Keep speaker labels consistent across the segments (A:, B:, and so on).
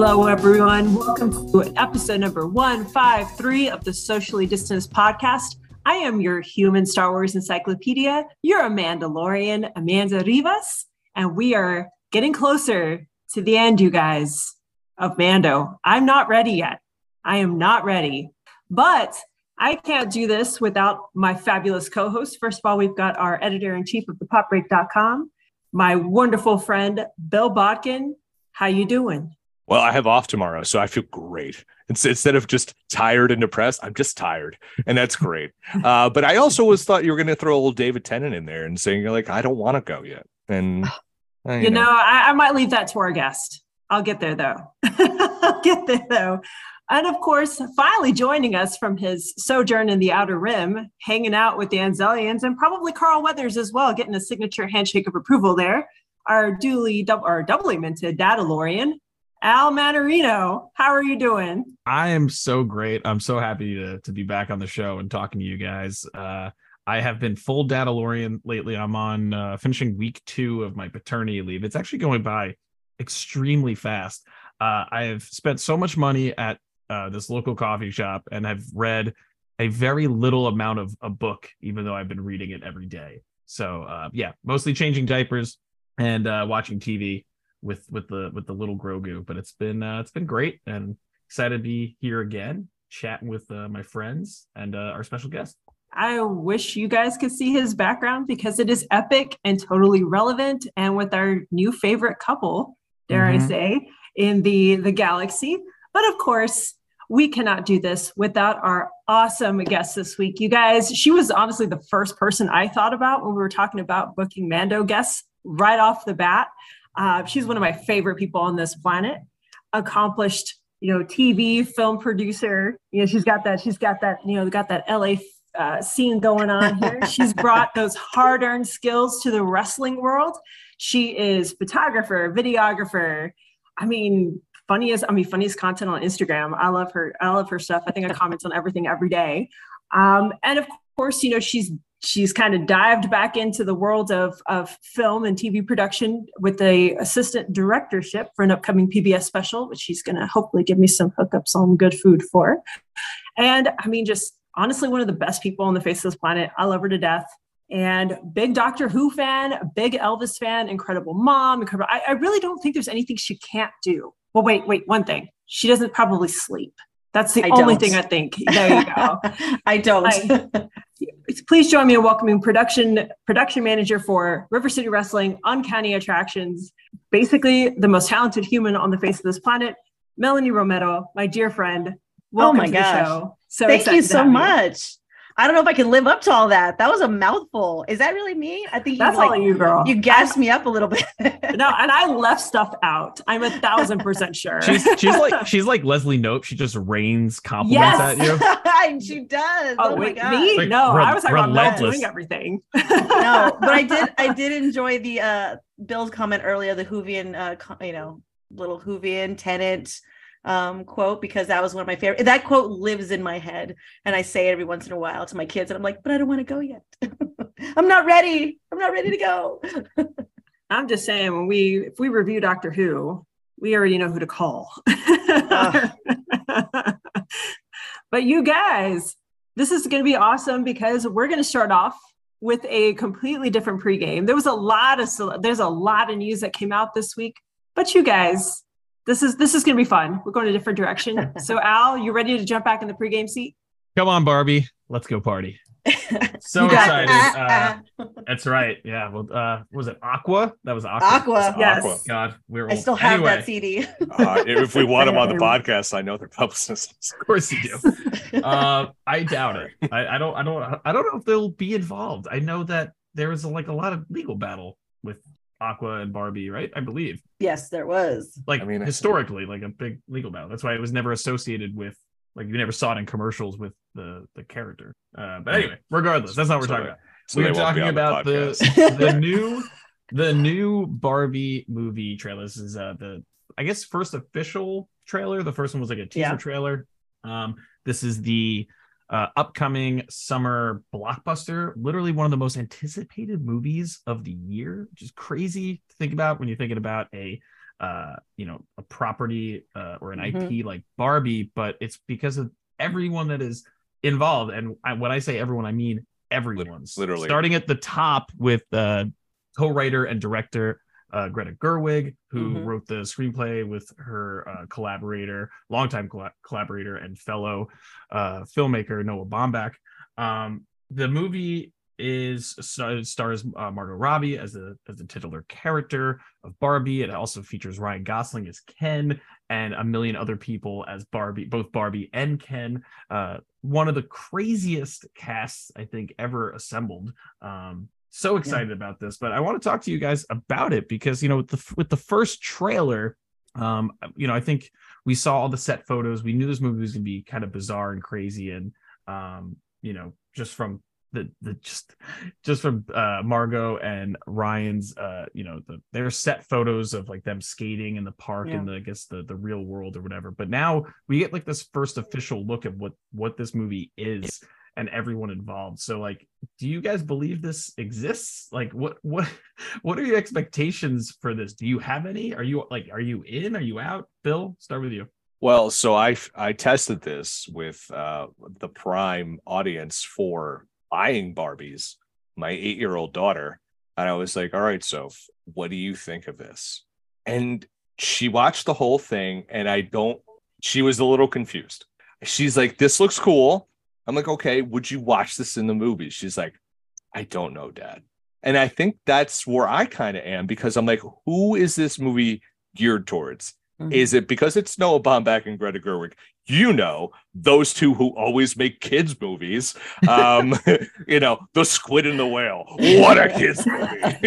A: Hello, everyone. Welcome to episode number 153 of the Socially Distanced Podcast. I am your human Star Wars encyclopedia, your Amandalorian, Amanda Rivas, and we are getting closer to the end, you guys, of Mando. I'm not ready yet. I am not ready, but I can't do this without my fabulous co host. First of all, we've got our editor in chief of the popbreak.com, my wonderful friend, Bill Bodkin. How you doing?
B: Well, I have off tomorrow, so I feel great. It's, instead of just tired and depressed, I'm just tired, and that's great. Uh, but I also was thought you were going to throw old David Tennant in there and saying you're like, I don't want to go yet. And uh,
A: you, you know, know I, I, might leave that to our guest. I'll get there though. I'll get there though. And of course, finally joining us from his sojourn in the Outer Rim, hanging out with the Anzelians and probably Carl Weathers as well, getting a signature handshake of approval there. Our duly, or doubly minted Dadalorian, Al Mannarino, how are you doing?
C: I am so great. I'm so happy to, to be back on the show and talking to you guys. Uh, I have been full Dadalorian lately. I'm on uh, finishing week two of my paternity leave. It's actually going by extremely fast. Uh, I have spent so much money at uh, this local coffee shop and have read a very little amount of a book, even though I've been reading it every day. So uh, yeah, mostly changing diapers and uh, watching TV with with the with the little Grogu. But it's been uh, it's been great and excited to be here again, chatting with uh, my friends and uh, our special guest.
A: I wish you guys could see his background because it is epic and totally relevant. And with our new favorite couple, dare mm-hmm. I say, in the the galaxy. But of course, we cannot do this without our awesome guest this week. You guys, she was honestly the first person I thought about when we were talking about booking Mando guests right off the bat. Uh, she's one of my favorite people on this planet. Accomplished, you know, TV film producer. You know, she's got that. She's got that. You know, got that LA uh, scene going on here. she's brought those hard-earned skills to the wrestling world. She is photographer, videographer. I mean, funniest. I mean, funniest content on Instagram. I love her. I love her stuff. I think I comment on everything every day. Um, and of course, you know, she's she's kind of dived back into the world of, of film and TV production with a assistant directorship for an upcoming PBS special, which she's going to hopefully give me some hookups on good food for. And I mean, just honestly, one of the best people on the face of this planet. I love her to death. And big Doctor Who fan, big Elvis fan, incredible mom, incredible. I, I really don't think there's anything she can't do. Well, wait, wait, one thing. She doesn't probably sleep. That's the I only don't. thing I think. There you go.
D: I don't.
A: I, please join me in welcoming production production manager for River City Wrestling, Uncanny Attractions, basically the most talented human on the face of this planet, Melanie Romero, my dear friend. Welcome oh my gosh!
D: So thank you so much. I don't know if I can live up to all that. That was a mouthful. Is that really me? I think
A: that's like, all you, girl.
D: You gassed me up a little bit. no,
A: and I left stuff out. I'm a thousand percent sure.
C: She's she's like she's like Leslie Knope. She just rains compliments yes.
D: at you. she does.
A: Oh, oh wait, me? Like, no, re- I was like, I'm not doing everything.
D: no, but I did. I did enjoy the uh Bill's comment earlier. The Whovian, uh, you know, little Whovian Tennant um, quote because that was one of my favorite. That quote lives in my head, and I say it every once in a while to my kids, and I'm like, but I don't want to go yet. I'm not ready. I'm not ready to go.
A: I'm just saying when we if we review Doctor Who, we already know who to call. but you guys, this is going to be awesome because we're going to start off with a completely different pregame. There was a lot of there's a lot of news that came out this week, but you guys, this is this is going to be fun. We're going a different direction. so Al, you ready to jump back in the pregame seat?
C: Come on, Barbie. Let's go party. so excited. Uh, that's right. Yeah. Well, uh, was it Aqua? That was Aqua.
D: Aqua.
A: Yes.
C: Aqua. God, we're.
D: Old. I still have anyway, that CD.
B: uh, if we want them on the podcast, I know they're publicists.
C: Of course you do. uh, I doubt it. I, I don't. I don't. I don't know if they'll be involved. I know that there was a, like a lot of legal battle with Aqua and Barbie, right? I believe.
D: Yes, there was.
C: Like I mean, historically, like a big legal battle. That's why it was never associated with like you never saw it in commercials with the the character. Uh, but anyway, regardless, that's not what we're talking about. So we're talking about the the, the new the new Barbie movie trailer. This is uh the I guess first official trailer. The first one was like a teaser yeah. trailer. Um, this is the uh, upcoming summer blockbuster, literally one of the most anticipated movies of the year, which is crazy to think about when you're thinking about a uh, you know, a property uh, or an
D: Mhm.
C: IP like Barbie, but it's because of everyone that is involved. And I, when I say everyone, I mean everyone's
B: literally.
C: starting at the top with uh, co-writer and director uh, Greta Gerwig, who
D: Mhm.
C: wrote the screenplay with her uh, collaborator, longtime colla- collaborator and fellow uh, filmmaker Noah Baumbach. Um, the movie is stars uh, Margot Robbie as the as the titular character of Barbie. It also features Ryan Gosling as Ken and a million other people as Barbie, both Barbie and Ken. Uh, one of the craziest casts I think ever assembled. Um, so excited about this, but I want to talk to you guys about it because you know with the with the first trailer, um, you know I think we saw all the set photos. We knew this movie was gonna be kind of bizarre and crazy, and um, you know just from the the just just from uh Margot and Ryan's uh you know the their set photos of like them skating in the park
D: Yeah.
C: in the I guess the the real world or whatever. But now we get like this first official look at what what this movie is and everyone involved. So like do you guys believe this exists? Like what what what are your expectations for this? Do you have any? Are you like are you in? Are you out? Bill, start with you.
B: Well, so I I tested this with uh, the prime audience for buying Barbies, my eight year old daughter, and I was like, "All right, Soph, what do you think of this?" And she watched the whole thing, and I don't. She was a little confused. She's like, "This looks cool." I'm like, "Okay, would you watch this in the movie?" She's like, "I don't know, Dad." And I think that's where I kind of am because I'm like, who is this movie geared towards?
D: Mhm.
B: Is it because it's Noah Baumbach and Greta Gerwig? You know, those two who always make kids movies. Um, you know, The Squid and the Whale. What a kids movie.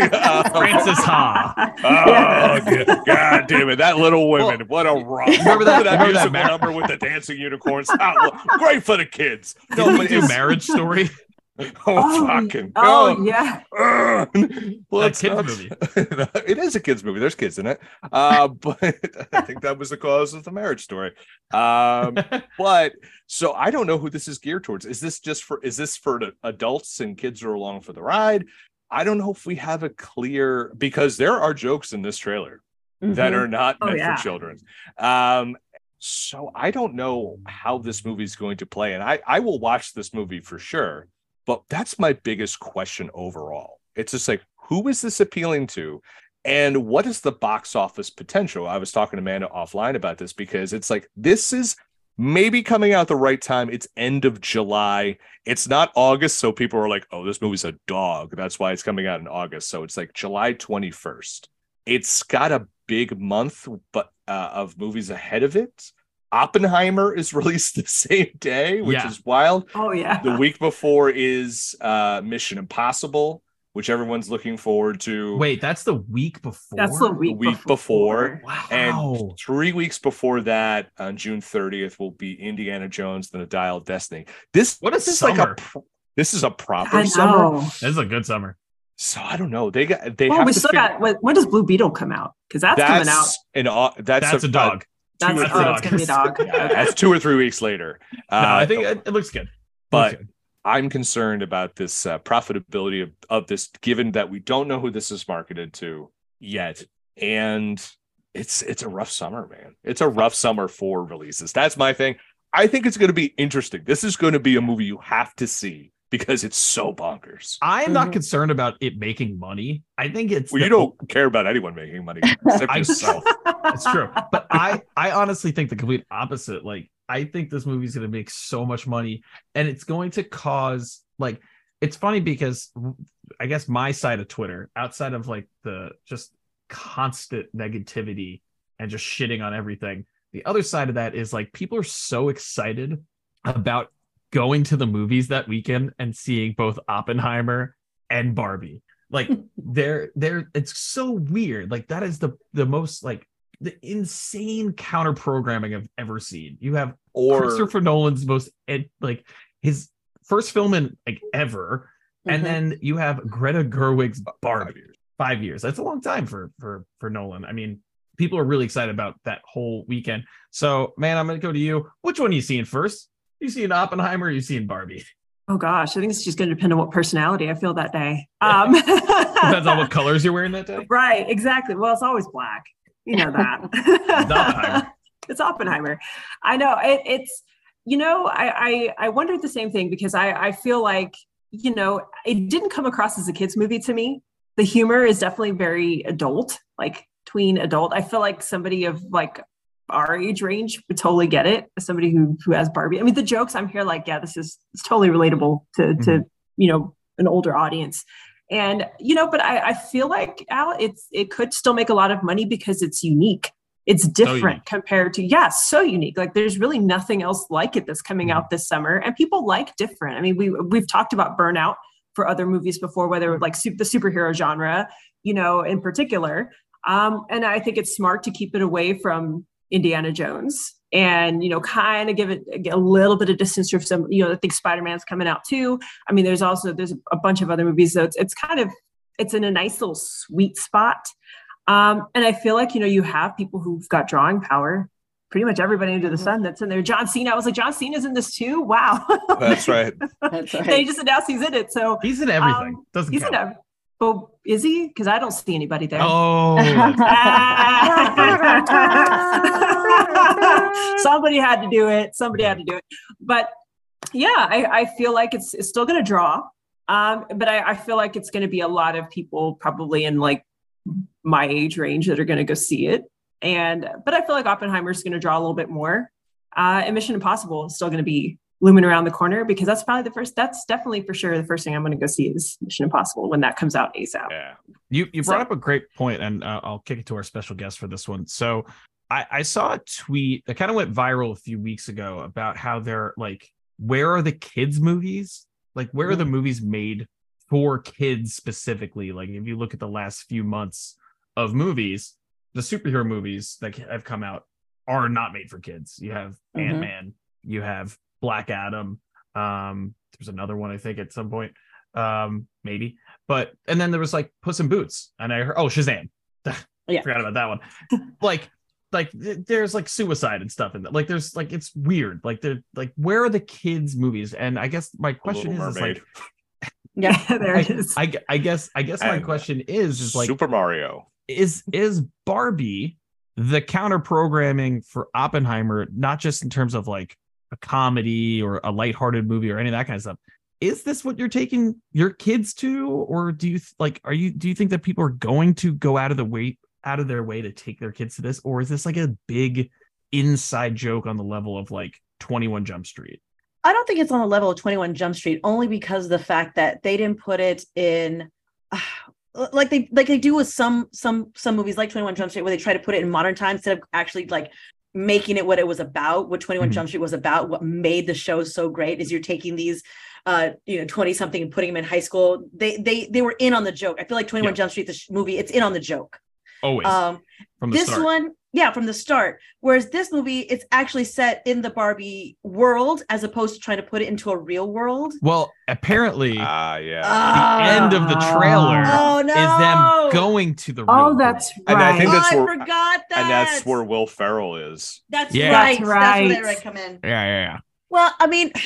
C: Frances Ha.
B: Oh, God, God damn it. That Little Women. what a rock.
C: Remember that-
B: that
C: remember that
B: musical
C: Mar-
B: number with the dancing unicorns? Great for the kids.
C: No, we
B: but
C: do Marriage Story.
B: Oh,
A: Oh,
B: fucking.
A: Oh yeah.
B: well,
C: A
B: it's
C: kids
B: not-
C: movie.
B: it is a kids movie. There's kids in it. Uh, but I think that was the cause of the marriage story. Um, but so I don't know who this is geared towards. Is this just for? Is this for adults and kids are along for the ride? I don't know if we have a clear because there are jokes in this trailer that
D: Mhm.
B: are not
A: Oh,
B: meant
A: yeah.
B: for children. Um, so I don't know how this movie is going to play, and I I will watch this movie for sure. But that's my biggest question overall. It's just like who is this appealing to, and what is the box office potential? I was talking to Amanda offline about this because it's like this is maybe coming out the right time. It's end of July. It's not August, so people are like, "Oh, this movie's a dog." That's why it's coming out in August. So it's like July twenty first it's got a big month but uh, of movies ahead of it oppenheimer is released the same day which
C: Yeah.
B: is wild
A: Oh yeah.
B: the week before is uh mission impossible which everyone's looking forward to
C: Wait, that's the week before.
A: That's the week,
B: week before.
C: Wow.
B: and three weeks before that on june 30th will be indiana jones and the dial of destiny this
C: what is
B: this is like a this is a proper
A: I
B: summer
A: know.
C: this is a good summer.
B: so i don't know they got they
A: Well,
B: have
A: we
B: to
A: still
B: figure-
A: got. When, when does Blue Beetle come out? Because that's, coming out.
B: an au- that's,
C: That's a dog.
A: That's,
B: two or
C: that's
B: three-
A: oh, it's gonna be dog.
B: Yeah, that's two or three weeks later.
C: No,
B: Uh,
C: I think it, it looks good. It looks
B: but
C: good.
B: I'm concerned about this uh, profitability of, of this, given that we don't know who this is marketed to yet, and it's it's a rough summer, man. It's a rough summer for releases. That's my thing. I think it's going to be interesting. This is going to be a movie you have to see because it's so bonkers.
C: I am not
D: Mhm.
C: concerned about it making money. I think it's
B: Well,
C: the-
B: you don't care about anyone making money except yourself.
C: It's true. But I I honestly think the complete opposite. Like I think this movie's going to make so much money and it's going to cause like it's funny because I guess my side of Twitter outside of like the just constant negativity and just shitting on everything. The other side of that is like people are so excited about going to the movies that weekend and seeing both Oppenheimer and Barbie. Like they're they're it's so weird. Like that is the the most like the insane counter programming I've ever seen. You have
B: Or
C: Christopher Nolan's most ed, like his first film in like ever, and
D: Mhm.
C: then you have Greta Gerwig's
B: five
C: Barbie.
B: years.
C: Five years. That's a long time for for for Nolan. I mean, people are really excited about that whole weekend. So, man, I'm gonna go to you. Which one are you seeing first? You seeing Oppenheimer? Or you seeing Barbie?
A: Oh gosh, I think it's just going to depend on what personality I feel that day. Um,
C: Depends on what colors you're wearing that day.
A: Right, exactly. Well, it's always black. You know that.
C: Oppenheimer.
A: it's Oppenheimer. I know it, it's. You know, I, I I wondered the same thing because I I feel like you know it didn't come across as a kids movie to me. The humor is definitely very adult, like tween adult. I feel like somebody of like our age range would totally get it. As somebody who who has Barbie, I mean, the jokes I'm here like, yeah, this is it's totally relatable to mm-hmm. to you know an older audience. And you know but I, I feel like al it's it could still make a lot of money because it's unique. It's different so compared to yeah so unique. Like there's really nothing else like it that's coming mm-hmm. out this summer. And people like different. I mean we we've talked about burnout for other movies before whether like the superhero genre you know in particular. Um, and i think it's smart to keep it away from indiana jones. And you know kind of give it a little bit of distance from some you know i think spider-man's coming out too. I mean there's also there's a bunch of other movies so it's, it's kind of it's in a nice little sweet spot. Um, and i feel like you know you have people who've got drawing power. Pretty much everybody under the mm-hmm. sun that's in there. John cena i was like john cena's in this too? Wow.
B: That's right.
A: That's right. They just announced he's in it so
C: he's in everything. um, doesn't
A: he's
C: count.
A: in everything well, is he? Because I don't see anybody there.
C: Oh.
A: Somebody had to do it. Somebody had to do it. But yeah, I, I feel like it's, it's still going to draw. Um, but I, I feel like it's going to be a lot of people probably in like my age range that are going to go see it. And but I feel like Oppenheimer is going to draw a little bit more. Uh, and Mission Impossible is still going to be looming around the corner because that's probably the first that's definitely for sure the first thing i'm going to go see is mission impossible when that comes out asap
C: yeah. You you brought so, up a great point and uh, i'll kick it to our special guest for this one. So I, I saw a tweet that kind of went viral a few weeks ago about how they're like where are the kids movies? Like where are the mm-hmm. movies made for kids specifically? Like if you look at the last few months of movies the superhero movies that have come out are not made for kids. You have mm-hmm. ant-man you have Black Adam. Um, there's another one I think at some point, um, maybe. But and then there was like Puss in Boots, and I heard oh Shazam. yeah, forgot about that one. like like there's like suicide and stuff in that. Like there's like it's weird. Like they're like where are the kids movies? And I guess my question is, is like
A: yeah, there
C: I,
A: it is.
C: I, I guess I guess my question is is like
B: Super Mario.
C: Is is Barbie the counter programming for Oppenheimer, not just in terms of like a comedy or a lighthearted movie or any of that kind of stuff. Is this what you're taking your kids to, or do you like? Are you do you think that people are going to go out of the way out of their way to take their kids to this, or is this like a big inside joke on the level of like 21 Jump Street?
D: I don't think it's on the level of 21 Jump Street only because of the fact that they didn't put it in like they like they do with some some some movies like 21 Jump Street where they try to put it in modern times instead of actually like making it what it was about, what 21 mm-hmm. Jump Street was about, what made the show so great is you're taking these uh you know 20 something and putting them in high school. They they they were in on the joke. I feel like 21 yeah. Jump Street the sh- movie it's in on the joke.
C: Always. Um
D: from this start. one yeah from the start. Whereas this movie it's actually set in the barbie world as opposed to trying to put it into a real world.
C: Well apparently
B: ah uh, yeah
C: the end of the trailer
D: oh, no.
C: is them going to the
A: oh that's
C: world.
A: right
B: and i think that's
D: oh,
B: where
D: I forgot that
B: and that's where will ferrell is.
D: That's yeah. right. That's right that's where they come in.
C: Yeah yeah yeah.
D: Well i mean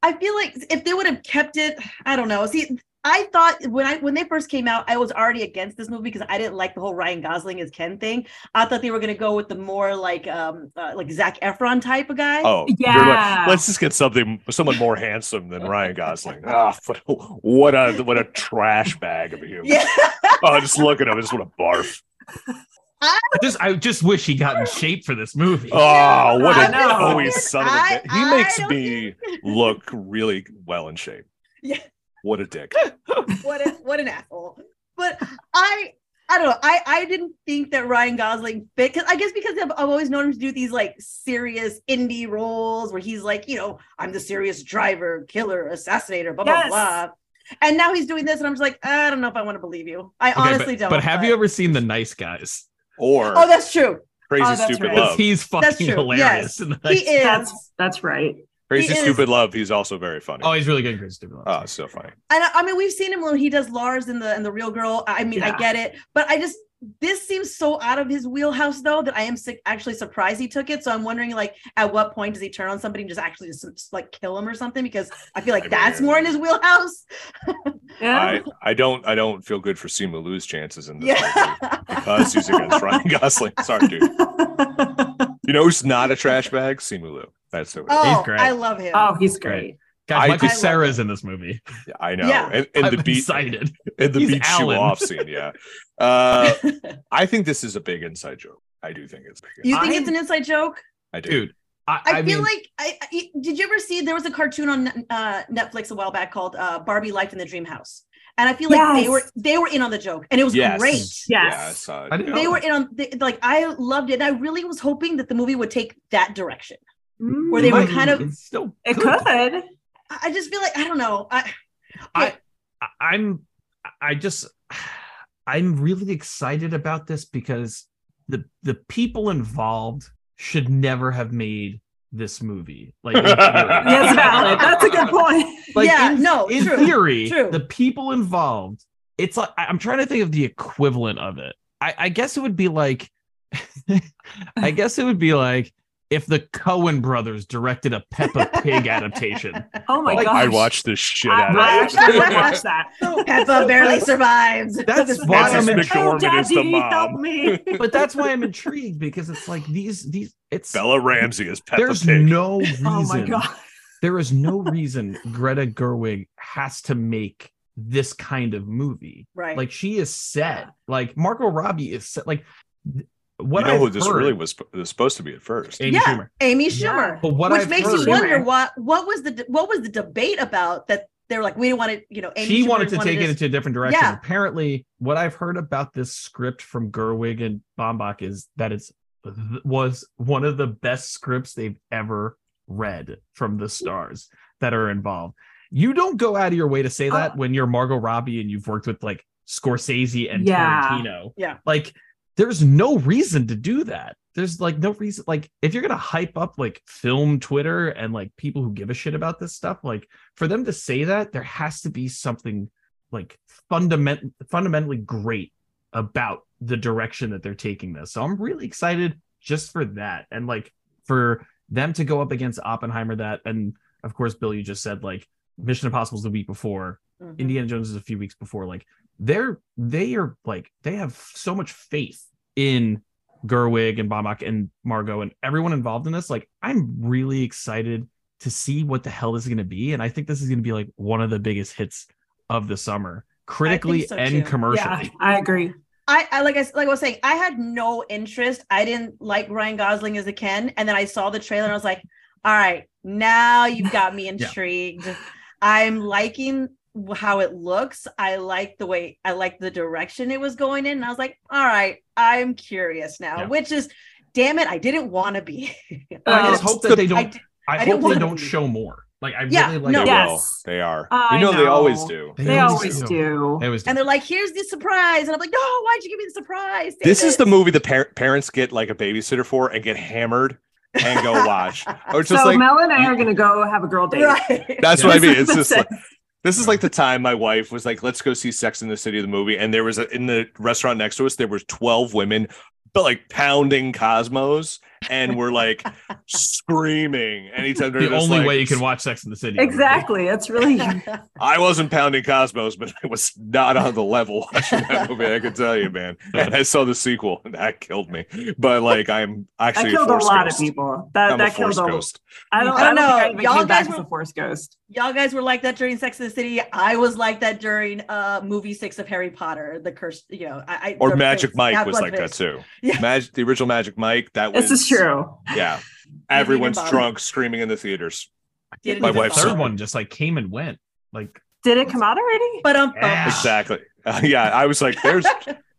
D: I feel like if they would have kept it, I don't know. See, I thought when I when they first came out, I was already against this movie because I didn't like the whole Ryan Gosling as Ken thing. I thought they were going to go with the more like um uh, like Zac Efron type of guy.
B: Oh yeah, like, let's just get something someone more handsome than Ryan Gosling. Ah, oh, what a what a trash bag of a human. Yeah. oh, just look at him, I just want to barf.
C: I just I just wish he got in shape for this movie.
B: Oh, what a always son of a bitch. He makes me look really well in shape.
D: Yeah.
B: What a dick.
D: what a, what an asshole. But I I don't know. I I didn't think that Ryan Gosling fit because I guess because I've, I've, always known him to do these like serious indie roles where he's like, you know, I'm the serious driver, killer, assassinator, blah
A: yes.
D: blah blah. And now he's doing this, and I'm just like, I don't know if I want to believe you. I okay, honestly
C: but,
D: don't.
C: But have but... you ever seen The Nice Guys?
B: Or
D: oh, that's true.
B: Crazy oh, Stupid
A: right.
B: Love.
C: He's fucking hilarious.
D: Yes, he is.
A: That's that's right.
B: Crazy Stupid Love. He's also very funny.
C: Oh, he's really good Crazy Stupid Love.
B: Oh, so funny.
D: And I, I mean, we've seen him when he does Lars in the and the Real Girl. I mean, yeah. I get it, but I just this seems so out of his wheelhouse though that I am sick, actually surprised he took it. So I'm wondering like at what point does he turn on somebody and just actually just, just, like kill him or something? Because I feel like
B: I
D: that's
B: mean-
D: more in his wheelhouse.
A: Yeah.
B: I, I don't I don't feel good for Simu Liu's chances in this
D: Yeah.
B: movie uh, because he's against Ryan Gosling. Sorry, dude. You know who's not a trash bag? Simu Liu. That's who. it is.
D: he's
C: great.
D: I love him.
A: oh, he's great.
C: Guys,
B: I
C: Michael
B: think-
C: Cera's in this movie.
B: Yeah, I know.
D: Yeah.
B: And, and the
C: I'm
B: beat
C: excited.
B: and the
C: He's
B: beat shoe off scene. Yeah. Uh, I think this is a big inside joke. I do think it's big.
D: you think
C: I'm-
D: it's an inside joke?
B: I do.
C: Dude, I,
D: I,
C: I
D: feel
C: mean,
D: like I, I did you ever see there was a cartoon on uh, Netflix a while back called uh, Barbie Life in the Dream House, and I feel like they were they were in on the joke, and it was
B: Yes.
D: great.
A: Yes.
B: Yeah, I saw it.
C: I didn't.
D: They were in on they, like I loved it, and I really was hoping that the movie would take that direction. Mm. Where they were kind of-
C: still
A: It
C: good.
A: could.
D: I I just feel like I don't know. I
C: I, I- I'm, I just, I'm really excited about this because the the people involved should never have made this movie. Like.
A: Yes, valid. That's a good point.
C: like
D: Yeah,
C: in,
D: no,
C: in
D: true,
C: theory,
D: true.
C: the people involved, it's like I'm trying to think of the equivalent of it. I, I guess it would be like, I guess it would be like if the Coen brothers directed a Peppa Pig adaptation.
A: Oh my
B: Like,
A: gosh.
B: I watched this shit
A: I,
B: out
A: I
B: of
A: actually would watch that.
D: Peppa barely survives.
C: That's why
B: Frances
C: I'm in-
B: McDormand is the
A: Daddy, help
B: mom.
A: me.
C: But that's why I'm intrigued because it's like these these it's
B: Bella Ramsey is Peppa Pig.
C: there's
B: Pig.
C: no reason
A: Oh my god.
C: there is no reason Greta Gerwig has to make this kind of movie.
D: right.
C: Like she is set. Like Margot Robbie is set. Like th- what
B: you know
C: I've
B: who this
C: heard-
B: really was, was supposed to be at first?
C: Amy
D: Yeah.
C: Schumer.
D: Amy
A: Yeah.
D: Schumer.
C: But what
D: which
C: I've
D: makes
C: heard,
D: you wonder what what was the what was the debate about that they're like we didn't want to you know Amy
C: she
D: Schumer
C: wanted to take it
D: us-
C: into a different direction.
D: Yeah.
C: Apparently, what I've heard about this script from Gerwig and Baumbach is that it's was one of the best scripts they've ever read from the stars that are involved. You don't go out of your way to say uh, that
A: Oh.
C: when you're Margot Robbie and you've worked with like Scorsese and
A: Yeah.
C: Tarantino.
D: Yeah.
C: Like there's no reason to do that. There's like no reason like if you're going to hype up like film Twitter and like people who give a shit about this stuff like for them to say that there has to be something like fundament fundamentally great about the direction that they're taking this. So I'm really excited just for that and like for them to go up against Oppenheimer that and of course Bill you just said like Mission Impossible's the week before
D: Mhm.
C: Indiana Jones is a few weeks before. Like they're they are like they have so much faith in Gerwig and Baumbach and Margot and everyone involved in this. Like I'm really excited to see what the hell this is going to be, and I think this is going to be like one of the biggest hits of the summer, critically
D: so,
C: and
D: too.
C: commercially.
A: Yeah, I agree.
D: I, I like I s- like I was saying, I had no interest. I didn't like Ryan Gosling as a Ken, and then I saw the trailer and I was like, "All right, now you've got me intrigued. I'm liking w- how it looks. I like the way I like the direction it was going in, and I was like, "All right, I'm curious now."
C: Yeah.
D: Which is, damn it, I didn't want to be.
C: I
A: Uh,
C: just hope that they don't. I,
D: didn't
C: hope they don't
D: be.
C: show more. Like I
D: Yeah,
C: really like.
D: no.
B: They
A: Yes.
B: will. They are.
A: I
B: you know, they always do.
C: They
A: They
C: always
A: always
C: do.
A: do.
C: They always do.
D: and they're like, "Here's the surprise," and I'm like, "No, why'd you give me the surprise?"
B: This is the movie the par- parents get like a babysitter for and get hammered and go watch. Or just
A: so
B: like
A: Mel and I are gonna go have a girl date.
D: right.
B: that's
C: Yeah.
B: what I mean. It's just like
A: it.
B: This is like the time my wife was like, "Let's go see Sex in the City, the movie," and there was a, in the restaurant next to us there was twelve women, but like pounding Cosmos, and we're like screaming anytime they're
C: the only
B: like,
C: way you can watch Sex in the City.
A: Exactly. that's really
B: I wasn't pounding Cosmos, but I was not on the level watching that movie. I can tell you, man. And I saw the sequel, and that killed me. But like, I'm
A: I
B: actually
A: killed
B: a,
A: a lot
B: ghost.
A: of people. That
B: I'm a
A: that killed
B: force
A: a
B: ghost.
A: I don't,
D: I
A: I
D: don't
A: don't
D: know.
A: I even
D: Y'all guys were-
A: a force ghost.
D: Y'all guys were like that during Sex and the City. I was like that during uh movie six of Harry Potter, the curse. You know, I, I
B: Or Magic
D: face,
B: Mike was
D: Blood
B: like that too.
D: Yeah.
B: Magic, the original Magic Mike. That was
A: This is true.
B: Yeah, everyone's drunk, screaming in the theaters.
D: Didn't
B: My
D: even
B: wife's
C: third one just like came and went. Like
A: Did it come out already?
D: But um,
C: Yeah.
B: Exactly. Uh, yeah, I was like, "There's,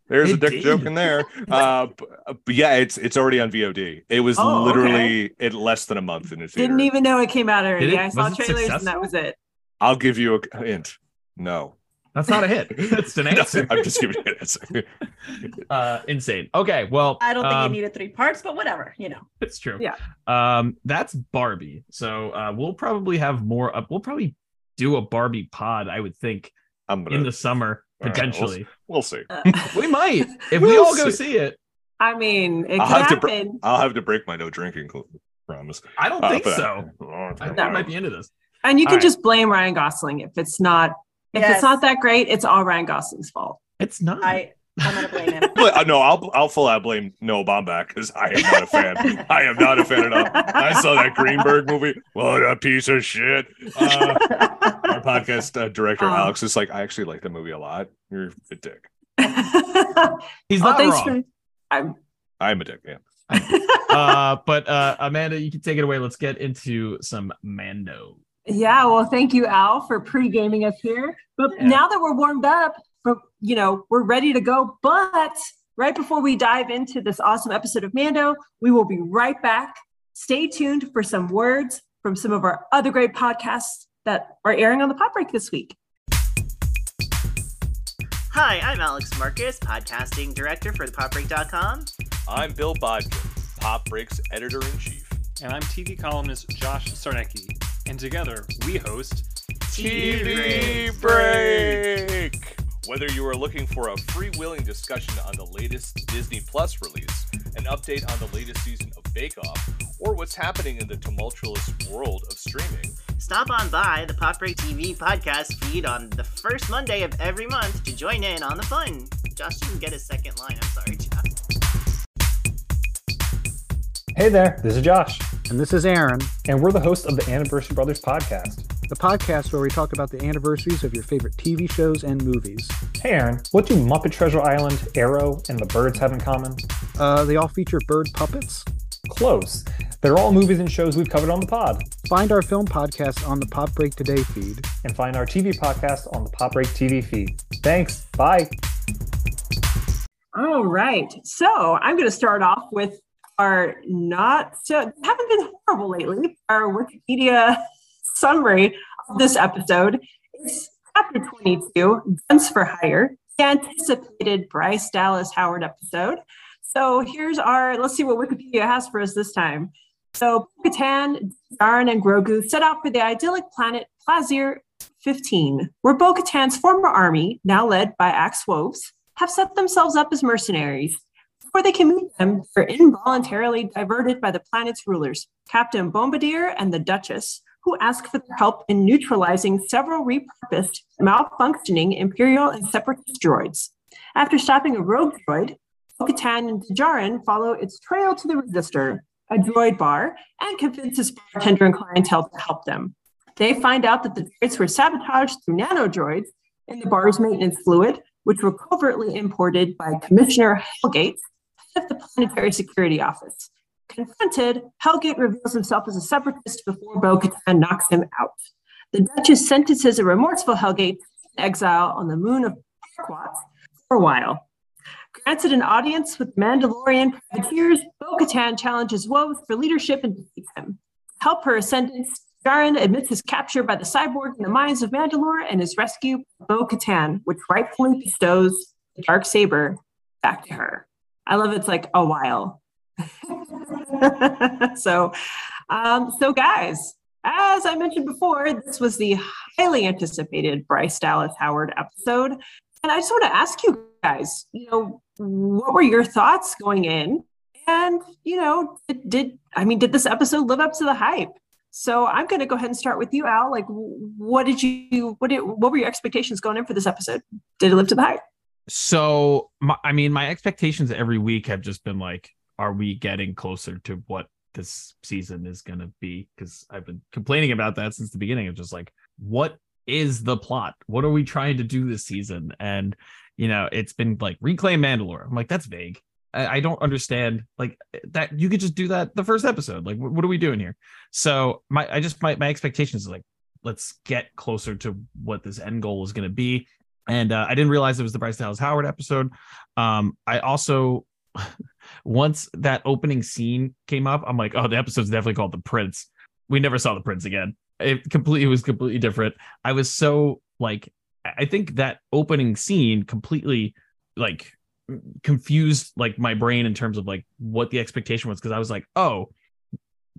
B: there's a dick
C: did.
B: joke in there." Uh, b- but yeah, it's it's already on VOD. It was
A: Oh,
B: literally in less than a month in the theater.
A: Didn't even know it came out already. I saw
C: Was it
A: trailers and that was it.
B: I'll give you a hint. No,
C: that's not a hit. That's an answer.
B: I'm just giving you an answer.
C: uh, insane. Okay, well,
D: I don't think
C: um,
D: it needed three parts, but whatever, you know.
C: It's true.
A: Yeah.
C: Um, that's Barbie. So uh, we'll probably have more. Up. We'll probably do a Barbie pod. I would think
B: I'm gonna.
C: in the summer.
B: All right,
C: potentially.
B: we'll, see.
C: we might if we
A: We'll
C: all go
A: see.
C: see it.
A: I mean, it
B: I'll
A: could
B: have to br- I'll have to break my no drinking promise.
C: I don't
B: Uh,
C: think so. I, I might be into this.
A: and you can
C: all right.
A: just blame Ryan Gosling if it's not if
D: Yes.
A: it's not that great. It's all Ryan Gosling's fault.
C: It's not.
D: I I'm gonna blame him.
B: But, uh, no, I'll I'll full out blame Noah Baumbach because I am not a fan. I am not a fan at all. I saw that Greenberg movie. What a piece of shit. Uh, our podcast uh, director
A: Oh.
B: Alex is like, I actually like the movie a lot. You're a dick.
C: He's not
A: thanks
C: wrong.
A: for- I'm
B: I'm a dick. Yeah.
C: uh, but uh, Amanda, you can take it away. Let's get into some Mando.
A: Yeah, well, thank you, Al, for pre-gaming us here. But
C: Yeah.
A: now that we're warmed up, but you know, we're ready to go. But right before we dive into this awesome episode of Mando, we will be right back. Stay tuned for some words from some of our other great podcasts that are airing on the Pop Break this week.
E: Hi, I'm Alex Marcus, podcasting director for thepopbreak.com.
B: I'm Bill Bodkin, Pop Breaks editor in chief.
F: And I'm TV columnist Josh Sarnecki. And together, we host
B: TV break. Whether you are looking for a freewheeling discussion on the latest Disney Plus release, an update on the latest season of Bake Off, or what's happening in the tumultuous world of streaming,
E: Stop on by the Pop Break TV podcast feed on the first Monday of every month to join in on the fun. Josh didn't get a second line. I'm sorry, Josh.
G: Hey there, this is Josh,
H: And this is Aaron,
G: and we're the hosts of the Anniversary Brothers podcast.
H: the podcast where we talk about the anniversaries of your favorite TV shows and movies.
G: Hey Aaron, what do Muppet Treasure Island, Arrow, and the Birds have in common?
H: Uh, they all feature bird puppets.
G: Close. They're all movies and shows we've covered on the pod.
H: Find our film podcast on the Pop Break Today feed.
G: And find our TV podcast on the Pop Break TV feed. Thanks. Bye.
A: All right. So I'm going to start off with our not so haven't been horrible lately. Our Wikipedia summary of this episode is chapter 22, Guns for Hire, the anticipated Bryce Dallas Howard episode. So here's our let's see what Wikipedia has for us this time. So Bo-Katan, Djarin, and Grogu set out for the idyllic planet Plazir 15, where Bo-Katan's former army, now led by Axe Woves, have set themselves up as mercenaries. Before they can meet them, they're involuntarily diverted by the planet's rulers, Captain Bombardier and the Duchess, who ask for their help in neutralizing several repurposed, malfunctioning Imperial and Separatist droids. After stopping a rogue droid, Bo-Katan and Djarin follow its trail to the Resistor, a droid bar, and convince convinces bartender and clientele to help them. They find out that the droids were sabotaged through nanodroids in the bar's maintenance fluid, which were covertly imported by Commissioner Hellgate, of the Planetary Security Office. Confronted, Hellgate reveals himself as a separatist before Bo Katan knocks him out. The Duchess sentences a remorseful Hellgate to exile on the moon of Parquat for a while. Granted an audience with Mandalorian privateers, Bo Katan challenges Woves for leadership and defeats him. Help her ascendance, Djarin admits his capture by the cyborg in the mines of Mandalore and his rescue by Bo Katan, which rightfully bestows the dark saber back to her. I love it's like a while. so, um, so guys, as I mentioned before, this was the highly anticipated Bryce Dallas Howard episode, and I just want to ask you guys, you know, what were your thoughts going in? And you know, did, I mean, did this episode live up to the hype? So I'm going to go ahead and start with you, Al. Like, what did you, what did, what were your expectations going in for this episode? Did it live to the hype?
C: So, my, I mean, my expectations every week have just been like, are we getting closer to what this season is going to be? Because I've been complaining about that since the beginning of just like, what is the plot? What are we trying to do this season? And, you know, it's been like reclaim Mandalore. I'm like, that's vague. I, I don't understand like that. You could just do that the first episode. Like, what, what are we doing here? So, my, I just, my, my expectations is like, let's get closer to what this end goal is going to be and uh, I didn't realize it was the Bryce Dallas Howard episode. Um, I also, once that opening scene came up, I'm like, oh, the episode's definitely called The Prince. We never saw The Prince again. It completely it was completely different. I was so like, I think that opening scene completely like confused like my brain in terms of like what the expectation was because I was like, oh,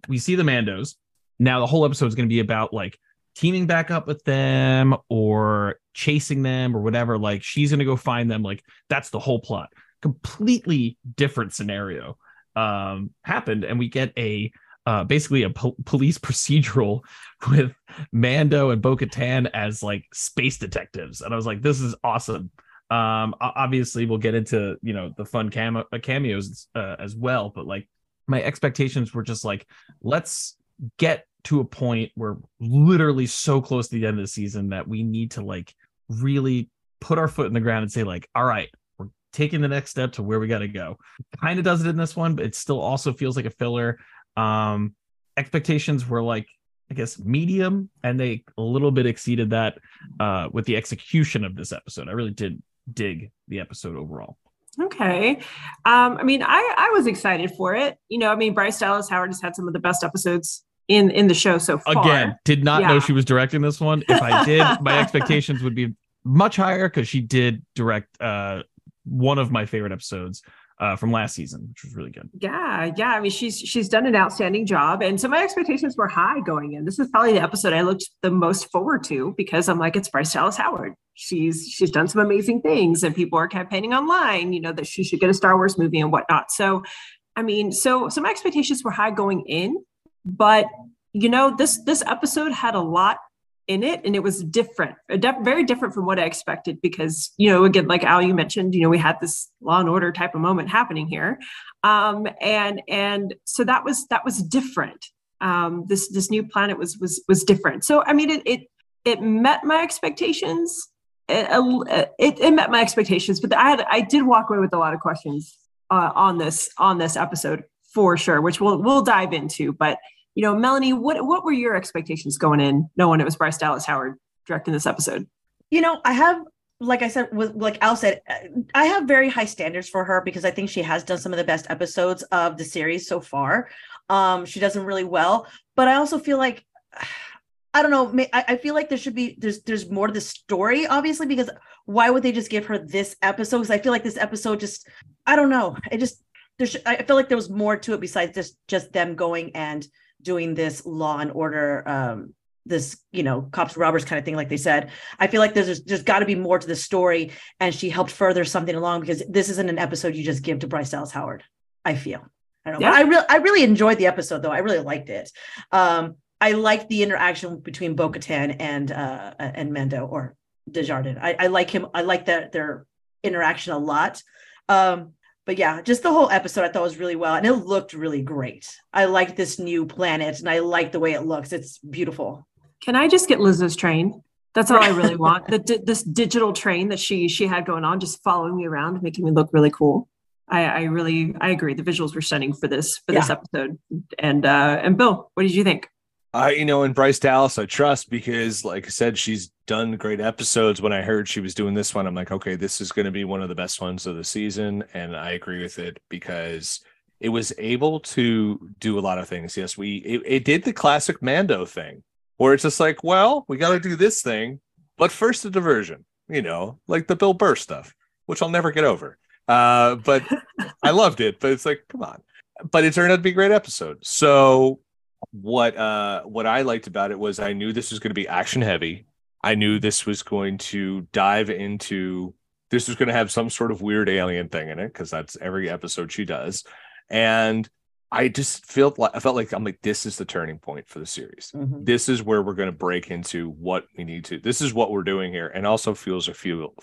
C: we see the Mandos. Now the whole episode is going to be about like teaming back up with them or chasing them or whatever. Like she's gonna go find them. Like that's the whole plot. Completely different scenario um, happened, and we get a uh, basically a po- police procedural with Mando and Bo Katan as like space detectives. And I was like, this is awesome. Um, obviously, we'll get into you know the fun cam- cameos uh, as well, but like my expectations were just like, let's get to a point where literally so close to the end of the season that we need to like really put our foot in the ground and say like, all right, we're taking the next step to where we got to go. Kind of does it in this one, but it still also feels like a filler. Um, expectations were like I guess medium, and they a little bit exceeded that uh, with the execution of this episode. I really did dig the episode overall.
A: Okay. Um, I mean, I, I was excited for it. You know, I mean, Bryce Dallas Howard has had some of the best episodes in in the show so far.
C: Again, did not know she was directing this one. If I did, my expectations would be much higher because she did direct uh, one of my favorite episodes uh, from last season, which was really good.
A: Yeah, yeah. I mean, she's she's done an outstanding job, and so my expectations were high going in. This is probably the episode I looked the most forward to because I'm like, it's Bryce Dallas Howard. She's she's done some amazing things, and people are campaigning online, you know, that she should get a Star Wars movie and whatnot. So, I mean, so so my expectations were high going in, but you know, this this episode had a lot in it and it was different very different from what i expected because you know again like al you mentioned you know we had this law and order type of moment happening here. Um and and so that was that was different. Um this this new planet was was was different. So i mean it it, it met my expectations it, it, it met my expectations but i had i did walk away with a lot of questions uh, on this on this episode for sure which we'll we'll dive into but you know, Melanie, what what were your expectations going in, knowing it was Bryce Dallas Howard directing this episode?
D: You know, I have, like I said, with like Al said, I have very high standards for her because I think she has done some of the best episodes of the series so far. Um, she does them really well, but I also feel like. I don't know. I, I feel like there should be there's there's more to the story, obviously, because why would they just give her this episode? Because I feel like this episode just I don't know. It just there's I feel like there was more to it besides just just them going and doing this law and order um this you know cops robbers kind of thing like they said i feel like there's there's got to be more to the story and she helped further something along because this isn't an episode you just give to bryce dallas howard i feel. I don't know.
A: Yeah.
D: i really i really enjoyed the episode though. I really liked it. Um i liked the interaction between bo-katan and uh and Mando or desjardins. I, I like him i like that their interaction a lot. Um but yeah, just the whole episode I thought was really well, and it looked really great. I like this new planet, and I like the way it looks. It's beautiful.
A: Can I just get Lizzo's train? That's all I really want. The, this digital train that she she had going on, just following me around, making me look really cool. I, I really I agree. The visuals were stunning for this for this episode. And uh and Bill, what did you think?
B: I, you know, and Bryce Dallas, I trust because, like I said, she's done great episodes. When I heard she was doing this one, I'm like, okay, this is going to be one of the best ones of the season. And I agree with it because it was able to do a lot of things. Yes, we, it, it did the classic Mando thing where it's just like, well, we got to do this thing, but first a diversion, you know, like the Bill Burr stuff, which I'll never get over. Uh, but I loved it, but it's like, come on. But it turned out to be a great episode. So what uh what I liked about it was I knew this was going to be action heavy. I knew this was going to dive into this was going to have some sort of weird alien thing in it because that's every episode she does. And I just felt like I felt like I'm like this is the turning point for the series. This is where we're going to break into what we need to. This is what we're doing here, and also feels a few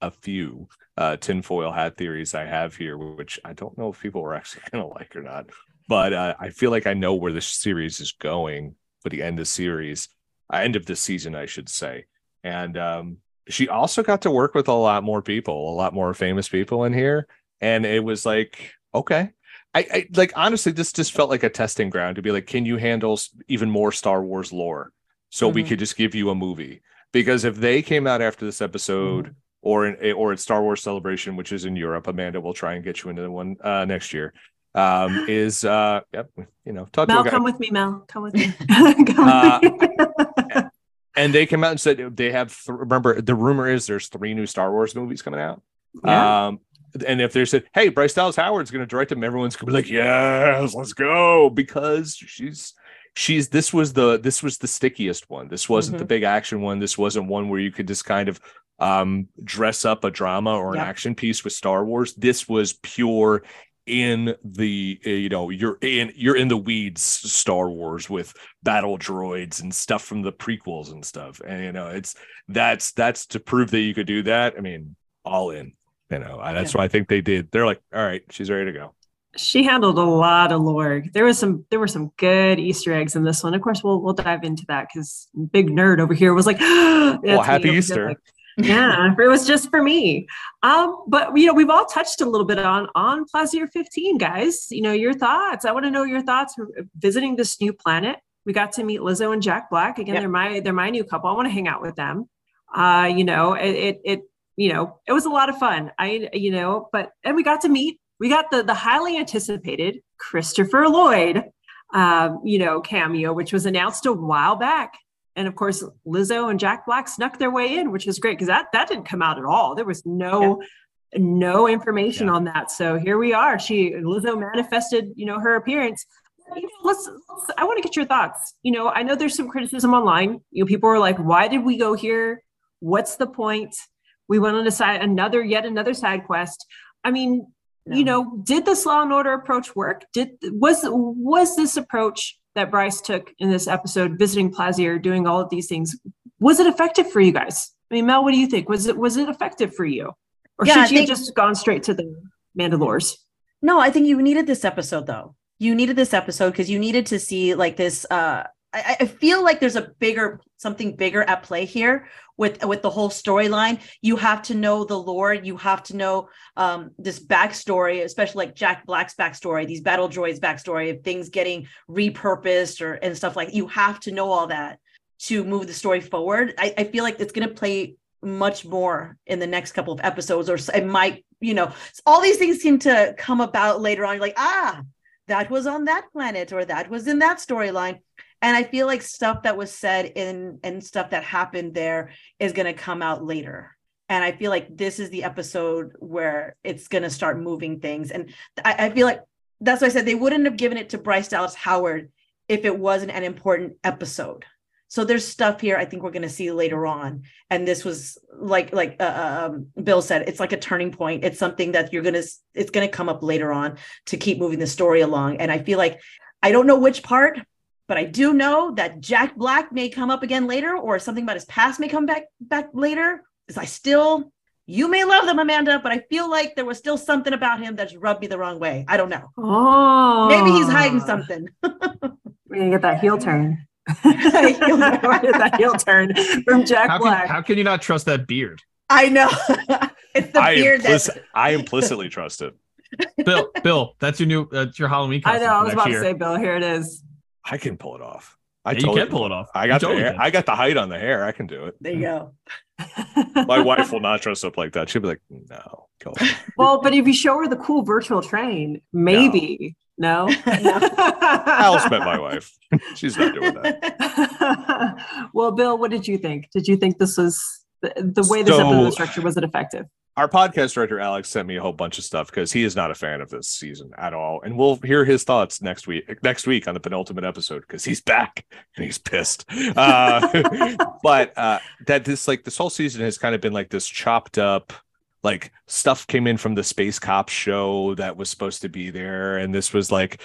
B: a few uh, tinfoil hat theories I have here, which I don't know if people are actually going to like or not. But uh, I feel like I know where this series is going for the end of the series, uh, end of the season, I should say. And um, she also got to work with a lot more people, a lot more famous people in here, and it was like, okay. I, I like honestly, this just felt like a testing ground to be like, can you handle even more Star Wars lore? So we
D: Mhm.
B: could just give you a movie. Because if they came out after this episode, or in or at Star Wars Celebration, which is in Europe. Amanda will try and get you into the one uh, next year. Um, is uh, yep, you know, talk to
A: Mel, come with me, Mel. Come with me. Come with me.
B: and they came out and said they have. Th- remember, the rumor is there's three new Star Wars movies coming out.
A: Yeah.
B: Um, and if they said, "Hey, Bryce Dallas Howard's going to direct them," everyone's going to be like, "Yes, let's go," because she's she's this was the this was the stickiest one. This wasn't the
D: Mhm.
B: big action one. This wasn't one where you could just kind of um dress up a drama or an
D: Yep.
B: action piece with Star Wars. This was pure in the uh, you know you're in you're in the weeds Star Wars with battle droids and stuff from the prequels and stuff. And you know it's that's that's to prove that you could do that. I mean, all in. You know, I- that's
D: Yeah.
B: what I think they did. They're like, all right, she's ready to go.
A: She handled a lot of lore. There was some there were some good Easter eggs in this one. Of course, we'll we'll dive into that because big nerd over here was like,
B: Well,
A: That's me
B: happy Easter.
A: like, yeah, it was just for me. Um, but you know, we've all touched a little bit on on Plazir 15, guys. You know, your thoughts. I want to know your thoughts visiting this new planet. We got to meet Lizzo and Jack Black. Again,
D: Yep.
A: they're my they're my new couple. I want to hang out with them. Uh, you know, it, it it you know, it was a lot of fun. I you know, but and we got to meet we got the the highly anticipated Christopher Lloyd um, you know, cameo, which was announced a while back. And of course, Lizzo and Jack Black snuck their way in, which was great because that that didn't come out at all. There was no no information
B: Yeah.
A: on that. So here we are. She Lizzo manifested, you know, her appearance. You know, let's, let's I want to get your thoughts. You know, I know there's some criticism online. You know, people are like, why did we go here? What's the point? We went on a side another yet another side quest. I mean, you know, did this law and order approach work? Did was was this approach that Bryce took in this episode, visiting Plazir, doing all of these things, was it effective for you guys? I mean, Mel, what do you think? Was it was it effective for you, or
D: Yeah,
A: should
D: I
A: you have
D: think-
A: just gone straight to the Mandalores?
D: No, I think you needed this episode though. You needed this episode because you needed to see like this. Uh, I, I feel like there's a bigger something bigger at play here with with the whole storyline. You have to know the lore. You have to know um, this backstory, especially like Jack Black's backstory, these battle droids backstory of things getting repurposed or and stuff like. You have to know all that to move the story forward. I, I feel like it's going to play much more in the next couple of episodes, or it might, you know, all these things seem to come about later on. You're like, ah, that was on that planet, or that was in that storyline. And I feel like stuff that was said in and stuff that happened there is going to come out later. And I feel like this is the episode where it's going to start moving things. And I, I feel like that's why I said they wouldn't have given it to Bryce Dallas Howard if it wasn't an important episode. So there's stuff here I think we're going to see later on, and this was like like uh, um, Bill said, it's like a turning point. It's something that you're gonna it's gonna come up later on to keep moving the story along. And I feel like I don't know which part, but I do know that Jack Black may come up again later, or something about his past may come back back later. Because I still, you may love them, Amanda, but I feel like there was still something about him that's rubbed me the wrong way. I don't know.
A: Oh,
D: Maybe he's hiding something.
A: We're gonna get that heel turn.
D: Heel
A: We're get that heel turn from Jack
C: How can,
A: Black.
C: how can you not trust that beard?
D: I know. it's the
B: I,
D: beard
B: implic-
D: that
B: I implicitly trust it.
C: Bill, Bill, that's your new uh, that's your Halloween costume.
A: I
C: costume.
A: know. I was about
C: year.
A: to say, Bill. Here it is.
B: I can pull it off. I
C: Yeah, you can pull it off.
B: I
C: You
B: got
C: totally
B: the hair. I got the height on the hair. I can do it.
D: there you go.
B: My wife will not dress up like that. She'll be like, no, go. on."
A: well, but if you show her the cool virtual train, maybe. No.
B: I almost met my wife. She's not doing that.
A: well, Bill, what did you think? Did you think this was the, the way this
B: So-
A: episode was structured? Was it effective?
B: Our podcast director Alex sent me a whole bunch of stuff because he is not a fan of this season at all, and we'll hear his thoughts next week. Next week on the penultimate episode because he's back and he's pissed. Uh, but uh, that this like this whole season has kind of been like this chopped up. Like stuff came in from the Space Cop show that was supposed to be there, and this was like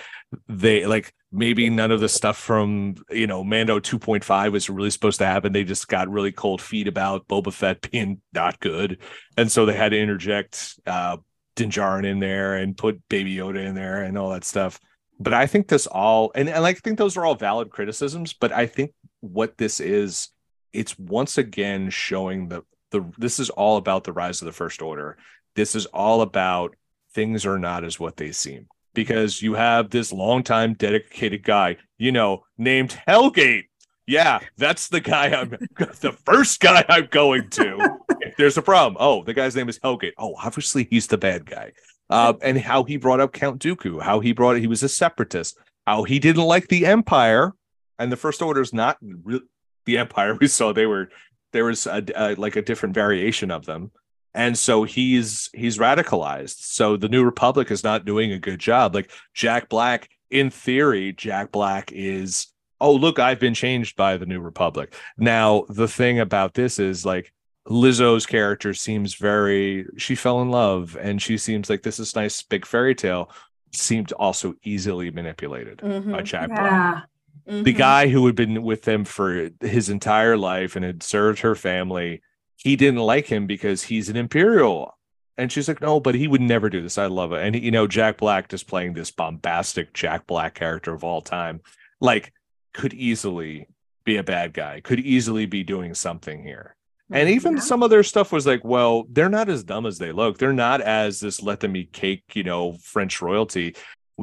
B: they like maybe none of the stuff from you know Mando 2.5 was really supposed to happen. They just got really cold feet about Boba Fett being not good, and so they had to interject uh Din Djarin in there and put Baby Yoda in there and all that stuff. But I think this all and, and I think those are all valid criticisms. But I think what this is, it's once again showing the the this is all about the rise of the First Order. This is all about things are not as what they seem because you have this longtime dedicated guy, you know, named Helgait. Yeah, that's the guy I'm the first guy I'm going to. if there's a problem. Oh, the guy's name is Helgait. Oh, obviously he's the bad guy. Uh, and how he brought up Count Dooku, how he brought it, he was a separatist, how he didn't like the Empire, and the First Order is not re- the Empire we saw. They were there was a, a like a different variation of them. And so he's he's radicalized. So the new republic is not doing a good job. Like jack black in theory jack black is oh look, I've been changed by the New Republic. Now the thing about this is like Lizzo's character seems very she fell in love and she seems like this is nice big fairy tale seemed also easily manipulated by
D: Mhm.
B: Jack Black
A: Yeah.
B: the guy who had been with them for his entire life and had served her family he didn't like him because he's an imperial. And she's like no but he would never do this. I love it. And you know jack black just playing this bombastic jack black character of all time like could easily be a bad guy could easily be doing something here. And mm-hmm. even
A: Yeah.
B: some of their stuff was like well they're not as dumb as they look. They're not as this let them eat cake you know french royalty.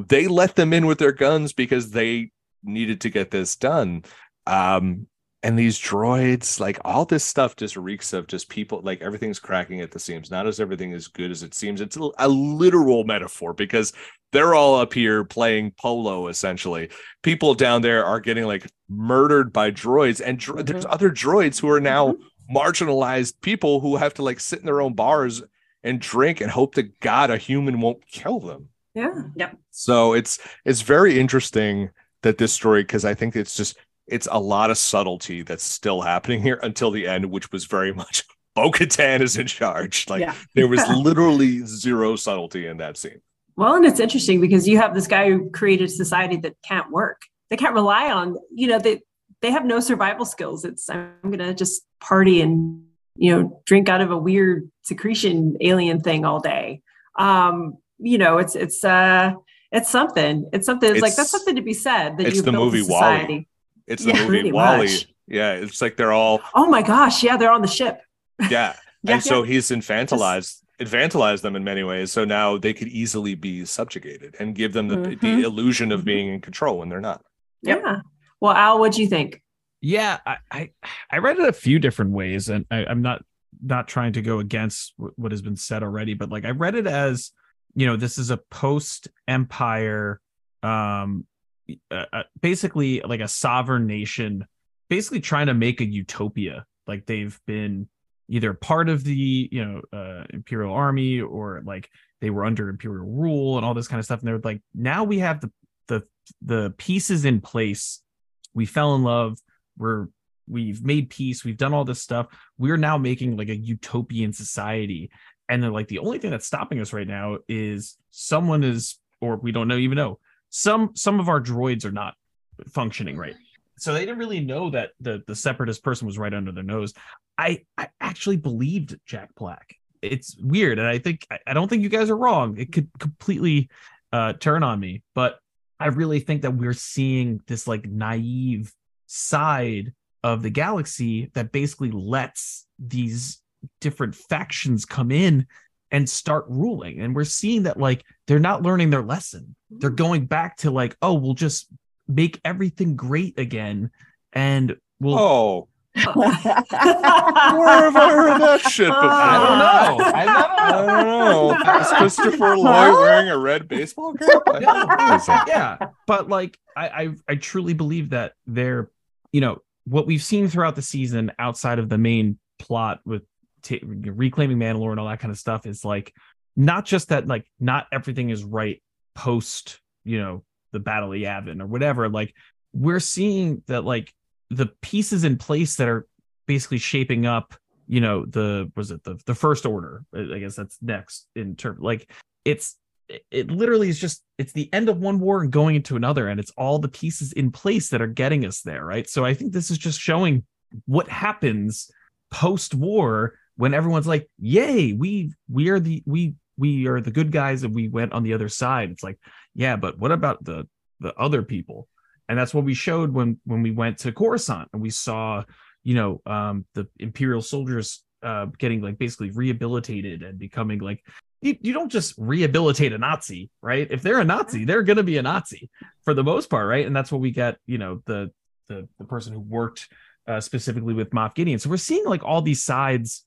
B: They let them in with their guns because they needed to get this done. Um and these droids like all this stuff just reeks of just people like everything's cracking at the seams. Not as everything as good as it seems. It's a, a literal metaphor because they're all up here playing polo essentially. People down there are getting like murdered by droids. And dro- there's other droids who are now marginalized people who have to like sit in their own bars and drink and hope to god a human won't kill them.
A: Yeah. Yep.
B: So it's it's very interesting that this story because I think it's just it's a lot of subtlety that's still happening here until the end, which was very much Bo Katan is in charge. Like
D: Yeah.
B: there was literally zero subtlety in that scene.
A: Well, and it's interesting because you have this guy who created a society that can't work. They can't rely on, you know, they they have no survival skills. It's I'm gonna just party and you know drink out of a weird secretion alien thing all day. Um, you know, it's it's uh it's something. It's something. It's, like that's something to be said that
B: it's
A: you've
B: the
A: built a
B: movie WALL-E. It's the
A: Yeah,
B: movie WALL-E.
A: much.
B: Yeah, it's like they're all
A: Oh my gosh, yeah, they're on the ship.
B: yeah.
A: Yeah,
B: and so he's infantilized infantilized them in many ways. So now they could easily be subjugated and give them the,
A: Mhm.
B: the illusion of
A: Mhm.
B: being in control when they're not.
D: Yep.
A: Yeah. Well, Al, what do you think?
C: Yeah, I, I I read it a few different ways, and I, I'm not not trying to go against wh- what has been said already, but like I read it as you know this is a post empire, um, uh, uh, basically like a sovereign nation, basically trying to make a utopia. Like they've been either part of the you know uh, imperial army or like they were under imperial rule and all this kind of stuff, and they're like now we have the the the pieces in place. We fell in love. We're we've made peace. We've done all this stuff. We're now making like a utopian society and they're like the only thing that's stopping us right now is someone is or we don't know even know some some of our droids are not functioning right. So they didn't really know that the the separatist person was right under their nose. I i actually believed jack black. It's weird and i think i, don't think you guys are wrong. It could completely uh turn on me but i really think that we're seeing this like naive side of the galaxy that basically lets these different factions come in and start ruling. And we're seeing that like they're not learning their lesson. They're mm-hmm. going back to like oh we'll just make everything great again and we'll
B: Oh,
A: Where
B: where have I heard that shit before?
C: i don't know. I
B: I
C: don't know
B: don't know. Is Christopher Lloyd wearing a red baseball cap? I
C: yeah. But like I, I i truly believe that they're you know what we've seen throughout the season outside of the main plot with ta reclaiming mandalore and all that kind of stuff is like not just that like not everything is right post you know the battle of yavin or whatever like we're seeing that like the pieces in place that are basically shaping up you know the was it the the first order? I guess that's next in term like it's it- it literally is just it's the end of one war and going into another and it's all the pieces in place that are getting us there right? So i think this is just showing what happens post war when everyone's like yay we we are the we we are the good guys and we went on the other side it's like yeah but what about the the other people and that's what we showed when when we went to coruscant and we saw you know um the imperial soldiers uh getting like basically rehabilitated and becoming like you, you don't just rehabilitate a Nazi, right? If they're a Nazi, they're gonna be a Nazi for the most part, right? And that's what we get, you know, the the the person who worked uh, specifically with Moff Gideon. So we're seeing like all these sides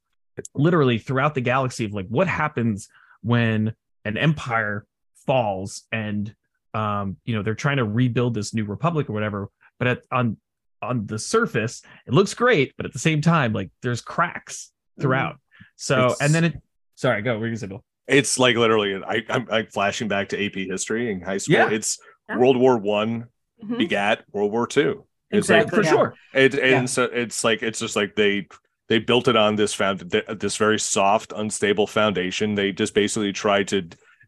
C: literally throughout the galaxy of like what happens when an empire falls and um you know they're trying to rebuild this new republic or whatever but at, on on the surface it looks great but at the same time like there's cracks throughout so
B: It's-
C: and then it sorry go what were you gonna say Bill?
B: It's like literally, I, I'm like flashing back to AP history in high school.
C: Yeah.
B: It's
A: Yeah.
B: World War One
A: Mhm.
B: begat World War Two. It's like-
A: Exactly.
C: for
A: yeah.
C: sure.
B: It, and
A: Yeah.
B: so it's like it's just like they they built it on this found this very soft, unstable foundation. They just basically tried to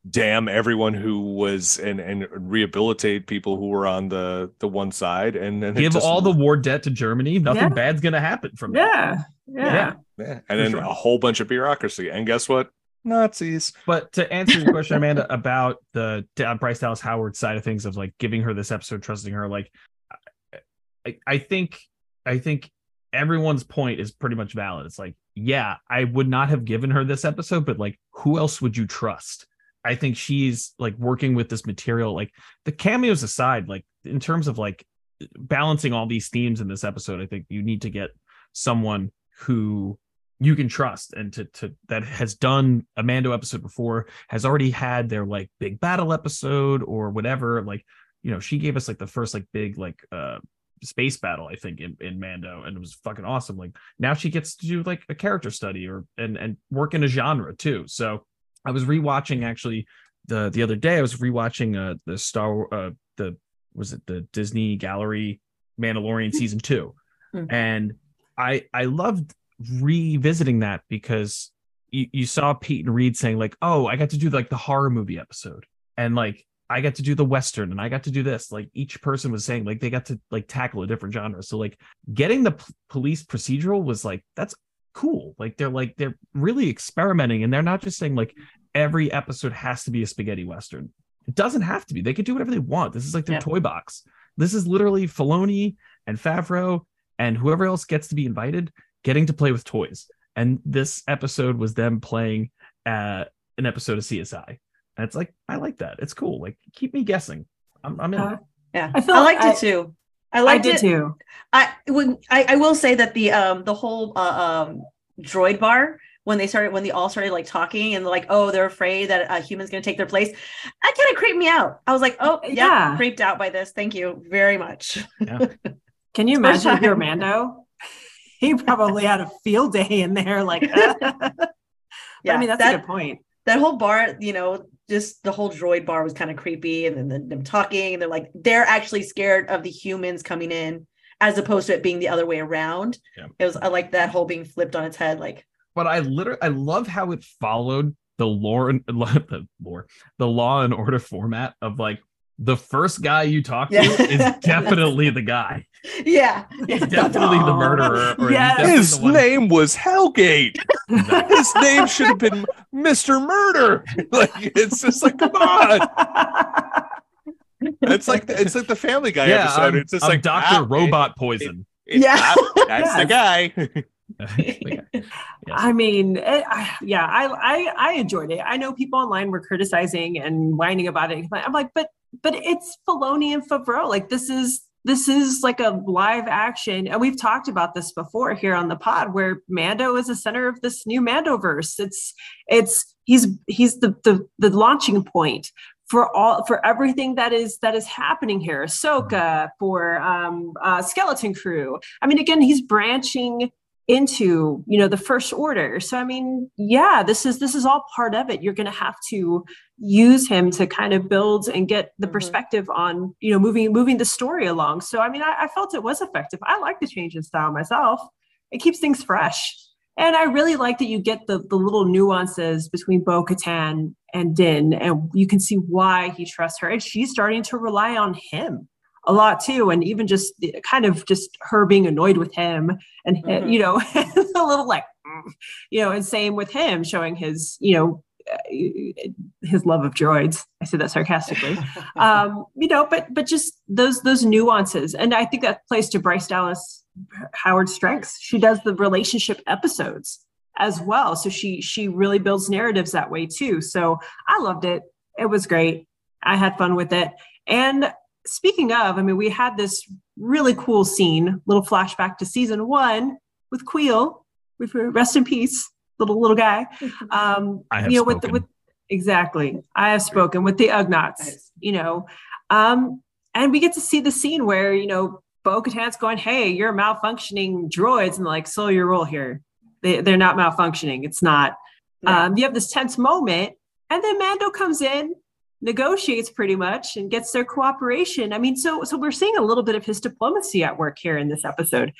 B: damn everyone who was and and rehabilitate people who were on the the one side, and then
C: Give
B: just-
C: all the war debt to Germany. Nothing
A: Yeah.
C: bad's gonna happen from that.
A: Yeah. Yeah.
C: Yeah.
B: yeah, and then
C: sure.
B: a whole bunch of bureaucracy. And guess what? Nazis.
C: But to answer your question, Amanda, about the uh, Bryce Dallas Howard side of things of like giving her this episode, trusting her, like I, I think I think everyone's point is pretty much valid. It's like, yeah, I would not have given her this episode, but like, who else would you trust? I think she's like working with this material, like the cameos aside, like in terms of like balancing all these themes in this episode, I think you need to get someone who you can trust and to to that has done a Mando episode before, has already had their like big battle episode or whatever. Like, you know, she gave us like the first like big like uh space battle, I think, in, in Mando, and it was fucking awesome. Like now she gets to do like a character study or and and work in a genre too. So I was rewatching actually the the other day. I was rewatching uh the Star uh the was it the Disney Gallery Mandalorian season two,
D: Mhm.
C: and I I loved revisiting that because you, you saw Peyton Reed saying like, oh, I got to do like the horror movie episode, and like I got to do the western, and I got to do this. Like each person was saying like they got to like tackle a different genre. So like getting the p- police procedural was like that's cool. Like they're like they're really experimenting, and they're not just saying like every episode has to be a spaghetti western. It doesn't have to be. They could do whatever they want. This is like their
D: Yeah.
C: toy box. This is literally Filoni and Favreau and whoever else gets to be invited getting to play with toys. And this episode was them playing uh, an episode of CSI. And it's like, I like that. It's cool. Like, keep me guessing. I'm, I'm in.
A: Uh,
D: Yeah,
A: I
D: I, liked
A: I-
D: it too. I
A: I
D: liked
A: did
D: it.
A: too.
D: I when I, I will say that the um the whole uh, um droid bar when they started when they all started like talking and like oh they're afraid that a human's gonna take their place that kind of creeped me out I was like oh yeah,
A: Yeah.
D: creeped out by this thank you very much
A: Can you imagine if you're. Mando? He probably had a field day in there. Like,
D: yeah
A: I mean, that's
D: that
A: a good point.
D: that whole bar you know just the whole droid bar was kind of creepy and then the, them talking and they're like they're actually scared of the humans coming in as opposed to it being the other way around
C: Yeah.
D: it was I like that whole being flipped on its head like
C: but I literally I love how it followed the lore and the lore, the law and order format of like the first guy you talk to
D: Yeah.
C: is definitely the guy.
D: yeah
C: He's definitely the murderer. Or
A: Yes.
C: definitely
B: His
C: the one-
B: name was Helgait. His name should have been Mr. Murder. Like it's just like, come on. It's like it's like the Family Guy
C: yeah,
B: episode.
C: I'm,
B: it's just
C: I'm
B: like
C: Doctor
B: ah,
C: Robot Poison.
B: it- it-
D: Yeah.
B: ah, that's the guy.
C: Yes.
A: I mean, it, I, yeah, I, I I enjoyed it. I know people online were criticizing and whining about it. but I'm like, but but it's Filoni and Favreau. Like this is this is like a live action, and we've talked about this before here on the pod, where Mando is the center of this new Mandoverse. It's it's he's he's the the the launching point for all for everything that is that is happening here. Ahsoka for um, uh, Skeleton Crew. I mean, again, he's branching into you know the first order. So i mean yeah this is this is all part of it. You're going to have to use him to kind of build and get the
D: Mhm.
A: perspective on you know moving moving the story along. So i mean I, I felt it was effective. I like the change in style myself. It keeps things fresh. And i really like that you get the the little nuances between bo katan and din and you can see why he trusts her. And she's starting to rely on him a lot too and even just kind of just her being annoyed with him and
D: Mhm.
A: you know a little like mm, you know and same with him showing his you know uh, his love of droids. I say that sarcastically. Um you know but but just those those nuances and i think that plays to bryce dallas howard's strengths. She does the relationship episodes as well so she she really builds narratives that way too. So i loved it. It was great. I had fun with it. And speaking of i mean we had this really cool scene little flashback to season one with Kuiil with rest in peace little little guy um
C: I have
A: you know with the,
C: spoken.
A: with exactly i have spoken with the ugnaughts
D: Nice.
A: you know um and we get to see the scene where you know bo-katan's going hey you're malfunctioning droids and like slow your roll here they, they're not malfunctioning it's not
D: Yeah.
A: um you have this tense moment and then mando comes in negotiates pretty much and gets their cooperation. I mean, so so we're seeing a little bit of his diplomacy at work here in this episode.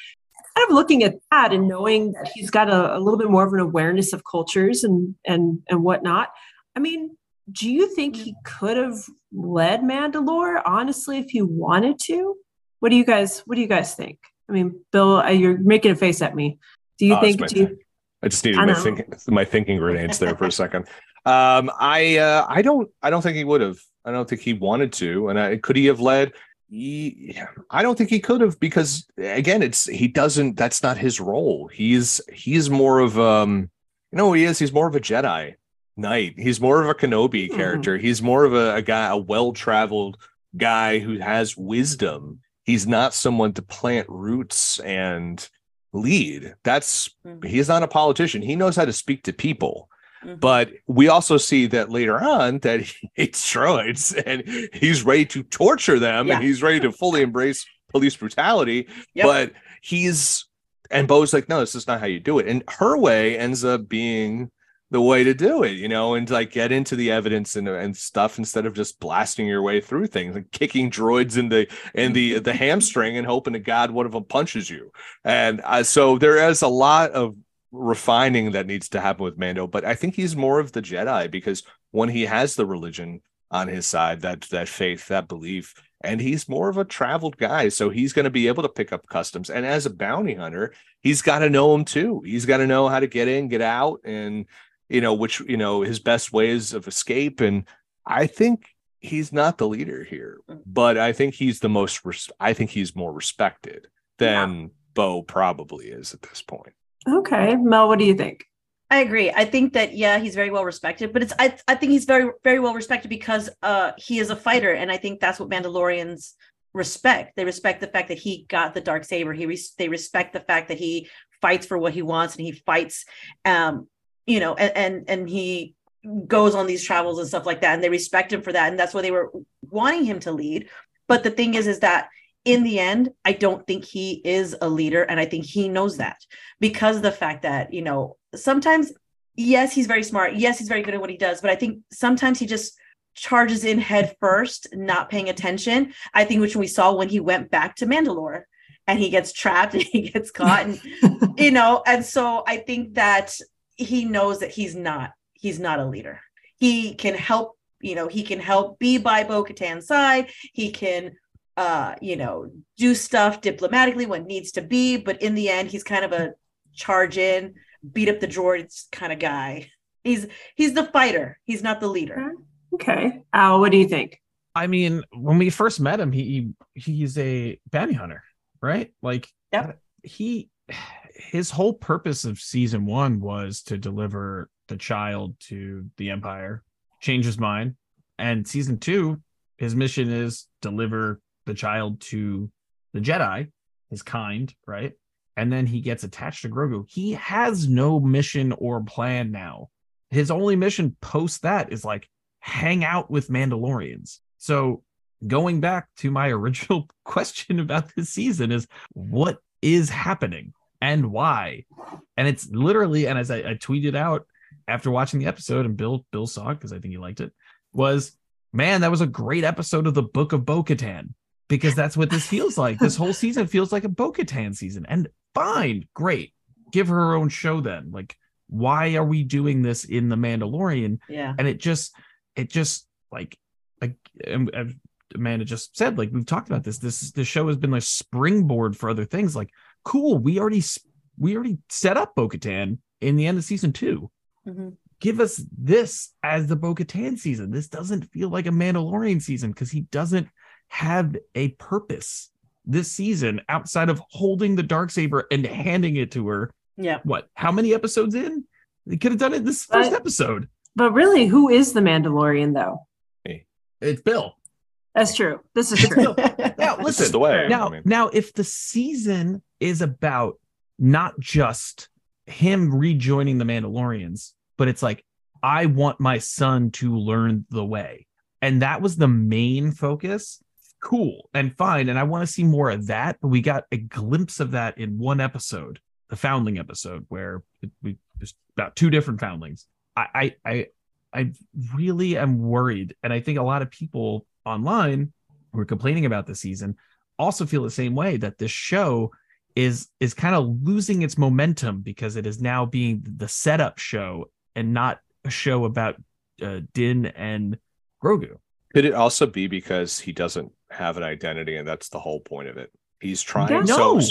A: Kind of looking at that and knowing that he's got a, a little bit more of an awareness of cultures and and and whatnot. I mean, do you think he could have led Mandalore honestly if he wanted to? What do you guys What do you guys think? I mean, Bill, uh, you're making a face at me. Do you
B: Oh,
A: think? Do you,
B: I just needed
A: I
B: my thinking my thinking grenades there for a second. Um, I uh, I don't I don't think he would have. I don't think he wanted to. And I, could he have led? He, I don't think he could have because again, it's he doesn't. That's not his role. He's he's more of um, you know, he is. He's more of a Jedi Knight. He's more of a Kenobi
A: Hmm.
B: character. He's more of a, a guy, a well traveled guy who has wisdom. He's not someone to plant roots and lead. That's
D: Mhm.
B: he's not a politician. He knows how to speak to people.
D: Mhm.
B: But we also see that later on that he hates droids and he's ready to torture them
D: Yeah.
B: and he's ready to fully embrace police brutality.
D: Yep.
B: But he's and Bo's like, no, this is not how you do it. And her way ends up being the way to do it, you know, and like get into the evidence and, and stuff instead of just blasting your way through things and kicking droids in the in the the hamstring and hoping to God one of them punches you. And uh, so there is a lot of refining that needs to happen with Mando, but I think he's more of the Jedi because when he has the religion on his side, that that faith, that belief, and he's more of a traveled guy, so he's going to be able to pick up customs. And as a bounty hunter, he's got to know them too. He's got to know how to get in, get out, and you know which you know his best ways of escape. And I think he's not the leader here, but I think he's the most. Res- I think he's more respected than Bo probably is at this point.
A: Okay, Mel, what do you think?
D: I agree. I think that yeah, he's very well respected, but it's I I think he's very very well respected because uh he is a fighter, and I think that's what Mandalorians respect. They respect the fact that he got the dark saber. He res- they respect the fact that he fights for what he wants and he fights, um, you know, and and and he goes on these travels and stuff like that, and they respect him for that, and that's why they were wanting him to lead. But the thing is, is that in the end, I don't think he is a leader, and I think he knows that because of the fact that you know sometimes yes he's very smart. Yes he's very good at what he does but i think sometimes he just charges in head first not paying attention. I think which we saw when he went back to mandalore and he gets trapped and he gets caught and you know and so i think that he knows that he's not he's not a leader. He can help you know he can help be by bo-katan's side. He can uh you know do stuff diplomatically when needs to be but in the end he's kind of a charge in beat up the droids kind of guy he's he's the fighter he's not the leader
A: Okay, Al, what do you think?
C: I mean, when we first met him, he he's a bounty hunter, right? Like,
D: Yep.
C: he his whole purpose of season one was to deliver the child to the Empire, change his mind, and season two, his mission is deliver the child to the Jedi, his kind, right? And then he gets attached to Grogu. He has no mission or plan now. His only mission post that is like hang out with Mandalorians. So going back to my original question about this season is what is happening and why? And it's literally, and as I, I tweeted out after watching the episode, and Bill Bill saw it because I think he liked it, was man, that was a great episode of the Book of Bo-Katan because that's what this feels like. this whole season feels like a Bo-Katan season, and fine, great, give her her own show then. Like, why are we doing this in the Mandalorian?
D: yeah
C: and it just it just like like amanda just said like we've talked about this this the show has been like springboard for other things like cool we already we already set up bo-katan in the end of season two
D: Mhm.
C: give us this as the bo-katan season this doesn't feel like a mandalorian season because he doesn't have a purpose this season outside of holding the dark saber and handing it to her
D: yeah
C: what how many episodes in they could have done it this first
A: But-
C: episode
A: But really, who is the Mandalorian, though? Hey.
C: it's bill
A: That's true. This is true.
C: now listen
B: the way.
C: now
B: I mean,
C: now if the season is about not just him rejoining the mandalorians but it's like i want my son to learn the way and that was the main focus cool. And fine. And i want to see more of that but we got a glimpse of that in one episode the foundling episode where it, we just about two different foundlings. I i i I really am worried, and I think a lot of people online who are complaining about the season also feel the same way that this show is is kind of losing its momentum because it is now being the setup show and not a show about uh, Din and Grogu.
B: Could it also be because he doesn't have an identity, and that's the whole point of it? He's trying.
A: Yeah.
B: So
C: No.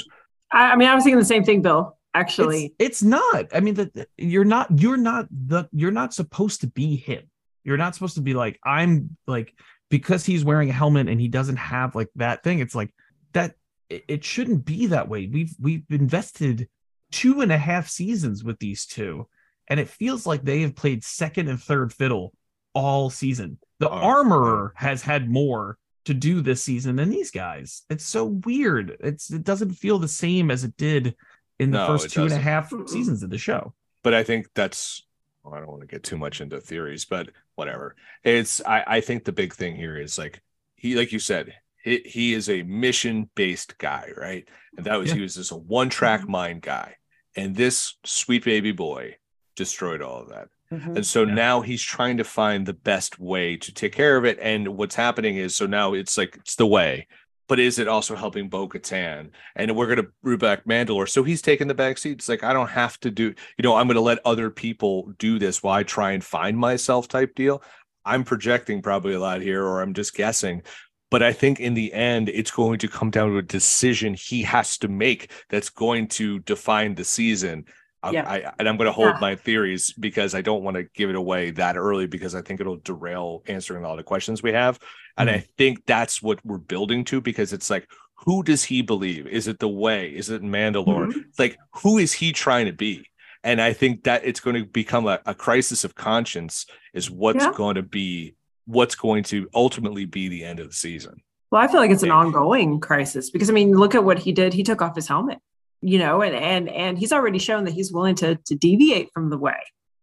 A: I, I mean, I was thinking the same thing, Bill. Actually,
C: it's, it's not. I mean, that you're not. You're not the. You're not supposed to be him. You're not supposed to be like I'm like because he's wearing a helmet and he doesn't have like that thing. It's like that. It, it shouldn't be that way. We've we've invested two and a half seasons with these two, and it feels like they have played second and third fiddle all season. The
B: Oh,
C: armorer has had more to do this season than these guys. It's so weird. It's it doesn't feel the same as it did in the
B: No,
C: first
B: it
C: two
B: doesn't.
C: half
A: Mm-mm.
C: seasons of the show.
B: but I think that's well, I don't want to get too much into theories, but whatever. It's I, I think the big thing here is like he like you said, he, he is a mission based guy, right? And that was
C: Yeah.
B: he was just a one track mm-hmm. mind guy. And this sweet baby boy destroyed all of that.
D: Mhm.
B: And so
C: Yeah.
B: now he's trying to find the best way to take care of it. And what's happening is so now it's like it's the way, but is it also helping Bo Katan? And we're gonna root back Mandalore. So he's taking the back seat. It's like I don't have to do, you know, I'm gonna let other people do this while I try and find myself type deal. I'm projecting probably a lot here, or I'm just guessing. But I think in the end, it's going to come down to a decision he has to make that's going to define the season. I,
D: Yeah.
B: I, and I'm going to hold
A: Yeah.
B: my theories because I don't want to give it away that early because I think it'll derail answering all the questions we have. And I mm. think that's what we're building to because it's like, who does he believe? Is it the way? Is it Mandalore? Mm-hmm. It's like, who is he trying to be? And I think that it's going to become a, a crisis of conscience, is what's
A: Yeah.
B: going to be what's going to ultimately be the end of the season.
A: Well, I feel like it's an ongoing crisis because I mean, look at what he did. He took off his helmet, you know, and and and he's already shown that he's willing to to deviate from the way,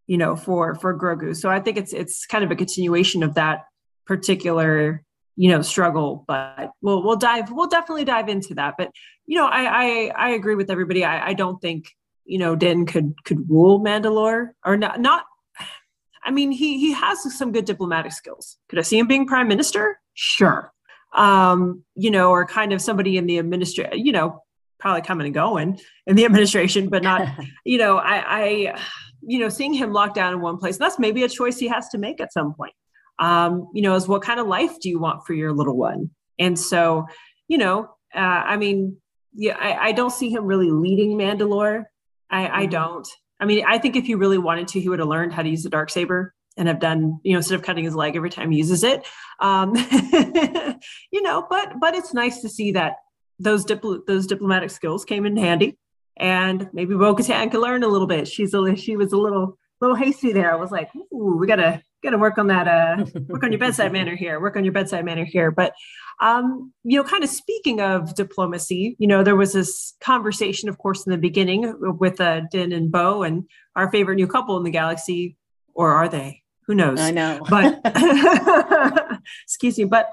A: you know, for for Grogu. So I think it's it's kind of a continuation of that particular you know struggle. But we'll we'll dive we'll definitely dive into that. But you know, I I, I agree with everybody. I, I don't think you know Din could could rule Mandalore or not not. I mean, he he has some good diplomatic skills. Could I see him being prime minister? Sure um, you know, or kind of somebody in the administration, you know, probably coming and going in the administration, but not, you know, I, I, you know, seeing him locked down in one place, that's maybe a choice he has to make at some point. Um, you know, is what kind of life do you want for your little one? And so, you know, uh, I mean, yeah, I, I don't see him really leading Mandalore. I, I
D: Mhm.
A: don't. I mean, I think if he really wanted to, he would have learned how to use the dark saber and have done, you know, instead of cutting his leg every time he uses it. Um, you know, but but it's nice to see that those dipl- those diplomatic skills came in handy, and maybe Bo-Katan could learn a little bit. She's a she was a little little hasty there. I was like, ooh, we gotta gotta work on that. Uh, work on your bedside manner here. Work on your bedside manner here. But um, you know, kind of speaking of diplomacy, you know, there was this conversation, of course, in the beginning with uh, Din and Bo and our favorite new couple in the galaxy, or are they? Who knows?
D: I know.
A: but excuse me but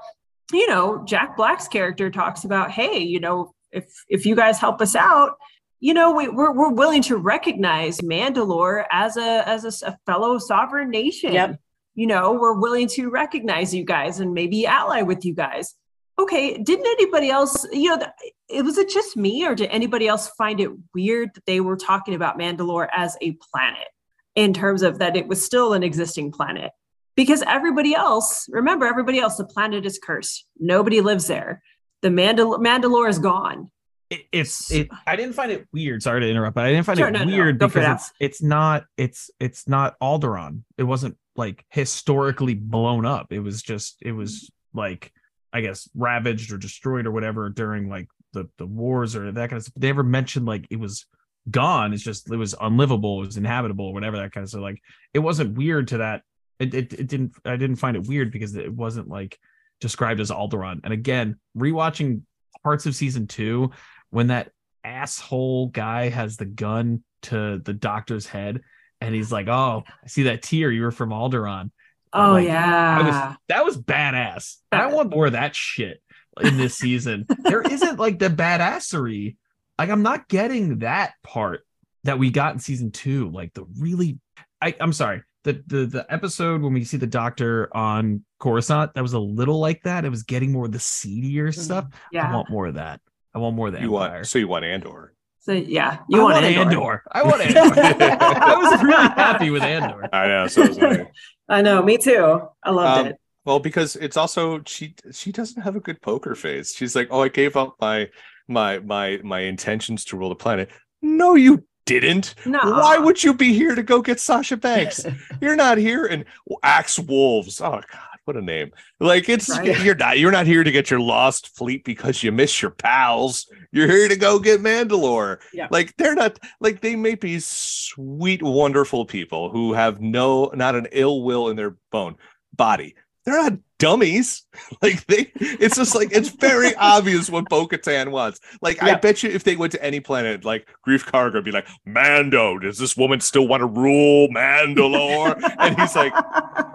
A: you know jack black's character talks about hey you know if if you guys help us out you know we, we're, we're willing to recognize mandalore as a as a fellow sovereign nation.
D: Yep.
A: you know we're willing to recognize you guys and maybe ally with you guys. Okay didn't anybody else you know it was it just me or did anybody else find it weird that they were talking about mandalore as a planet in terms of that it was still an existing planet because everybody else remember everybody else the planet is cursed nobody lives there the Mandal- mandalore is gone
C: It, it's it. I didn't find it weird. Sorry to interrupt, but I didn't find
A: Sure,
C: it
A: no, no,
C: weird
A: for
C: because
A: it.
C: it's it's not it's it's not Alderaan. It wasn't like historically blown up. It was just it was like I guess ravaged or destroyed or whatever during like the the wars or that kind of stuff. They never mentioned like it was gone. It's just it was unlivable. It was inhabitable, whatever that kind of stuff. Like it wasn't weird to that. It, it it didn't. I didn't find it weird because it wasn't like described as Alderaan. And again, rewatching parts of season two when that asshole guy has the gun to the doctor's head and he's like, "Oh, I see that tear. You were from Alderaan."
A: oh
C: Like,
A: yeah
C: was that was badass. I want more of that shit in this season. there isn't like the badassery. Like I'm not getting that part that we got in season two. Like the really, I, I'm sorry. The the the episode when we see the doctor on Coruscant, that was a little like that. It was getting more of the seedier stuff.
A: Yeah.
C: I want more of that. I want more of the
B: You
C: Empire.
B: want so you want Andor.
A: So yeah, you
C: I
A: want,
C: want
A: Andor.
C: Andor. I want Andor. I was really happy with Andor.
B: I know. So was I.
A: I know, me too. I loved
B: Um,
A: it.
B: Well, because it's also she she doesn't have a good poker face. She's like, "Oh, I gave up my my my my intentions to rule the planet." No, you didn't.
A: No.
B: Why would you be here to go get Sasha Banks? You're not here and Axe Wolves. Oh God, what a name! Like it's
A: Right.
B: you're not you're not here to get your lost fleet because you miss your pals. You're here to go get Mandalore.
D: Yeah.
B: Like they're not like they may be sweet, wonderful people who have no not an ill will in their bone body. They're not dummies. Like they, it's just like it's very obvious what Bo-Katan wants. Like I bet you, if they went to any planet, like Greef Karga would be like, Mando, does this woman still want to rule Mandalore? and he's like,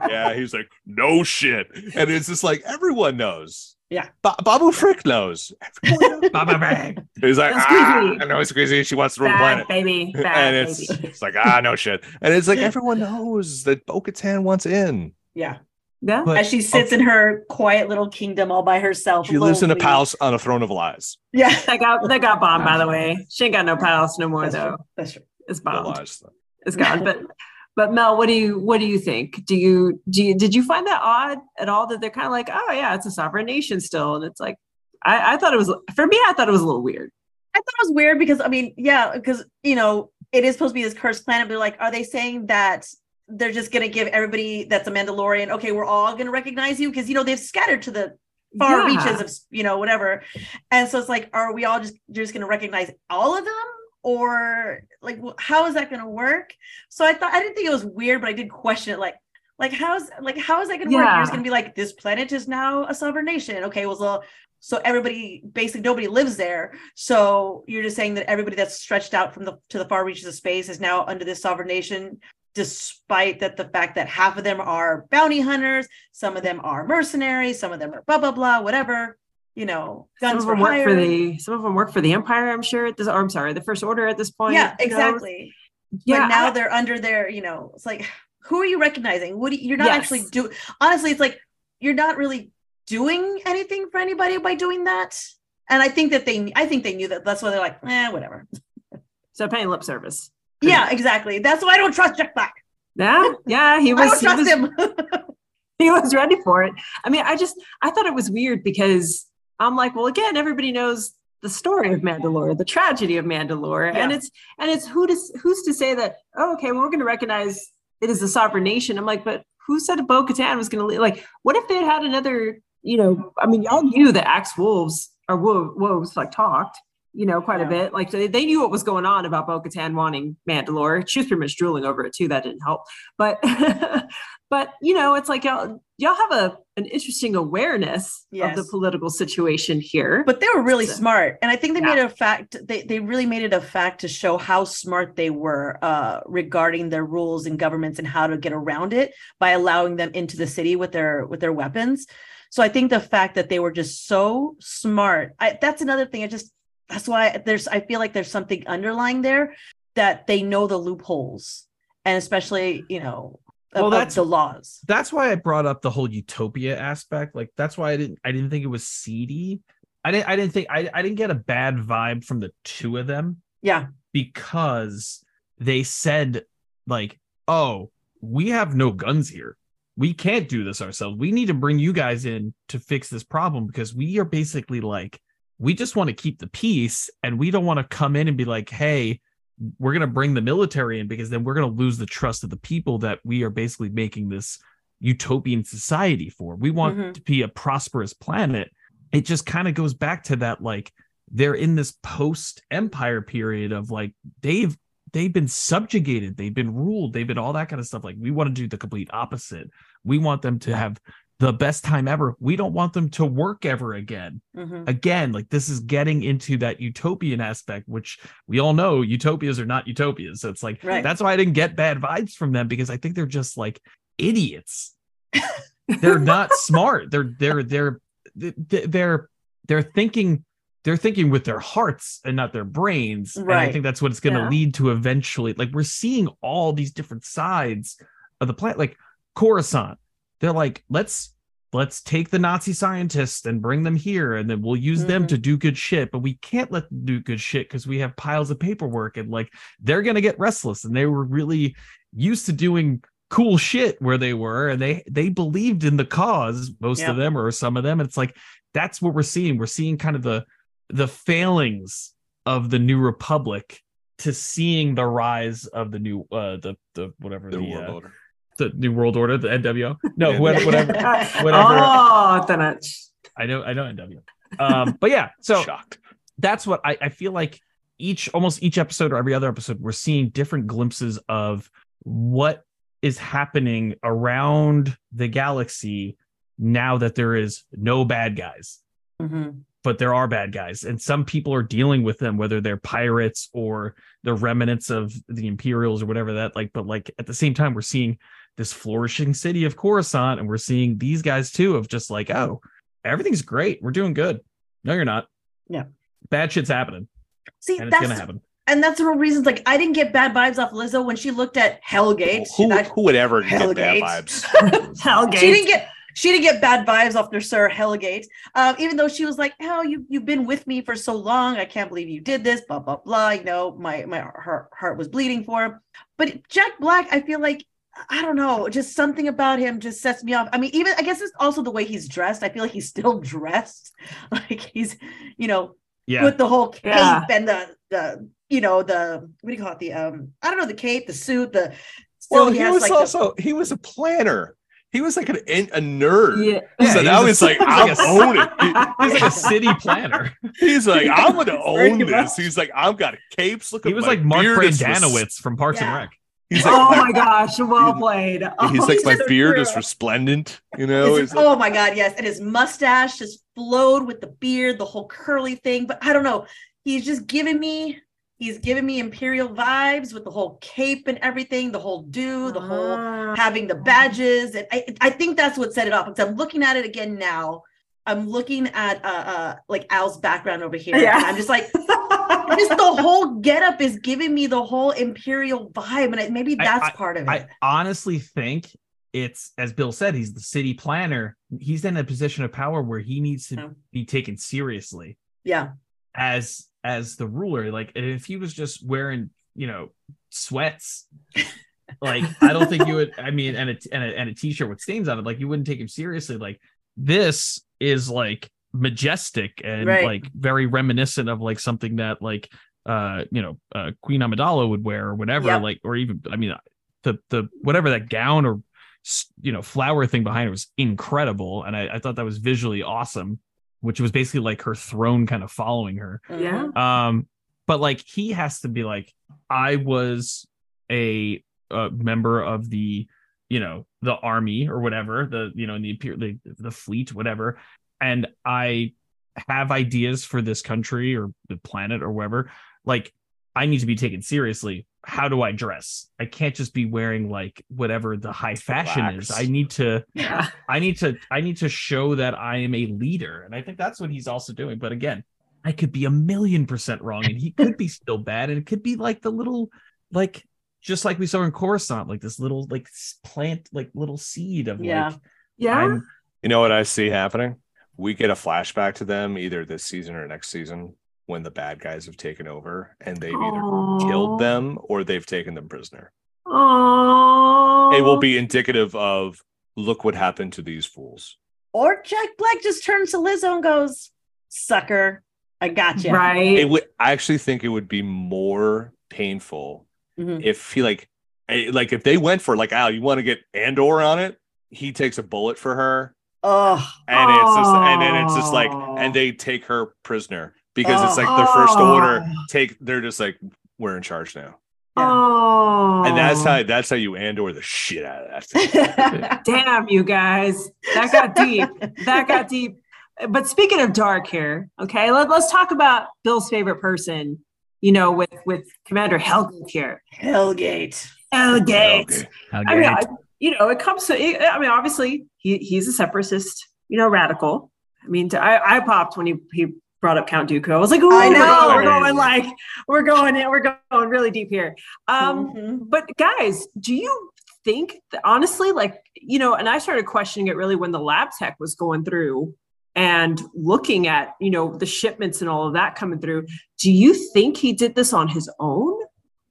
B: yeah, he's like, no shit. And it's just like everyone knows.
D: Yeah.
B: Ba- Babu Frick knows.
C: Baba bang.
B: He's like,
A: That's
B: ah,
A: crazy.
B: I know it's crazy. She wants to rule the planet.
A: baby. Bad
B: and it's
A: baby.
B: it's like ah no shit. And it's like everyone knows that Bo-Katan wants in.
D: Yeah.
A: Yeah.
C: But-
D: As she sits in her quiet little kingdom all by herself.
B: She lives in a palace on a throne of lies.
D: Yeah.
A: That got that got bombed, by the way. She ain't got no palace no more
D: That's
A: though.
D: true. That's true.
A: It's
B: The
A: bombed.
B: lies.
A: It's gone. But but Mel, what do you what do you think? Do you do you did you find that odd at all that they're kind of like, oh yeah, it's a sovereign nation still, and it's like, I, I thought it was for me, I thought it was a little weird.
D: I thought it was weird because I mean, yeah, because you know, it is supposed to be this cursed planet, but like, are they saying that they're just gonna give everybody that's a Mandalorian, okay, we're all gonna recognize you? Because you know, they've scattered to the far
A: Yeah.
D: reaches of you know, whatever. And so it's like, are we all just just gonna recognize all of them? Or like how is that gonna work? So I thought I didn't think it was weird, but I did question it like like how's like how is that gonna work? You're just gonna be like, this planet is now a sovereign nation. Okay, well so so everybody basically nobody lives there so you're just saying that everybody that's stretched out from the to the far reaches of space is now under this sovereign nation despite that the fact that half of them are bounty hunters some of them are mercenaries some of them are blah blah blah whatever you know
A: Some
D: guns
A: of
D: for
A: work
D: hire
A: for the some of them work for the Empire, I'm sure. At this, or I'm sorry, the First Order at this point.
D: yeah
A: you know?
D: exactly
A: Yeah,
D: but now
A: I-
D: they're under their you know it's like who are you recognizing what do you, you're not
A: Yes.
D: actually do honestly it's like you're not really doing anything for anybody by doing that and i think that they i think they knew that that's why they're like eh whatever
A: so paying lip service.
D: Yeah exactly that's why i don't trust jack black
A: Yeah, yeah, he was.
D: i don't
A: he
D: trust
A: was
D: him
A: he was ready for it. I mean, I just I thought it was weird because I'm like, well, again, everybody knows the story of Mandalore, the tragedy of Mandalore, and it's and it's who does who's to say that? Oh, okay, well, we're going to recognize it as a sovereign nation. I'm like, but who said Bo Katan was going to like? What if they had had another? You know, I mean, y'all knew that Axe Wolves or Wo- Wolves like talked. You know, quite a bit. Like they, they knew what was going on about Bo Katan wanting Mandalore. She was pretty much drooling over it too. That didn't help. But but you know, it's like y'all y'all have a an interesting awareness of the political situation here.
D: but they were really
A: So-
D: smart and i think they
A: Yeah.
D: made it a fact they, they really made it a fact to show how smart they were uh, regarding their rules and governments and how to get around it by allowing them into the city with their with their weapons so i think the fact that they were just so smart I, that's another thing i just that's why there's i feel like there's something underlying there that they know the loopholes and especially you know
C: Well, that's-
D: the laws
C: that's why I brought up the whole utopia aspect. Like that's why I didn't I didn't think it was seedy. I didn't I didn't think I, I didn't get a bad vibe from the two of them
D: yeah
C: because they said like, "Oh, we have no guns here. We can't do this ourselves. We need to bring you guys in to fix this problem because we are basically like we just want to keep the peace and we don't want to come in and be like, "Hey, we're going to bring the military in because then we're going to lose the trust of the people that we are basically making this utopian society for. We want
D: Mhm.
C: to be a prosperous planet. It just kind of goes back to that like they're in this post empire period of like they've they've been subjugated, they've been ruled, they've been all that kind of stuff like we want to do the complete opposite. We want them to have the best time ever. We don't want them to work ever again
D: Mhm.
C: again like this is getting into that utopian aspect which we all know utopias are not utopias so it's like
D: Right.
C: that's why i didn't get bad vibes from them because i think they're just like idiots they're not smart they're they're they're they're they're they're thinking they're thinking with their hearts and not their brains and i think that's what it's going to
A: Yeah.
C: lead to eventually like we're seeing all these different sides of the planet, like Coruscant. They're like, let's let's take the Nazi scientists and bring them here, and then we'll use them
D: Mhm.
C: to do good shit. But we can't let them do good shit because we have piles of paperwork, and like they're gonna get restless. And they were really used to doing cool shit where they were, and they they believed in the cause, most
D: Yeah.
C: of them or some of them. And it's like that's what we're seeing. We're seeing kind of the the failings of the new republic to seeing the rise of the new uh the the whatever
B: The
C: the,
B: world
C: uh,
B: order.
C: The new world order the nwo no
B: Yeah.
C: whatever, whatever Whatever.
A: Oh, Tanach.
C: i know i know nw um but yeah so
B: Shocked.
C: that's what I, I feel like each almost each episode or every other episode we're seeing different glimpses of what is happening around the galaxy now that there is no bad guys
D: Mhm.
C: but there are bad guys and some people are dealing with them whether they're pirates or the remnants of the imperials or whatever that like but like at the same time we're seeing this flourishing city of coruscant and we're seeing these guys too of just like oh everything's great we're doing good no you're not
D: Yeah.
C: bad shit's happening
D: See,
C: and it's
D: that's
C: gonna happen
D: and that's the real reasons. Like, I didn't get bad vibes off Lizzo when she looked at Helgait.
B: Who,
D: That-
B: who would ever get bad
D: Helgait.
B: vibes?
A: Helgait.
D: she didn't get she didn't get bad vibes off their Sir Helgait. Um, even though she was like, "Oh, you you've been with me for so long. I can't believe you did this." Blah blah blah. You know, my my heart heart was bleeding for him. But Jack Black, I feel like I don't know, just something about him just sets me off. I mean, even I guess it's also the way he's dressed. I feel like he's still dressed, like he's you know
C: yeah
D: with the whole cape
A: Yeah.
D: and the the you know the what do you call it the um I don't know the cape the suit the
B: Well,
D: still
B: he, was
D: like, the-
B: also he was a planner. He was like an, a nerd.
A: Yeah.
C: Yeah,
B: so
C: he
B: now
C: was
B: he's
C: a-
B: like, I'm
C: like a-
B: own it.
C: he's like a city planner
B: He's like, I'm gonna own this. He's like, I've got capes. Look
C: he
B: at
C: was like mark
B: beard is res-
C: Brendanawicz from parks and rec
B: He's like,
A: oh
B: my,
A: my gosh, well played. Oh,
B: he's like, my
D: so
B: beard
D: true.
B: is resplendent. You know,
D: His-
B: He's like-
D: oh my god, yes, and his mustache just flowed with the beard, the whole curly thing. But I don't know, he's just giving me, he's giving me imperial vibes with the whole cape and everything, the whole do, the whole
A: Ah.
D: having the badges, and I, I think that's what set it off. Because I'm looking at it again now. I'm looking at uh, uh like Al's background over here,
A: Yeah.
D: and I'm just like, just the whole getup is giving me the whole imperial vibe, and I, maybe
C: I-
D: that's part of it.
C: I honestly think it's as Bill said, he's the city planner. He's in a position of power where he needs to
D: Yeah.
C: be taken seriously
D: yeah,
C: as as the ruler. Like if he was just wearing, you know, sweats, like I don't think you would. I mean, and a and a, and a t-shirt with stains on it, like you wouldn't take him seriously. Like this is like majestic and
D: Right.
C: like very reminiscent of like something that like uh you know uh Queen Amidala would wear or whatever.
D: Yep.
C: Like or even I mean the the whatever that gown or you know flower thing behind it was incredible, and I, I thought that was visually awesome. Which was basically like her throne kind of following her
A: Yeah.
C: um but like he has to be like i was a, a member of the you know the army or whatever the you know in the imperial the, the fleet whatever and i have ideas for this country or the planet or wherever like i need to be taken seriously how do i dress i can't just be wearing like whatever the high fashion is i need to
A: Yeah.
C: I need to I need to show that I am a leader. And I think that's what he's also doing. But again, I could be a million percent wrong and he could be still bad. And it could be like the little like just like we saw in Coruscant, like this little like plant, like little seed of
D: Yeah.
C: like
A: Yeah.
C: I'm
B: You know what I see happening? We get a flashback to them either this season or next season when the bad guys have taken over and they've either killed them or they've taken them prisoner.
A: Oh.
B: It will be indicative of look what happened to these fools.
D: Or Jack Black just turns to Lizzo and goes, "Sucker, I got you."
A: right.
B: It would I actually think it would be more painful
D: Mhm.
B: if he like eh, like if they went for like Al, you want to get Andor on it, he takes a bullet for her
D: Oh,
B: and it's just and then it's just like and they take her prisoner because it's like their first order take they're just like we're in charge now.
A: oh.
B: And that's how that's how you Andor the shit out of that thing.
A: Damn, you guys. That got deep. that got deep. But speaking of dark here, okay, let, let's talk about Bill's favorite person, you know, with with Commander Helgait here.
D: Helgait.
A: Helgait.
B: Okay.
A: I mean, I, you know, it comes to, I mean, obviously, he, he's a separatist, you know, radical. I mean, to, I, I popped when he, he brought up Count Dooku. I was like, Ooh,
D: I
A: we're
D: know.
A: going- we're going like, we're going in, we're going really deep here. Um,
D: Mhm.
A: but guys, do you think that honestly, like, you know, and I started questioning it really when the lab tech was going through and looking at, you know, the shipments and all of that coming through. Do you think he did this on his own?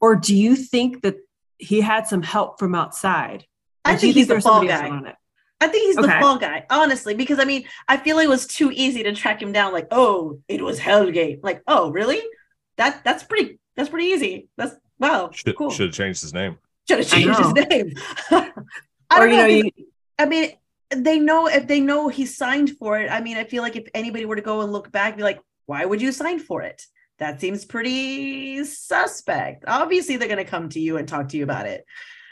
A: Or do you think that he had some help from outside?
D: I
A: you
D: think he's
A: there's
D: fall guy.
A: On it?
D: I think he's the fall guy, honestly, because I mean, I feel it was too easy to track him down. Like, oh, it was Helgait. Like, oh, really? That that's pretty. That's pretty easy. That's wow.
B: Should
D: cool.
B: should have changed his name.
D: Should have changed his name. I
A: Or,
D: don't
A: you
D: know.
A: know,
D: 'cause-
A: you,
D: I mean, they know if they know he signed for it. I mean, I feel like if anybody were to go and look back, be like, why would you sign for it? That seems pretty suspect. Obviously, they're going to come to you and talk to you about it.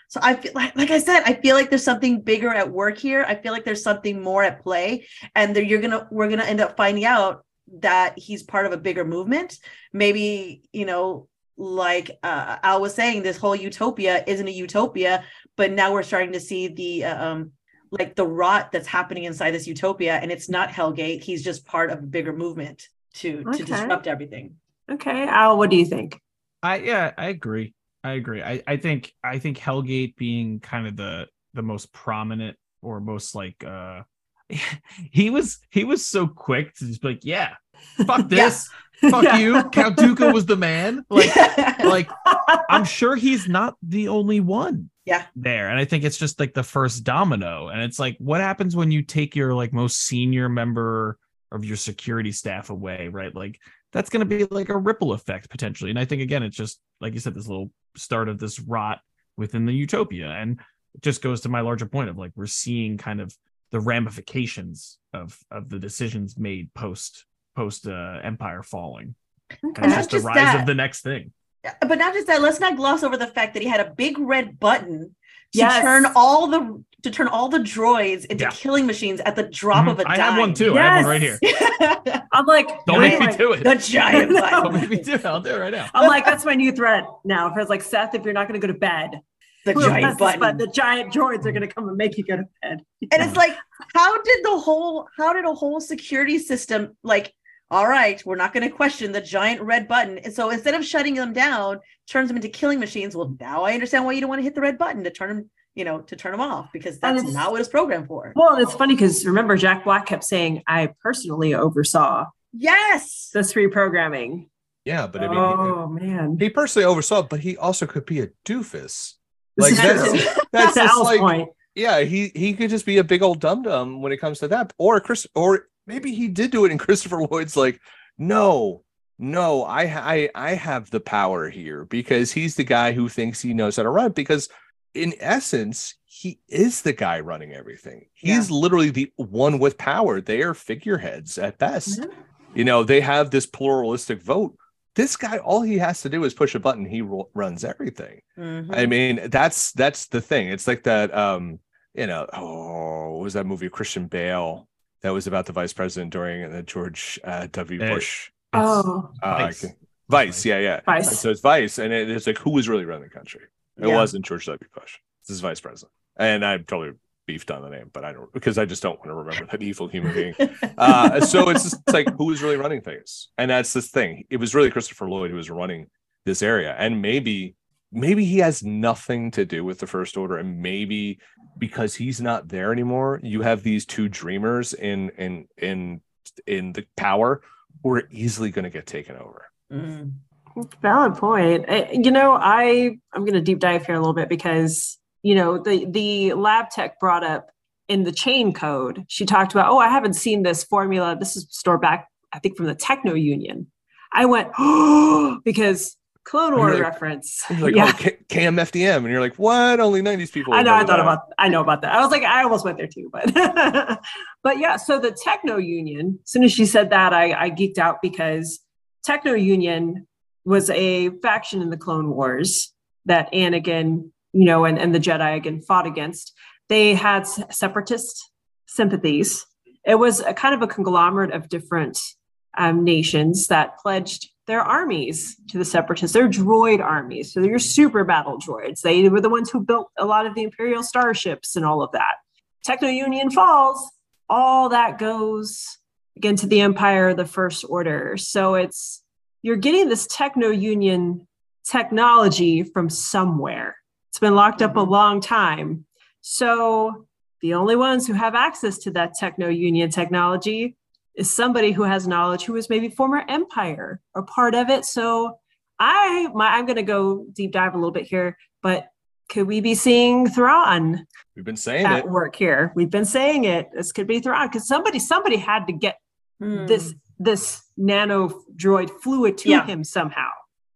D: So I feel like, like I said, I feel like there's something bigger at work here. I feel like there's something more at play, and there you're gonna we're gonna end up finding out that he's part of a bigger movement. Maybe you know, like uh, Al was saying, this whole utopia isn't a utopia, but now we're starting to see the uh, um like the rot that's happening inside this utopia, and it's not Helgait. He's just part of a bigger movement to
A: Okay.
D: to disrupt everything.
A: okay, Al, what do you think?
C: I yeah, I agree. I agree. I, I think I think Helgait being kind of the the most prominent or most like uh he was he was so quick to just be like, yeah, fuck this, fuck
A: Yeah.
C: you. Count Dooku was the man. Like like I'm sure he's not the only one.
D: Yeah.
C: There. And I think it's just like the first domino. And it's like, what happens when you take your like most senior member of your security staff away, right? Like that's gonna be like a ripple effect potentially. And I think again, it's just like you said, this little start of this rot within the utopia. And it just goes to my larger point of like we're seeing kind of the ramifications of of the decisions made post post uh, empire falling. And it's just the rise
D: that.
C: of the next thing.
D: but not just that let's not gloss over the fact that he had a big red button to
A: Yes.
D: turn all the to turn all the droids into
C: Yeah.
D: killing machines at the drop
C: Mhm.
D: of a dime.
C: I have one too. I have one right here.
A: I'm like,
C: Don't
A: wait,
C: make me do it.
D: the giant
C: Don't make me do it. I'll do it right now.
A: I'm like, that's my new threat now. For it's like Seth, if you're not going to go to bed,
D: The
A: whoever
D: giant
A: presses
D: button.
A: button, the giant droids are going to come and make you go to bed.
D: and it's like how did the whole how did a whole security system like all right we're not going to question the giant red button and so instead of shutting them down turns them into killing machines well now i understand why you don't want to hit the red button to turn them you know to turn them off because that's not what it's programmed for
A: Well, and it's funny because remember, Jack Black kept saying, I personally oversaw
D: yes
A: this reprogramming.
B: Yeah, but I mean,
A: oh, man.
B: he, he personally oversaw, it, but he also could be a doofus.
A: This
B: Like
A: is
B: that's that's
A: to
B: just like
A: point.
B: yeah, he he could just be a big old dum dum when it comes to that, or Chris, or maybe he did do it, and Christopher Lloyd's like, no, no, I I I have the power here because he's the guy who thinks he knows how to run. Because in essence, he is the guy running everything. He's literally the one with power. They are figureheads at best.
A: Yeah.
B: You know, they have this pluralistic vote. This guy, all he has to do is push a button. He ru- runs everything.
D: Mhm.
B: I mean, that's that's the thing. It's like that. Um, you know, oh, what was that movie Christian Bale that was about the vice president during the George uh, W.
C: Hey,
B: Bush
A: Oh,
B: uh,
C: Vice.
B: Vice. Vice, yeah, yeah.
A: Vice.
B: So it's Vice, and it, it's like who was really running the country? It
D: Yeah.
B: wasn't George W. Bush. This is vice president, and I'm totally beefed on the name, but I don't because I just don't want to remember that evil human being. Uh, so it's just it's like who was really running things, and that's this thing. It was really Christopher Lloyd who was running this area, and maybe maybe he has nothing to do with the First Order, and maybe because he's not there anymore, you have these two dreamers in in in in the power who are easily going to get taken over.
D: Mhm.
A: valid point. Uh, You know, I I'm going to deep dive here a little bit because you know the the lab tech brought up in the chain code. She talked about, oh, I haven't seen this formula. This is stored back, I think, from the Techno Union. I went, oh, because Clone War
B: Really?
A: reference.
B: Like,
A: yeah.
B: oh, KMFDM, and you're like, what? Only 90s people.
A: I know. I thought about. I know about that. I was like, I almost went there too, but but yeah. So the Techno Union. As soon as she said that, I, I geeked out because Techno Union was a faction in the Clone Wars that Anakin, you know, and, and the Jedi again fought against. They had separatist sympathies. It was a kind of a conglomerate of different um, nations that pledged their armies to the separatists. They're droid armies, so they're your super battle droids. They were the ones who built a lot of the Imperial starships and all of that. Techno Union falls, all that goes again to the Empire, the First Order. So it's you're getting this Techno Union technology from somewhere. It's been locked up a mm-hmm. long time. So the only ones who have access to that techno union technology is somebody who has knowledge who was maybe former empire or part of it. So I my I'm gonna go deep dive a little bit here, but could we be seeing Thrawn
B: We've been saying
A: at
B: it.
A: work here? We've been saying it. This could be Thrawn because somebody somebody had to get
D: Hmm.
A: this this nano droid fluid to
D: Yeah.
A: him somehow.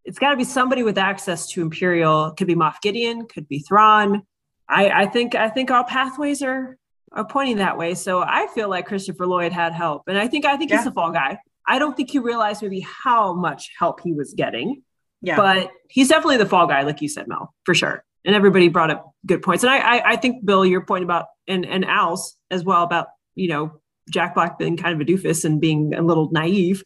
A: It's got to be somebody with access to Imperial. Could be Moff Gideon. Could be Thrawn. I, I think I think all pathways are are pointing that way. So I feel like Christopher Lloyd had help, and I think I think he's
D: Yeah.
A: the fall guy. I don't think he realized maybe how much help he was getting,
D: Yeah.
A: but he's definitely the fall guy, like you said, Mel, for sure. And everybody brought up good points, and I I, I think Bill, your point about and and Al's as well about you know Jack Black being kind of a doofus and being a little naive.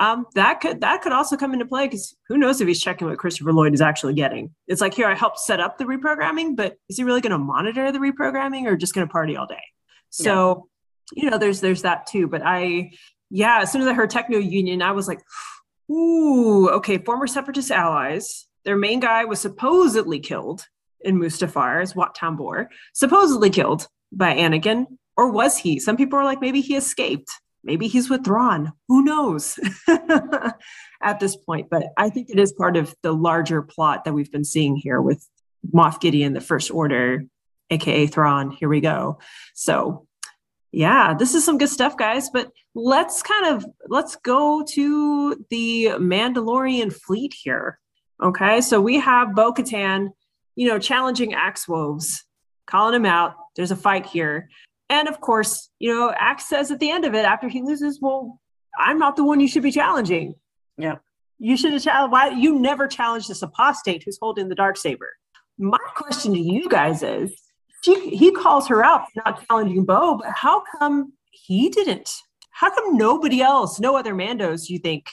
A: Um, that could that could also come into play because who knows if he's checking what Christopher Lloyd is actually getting. It's like here I helped set up the reprogramming, but is he really going to monitor the reprogramming or just going to party all day? So you know, there's there's that too. But I yeah, as soon as I heard Techno Union, I was like, ooh, okay, former separatist allies. Their main guy was supposedly killed in Mustafar as Wat Tambor, supposedly killed by Anakin, or was he? Some people are like, maybe he escaped. Maybe he's withdrawn. Who knows at this point? But I think it is part of the larger plot that we've been seeing here with Moff Gideon, the First Order, aka Thrawn. Here we go. So, yeah, this is some good stuff, guys. But let's kind of let's go to the Mandalorian fleet here. Okay, so we have Bo Katan, you know, challenging Axe Woves, calling him out. There's a fight here. And of course, you know, Axe says at the end of it, after he loses, well, I'm not the one you should be challenging.
D: Yeah.
A: You should have challenged why you never challenged this apostate who's holding the dark saber. My question to you guys is she, he calls her out for not challenging Bo, but how come he didn't? How come nobody else, no other Mandos, you think,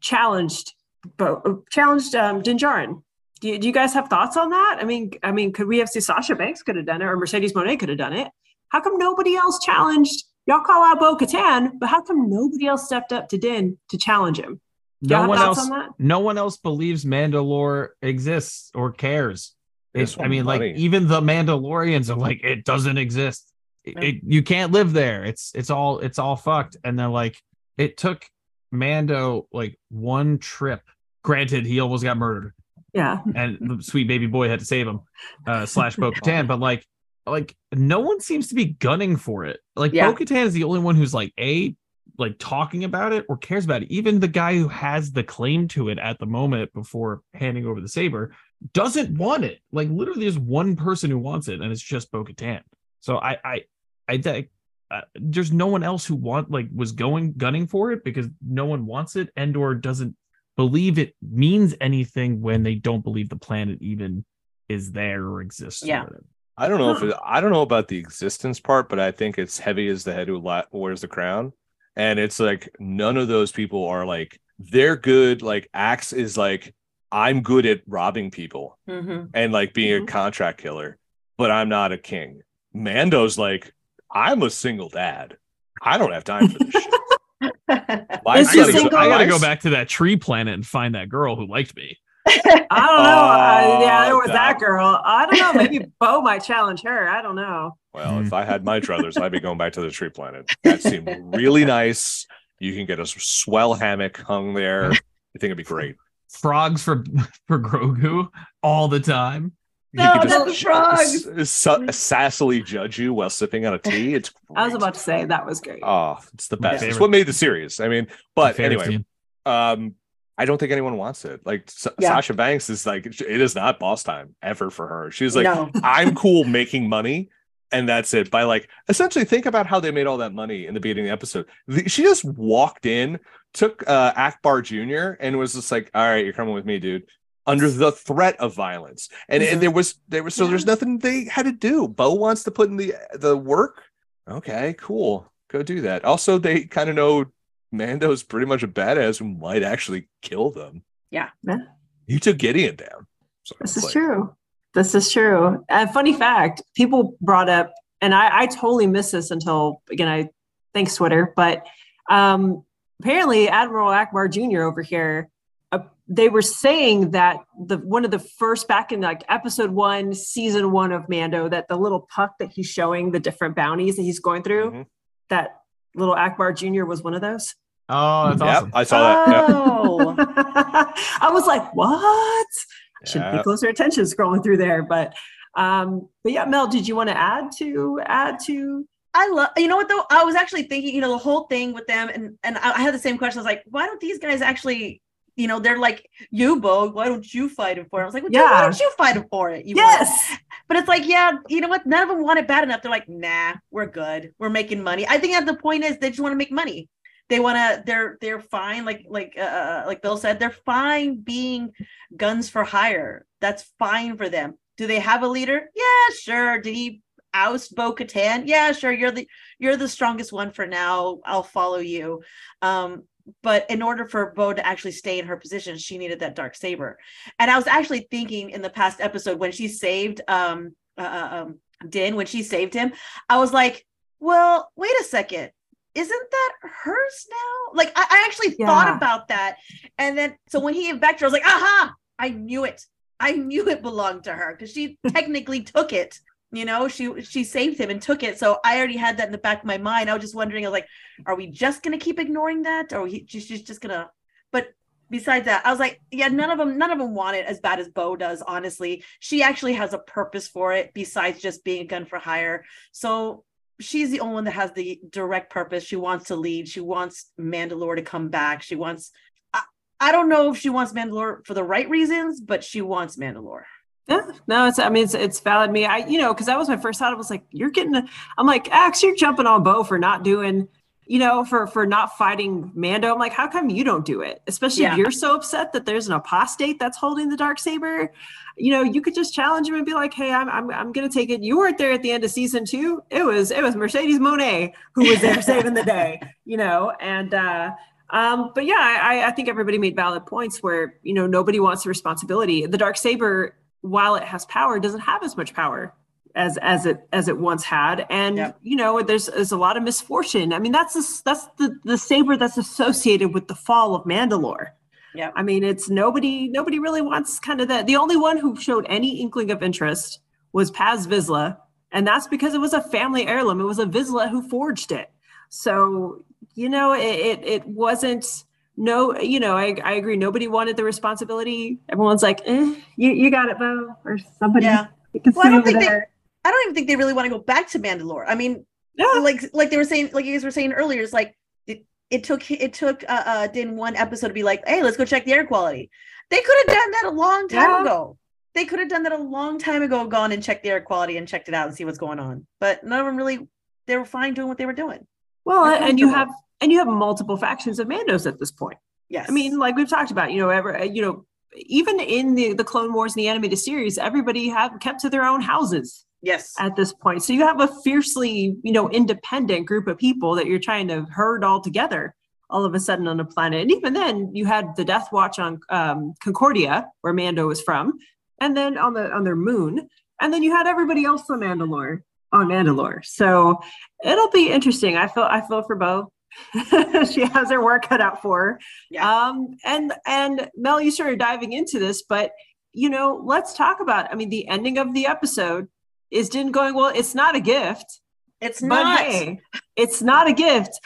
A: challenged Bo, challenged um, Din Djarin? Do you, do you guys have thoughts on that? I mean, I mean, could we have seen Sasha Banks could have done it, or Mercedes Moné could have done it? How come nobody else challenged? Y'all call out Bo Katan, but how come nobody else stepped up to Din to challenge him?
C: No
A: Y'all have
C: one else.
A: on?
C: No one else believes Mandalore exists or cares.
B: It's
C: It's, I mean,
B: money.
C: like even the Mandalorians are like, it doesn't exist. It- it- you can't live there. It's it's all it's all fucked. And then like it took Mando like one trip. Granted, he almost got murdered,
A: Yeah.
C: and the sweet baby boy had to save him, uh, slash Bo Katan. But like, like no one seems to be gunning for it. Like
D: Yeah.
C: Bo Katan is the only one who's like a like talking about it or cares about it. Even the guy who has the claim to it at the moment before handing over the saber doesn't want it. Like literally, there's one person who wants it, and it's just Bo Katan. So I, I, I, think uh, there's no one else who want like was going gunning for it because no one wants it and or doesn't believe it means anything when they don't believe the planet even is there or exists. or
D: Yeah.
C: whatever.
B: I don't know if it, I don't know about the existence part, but I think it's heavy as the head who wears the crown, and it's like none of those people are like they're good. Like Axe is like I'm good at robbing people
D: Mhm.
B: and like being a contract killer, but I'm not a king. Mando's like I'm a single dad. I don't have time for this shit.
C: I
A: Is
C: gotta, go. I gotta go back to that tree planet and find that girl who liked me.
A: I don't know. I, yeah, there
B: Oh,
A: was that
B: that-
A: girl. I don't know. Maybe Bo might challenge her. I don't know.
B: Well, if I had my druthers, I'd be going back to the tree planet. That seemed really nice. You can get a swell hammock hung there. I think it'd be great.
C: Frogs for for Grogu all the time.
B: You
D: No,
B: could
D: the frogs.
B: s- s- sassily judge you while sipping on a tea. It's great.
A: I was about to say that was great.
B: Oh, it's the
C: My
B: best. It's what made the series. I mean, but anyway,
C: scene.
B: um, I don't think anyone wants it. Like
D: Yeah.
B: Sasha Banks is like, it is not boss time ever for her. She's like,
D: no.
B: I'm cool making money. And that's it. By like, essentially, think about how they made all that money in the beginning of the episode. The- she just walked in, took uh, Ackbar Jr., and was just like, "All right, you're coming with me, dude." Under the threat of violence, and and there was there was so there's nothing they had to do. Bo wants to put in the the work. Okay, cool, go do that. Also, they kind of know Mando's pretty much a badass who might actually kill them.
D: Yeah.
A: Yeah.
B: he took Gideon down. So
A: This is
B: like-
A: true. This is true. And funny fact, people brought up, and I, I totally missed this until again, I thanks Twitter, but um apparently Admiral Ackbar Jr. over here uh, they were saying that the one of the first back in like episode one, season one of Mando, that the little puck that he's showing the different bounties that he's going through,
B: Mhm.
A: that little Ackbar Jr. was one of those.
C: Oh, that's
B: Yep,
C: awesome.
B: I saw that. Yep.
D: Oh,
A: I was like, what? Should pay closer attention scrolling through there. But um, but yeah, Mel, did you want to add to add to
D: I love. You know what though? I was actually thinking. You know, the whole thing with them, and and I I had the same question. I was like, why don't these guys actually? You know, they're like, you, Bo, why don't you fight him for it? I was like, well, dude, why don't you fight him for it? You
A: Yes.
D: But it's like, yeah, you know what? None of them want it bad enough. They're like, nah, we're good. We're making money. I think that the point is they just want to make money. They want to. They're they're fine. Like like uh like Bill said, they're fine being guns for hire. That's fine for them. Do they have a leader? Yeah, sure. Did he oust Bo Katan? Yeah, sure. You're the you're the strongest one for now. I'll follow you. Um, but in order for Bo to actually stay in her position, she needed that dark saber. And I was actually thinking in the past episode when she saved um, uh, um Din, when she saved him, I was like, well, wait a second. Isn't that hers now? Like I, I actually thought about that. And then so when he back I was like, aha, I knew it. I knew it belonged to her because she technically took it. You know, she she saved him and took it. So I already had that in the back of my mind. I was just wondering, I was like, are we just gonna keep ignoring that, or he, she's just just gonna? But besides that, I was like, yeah, none of them, none of them want it as bad as Bo does. Honestly, she actually has a purpose for it besides just being a gun for hire. So she's the only one that has the direct purpose. She wants to lead. She wants Mandalore to come back. She wants. I, I don't know if she wants Mandalore for the right reasons, but she wants Mandalore.
A: Yeah, no, it's I mean it's it's valid. Me, I you know because that was my first thought. I was like, you're getting. A, I'm like, Axe, you're jumping on Bo for not doing, you know, for for not fighting Mando. I'm like, how come you don't do it? Especially
D: Yeah.
A: if you're so upset that there's an apostate that's holding the dark saber. You know, you could just challenge him and be like, hey, I'm I'm I'm gonna take it. You weren't there at the end of season two. It was it was Mercedes Moné who was there saving the day. You know, and. uh um, but yeah, I, I think everybody made valid points where you know nobody wants the responsibility. The dark saber while it has power doesn't have as much power as as it as it once had and
D: Yep.
A: you know there's there's a lot of misfortune i mean that's the, that's the the saber that's associated with the fall of mandalore
D: yeah
A: i mean it's nobody nobody really wants kind of that the only one who showed any inkling of interest was paz vizsla and that's because it was a family heirloom it was a vizsla who forged it so you know it it, it wasn't no, you know, I, I agree. Nobody wanted the responsibility. Everyone's like, eh, you, you got it, Bo, or somebody.
D: Yeah. Well, I don't think
A: there.
D: I don't even think they really want to go back to Mandalore. I mean,
A: Yeah.
D: like like they were saying, like you guys were saying earlier, it's like it, it took it took uh, uh Din one episode to be like, hey, let's go check the air quality. They could have done that a long time
A: Yeah.
D: ago. They could have done that a long time ago, gone and checked the air quality and checked it out and see what's going on. But none of them really. They were fine doing what they were doing.
A: Well,
D: They're
A: and you have and you have multiple factions of Mandos at this point.
D: Yes.
A: I mean, like we've talked about, you know, ever, you know, even in the the Clone Wars and the animated series, everybody have kept to their own houses
D: yes.
A: at this point. So you have a fiercely, you know, independent group of people that you're trying to herd all together all of a sudden on a planet. And even then, you had the Death Watch on um, Concordia, where Mando was from, and then on the on their moon, and then you had everybody else on Mandalore on Mandalore. So it'll be interesting. I feel I feel for Bo. she has her work cut out for her.
D: Yeah.
A: Um, and and Mel, you started diving into this, but you know, let's talk about. I mean, the ending of the episode is didn't going well. It's not a gift,
D: It's not.
A: hey, it's not a gift.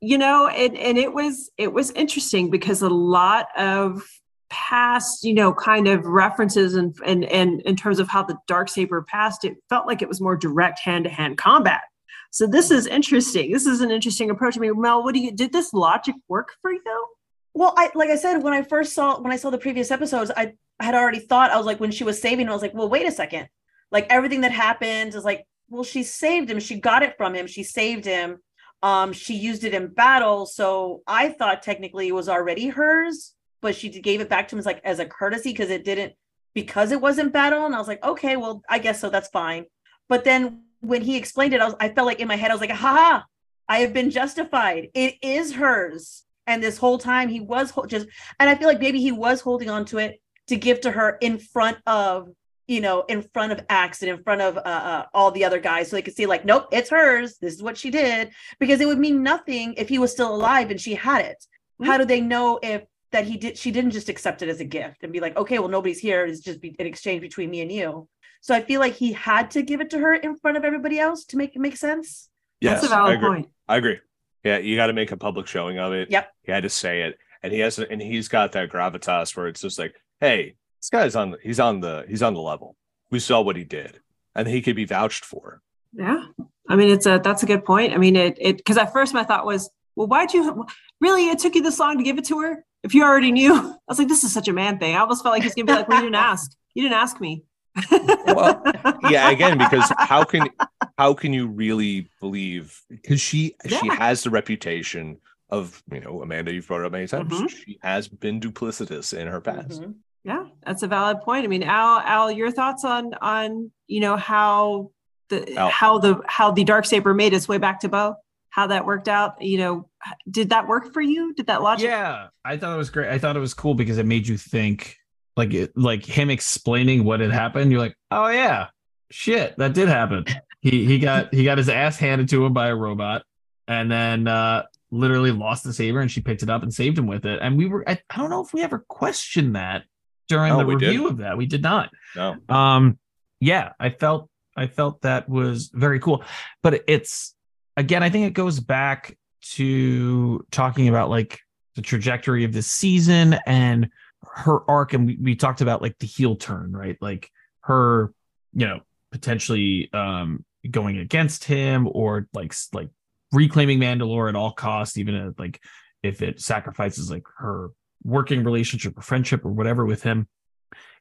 A: You know, and and it was it was interesting because a lot of past, you know, kind of references and and and in terms of how the dark saber passed, it felt like it was more direct hand to hand combat. So this is interesting. This is an interesting approach. I mean, Mel, what do you did this logic work for you?
D: Well, I like I said when I first saw when I saw the previous episodes, I had already thought I was like when she was saving, I was like, well, wait a second, like everything that happened is like, well, she saved him, she got it from him, she saved him, um, she used it in battle, so I thought technically it was already hers, but she gave it back to him as like as a courtesy because it didn't because it wasn't battle, and I was like, okay, well, I guess so, that's fine. But then when he explained it, I was I felt like in my head I was like, ha, I have been justified. It is hers. And this whole time he was ho- just, and I feel like maybe he was holding on to it to give to her in front of, you know, in front of Axe and in front of uh, uh, all the other guys, so they could see like, nope, it's hers. This is what she did, because it would mean nothing if he was still alive and she had it. How do they know if that he did she didn't just accept it as a gift and be like, okay, well, nobody's here. It's just be, an exchange between me and you. So I feel like he had to give it to her in front of everybody else to make it make sense.
B: Yes,
A: That's a
B: I
A: valid
B: agree.
A: point.
B: I agree. Yeah, you got to make a public showing of it.
D: Yep.
B: He had to say it, and he has, and he's got that gravitas where it's just like, hey, this guy's on, he's on the, he's on the level. We saw what he did, and he could be vouched for.
A: Yeah. I mean, it's a that's a good point. I mean, it it because at first my thought was, well, why'd you really? It took you this long to give it to her if you already knew. I was like, this is such a man thing. I almost felt like he's gonna be like, well, you didn't ask. You didn't ask me.
B: Well, yeah, again, because how can how can you really believe? Because she she has the reputation of you know Amanda. You've brought up many times.
A: Mhm.
B: She has been duplicitous in her past.
D: Mhm.
A: Yeah, that's a valid point. I mean, Al, Al, your thoughts on on you know how the
B: Al.
A: how the how the dark saber made its way back to Bo, how that worked out. You know, did that work for you? Did that logic?
C: Yeah, I thought it was great. I thought it was cool because it made you think, like, it, like him explaining what had happened. You're like, oh yeah, shit, that did happen. He he got he got his ass handed to him by a robot, and then uh literally lost the saber, and she picked it up and saved him with it. And we were, I, I don't know if we ever questioned that during
B: No,
C: the review
B: didn't.
C: of that. We did not.
B: No,
C: um yeah i felt i felt that was very cool but it's again i think it goes back to talking about like the trajectory of this season and her arc and we, we talked about like the heel turn right like her you know potentially um going against him or like like reclaiming mandalore at all costs even if, like if it sacrifices like her working relationship or friendship or whatever with him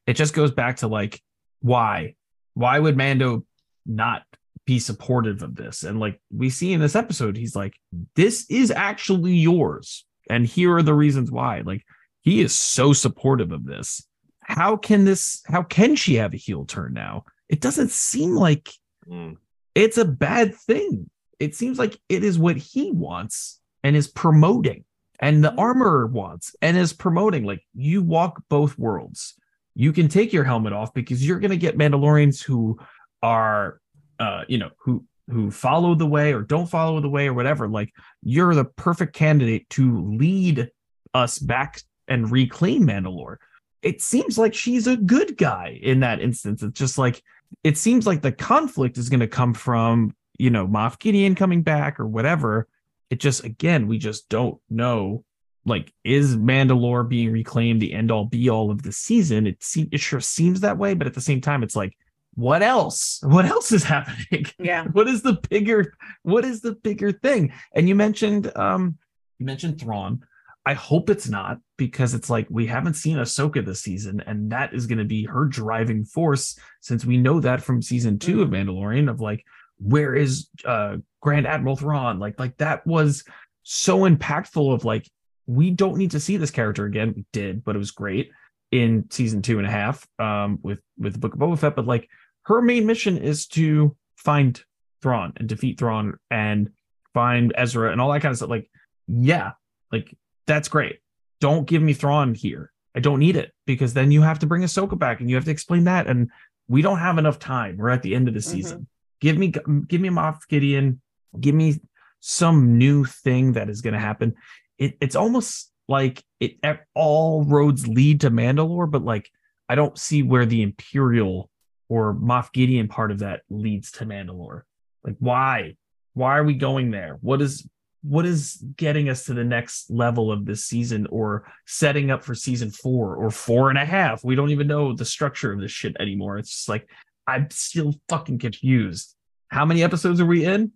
C: it just goes back to like why? Why would mando not be supportive of this? And like we see in this episode he's like this is actually yours and here are the reasons why. Like he is so supportive of this. How can this how can she have a heel turn now? It doesn't seem like
B: Mm.
C: it's a bad thing. It seems like it is what he wants and is promoting and the armor wants and is promoting like you walk both worlds. You can take your helmet off because you're going to get mandalorians who are uh you know who who follow the way or don't follow the way or whatever. Like you're the perfect candidate to lead us back and reclaim mandalore. It seems like she's a good guy in that instance. It's just like it seems like the conflict is going to come from you know moff gideon coming back or whatever it just again we just don't know like is mandalore being reclaimed the end all be all of the season? It se- it sure seems that way but at the same time it's like what else? What else is happening?
D: Yeah.
C: what is the bigger what is the bigger thing? And you mentioned um you mentioned Thrawn. I hope it's not because it's like we haven't seen Ahsoka this season, and that is going to be her driving force since we know that from season 2 of Mandalorian of like where is uh Grand Admiral Thrawn? Like like that was so impactful of like we don't need to see this character again. We did, but it was great in season two and a half um with with the Book of Boba Fett. But like her main mission is to find Thrawn and defeat Thrawn and find Ezra and all that kind of stuff. Like, yeah, like that's great. Don't give me Thrawn here. I don't need it because then you have to bring Ahsoka back and you have to explain that. And we don't have enough time. We're at the end of the
D: Mhm.
C: season. Give me, give me Moff Gideon. Give me some new thing that is going to happen. It, it's almost like it all roads lead to Mandalore, but like I don't see where the Imperial or Moff Gideon part of that leads to Mandalore. Like why? Why are we going there? What is what is getting us to the next level of this season or setting up for season four or four and a half? We don't even know the structure of this shit anymore. It's just like I'm still fucking confused. How many episodes are we in?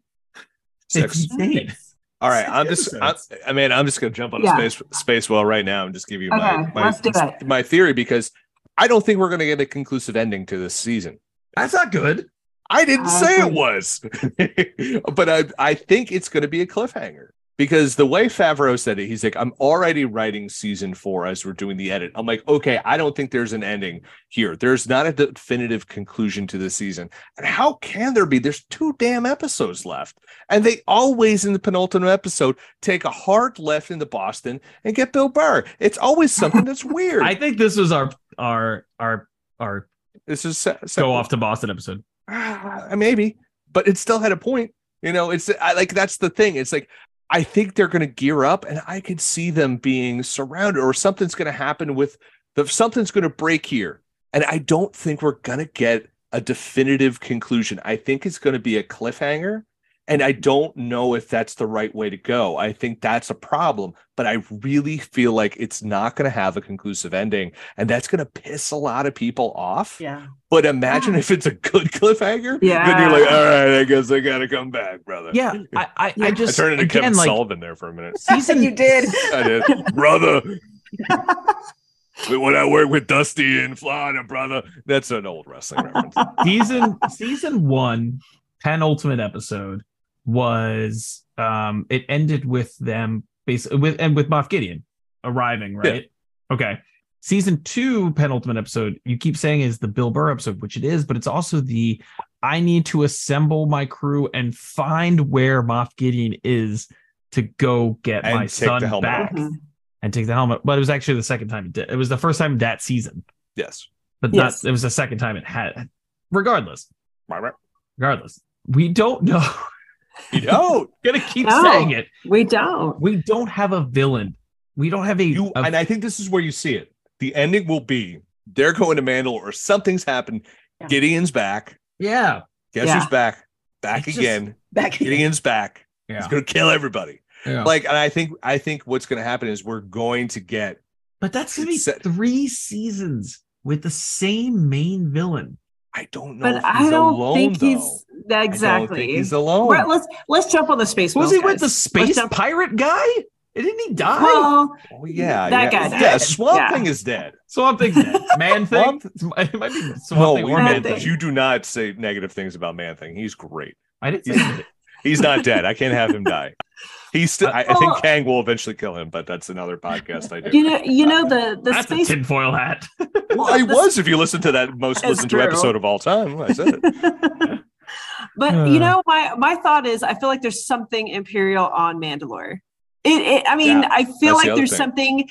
B: Six. All right, I'm just. I. I mean, I'm just gonna jump on a
A: Yeah.
B: space space well right now and just give you
A: Okay,
B: my my,
A: let's do it.
B: my theory because I don't think we're gonna get a conclusive ending to this season.
C: That's not good.
B: I didn't
A: I
B: say it was, but I I think it's going to be a cliffhanger because the way Favreau said it, he's like, I'm already writing season four as we're doing the edit. I'm like, okay, I don't think there's an ending here. There's not a definitive conclusion to the season, and how can there be? There's two damn episodes left, and they always in the penultimate episode take a hard left into Boston and get Bill Burr. It's always something that's weird.
C: I think this was our our our our
B: this is se-
C: go off to Boston episode.
B: Ah, maybe, but it still had a point. You know, it's I, like that's the thing. It's like I think they're going to gear up, and I could see them being surrounded, or something's going to happen with the something's going to break here, and I don't think we're going to get a definitive conclusion. I think it's going to be a cliffhanger. And I don't know if that's the right way to go. I think that's a problem, but I really feel like it's not going to have a conclusive ending. And that's going to piss a lot of people off.
D: Yeah.
B: But imagine if it's a good cliffhanger.
A: Yeah.
B: Then you're like, all right, I guess I got to come back, brother.
C: Yeah, I I, I
A: Yeah.
B: I
C: just
B: turned into
C: again,
B: Kevin
C: like,
B: Sullivan there for a minute.
C: season
D: you did.
B: I did. brother. when I work with Dusty in Florida, brother. That's an old wrestling reference.
C: season season one penultimate episode was um it ended with them basically with and with Moff Gideon arriving right okay season two penultimate episode you keep saying is the Bill Burr episode which it is but it's also the I need to assemble my crew and find where Moff Gideon is to go get
B: And
C: my son back
B: off.
A: Mhm.
C: and take the helmet but it was actually the second time it did it was the first time that season
B: Yes.
C: but
A: Yes.
C: not it was the second time it had regardless
B: Right, right.
C: regardless we don't know
B: You don't.
C: gonna keep
A: No.
C: saying it
A: We don't.
C: we don't have a villain we don't have a,
B: You
C: a-
B: and I think this is where you see it. The ending will be they're going to Mandalore or something's happened.
D: Yeah.
B: Gideon's back.
C: yeah
B: Guess
A: Yeah.
B: who's back? Back
C: It's
B: again.
D: Back again.
B: Gideon's back.
C: yeah,
B: He's gonna kill everybody.
C: yeah.
B: Like, and I think I think what's gonna happen is we're going to get
C: but that's gonna be
B: Set-
C: three seasons with the same main villain
B: I don't know
A: But
B: if
A: I don't
B: alone
A: think
B: though.
A: he's
B: I don't think
A: exactly.
B: he's alone.
A: Right, let's let's jump on the space.
C: was
A: wheels,
C: he with the
A: Let's
C: space
A: jump-
C: pirate guy didn't he die
A: Well,
B: oh yeah,
A: that
B: yeah.
A: guy
B: Yeah,
A: died.
B: Swamp
A: Yeah.
B: Thing is dead.
C: swamp thing's dead man thing
B: Swamp-
C: it might be
B: No,
C: thing or
A: Man
C: man
A: Thing.
C: thing
B: you do not say negative things about Man Thing. He's great.
C: i didn't
B: He's-
C: that.
B: He's not dead. I can't have him die. He's still. I, I
A: Well-
B: think Kang will eventually kill him, but that's another podcast I do.
A: you know, you know the the
C: that's
A: space.
C: a tinfoil hat
B: Well, I was if you listen to that most
A: That's
B: listened to episode of all time. I said it.
A: but
C: Uh.
A: you know, my my thought is, I feel like there's something imperial on Mandalore. It, it I mean,
B: Yeah,
A: I feel
B: that's the
A: like there's
B: thing.
A: something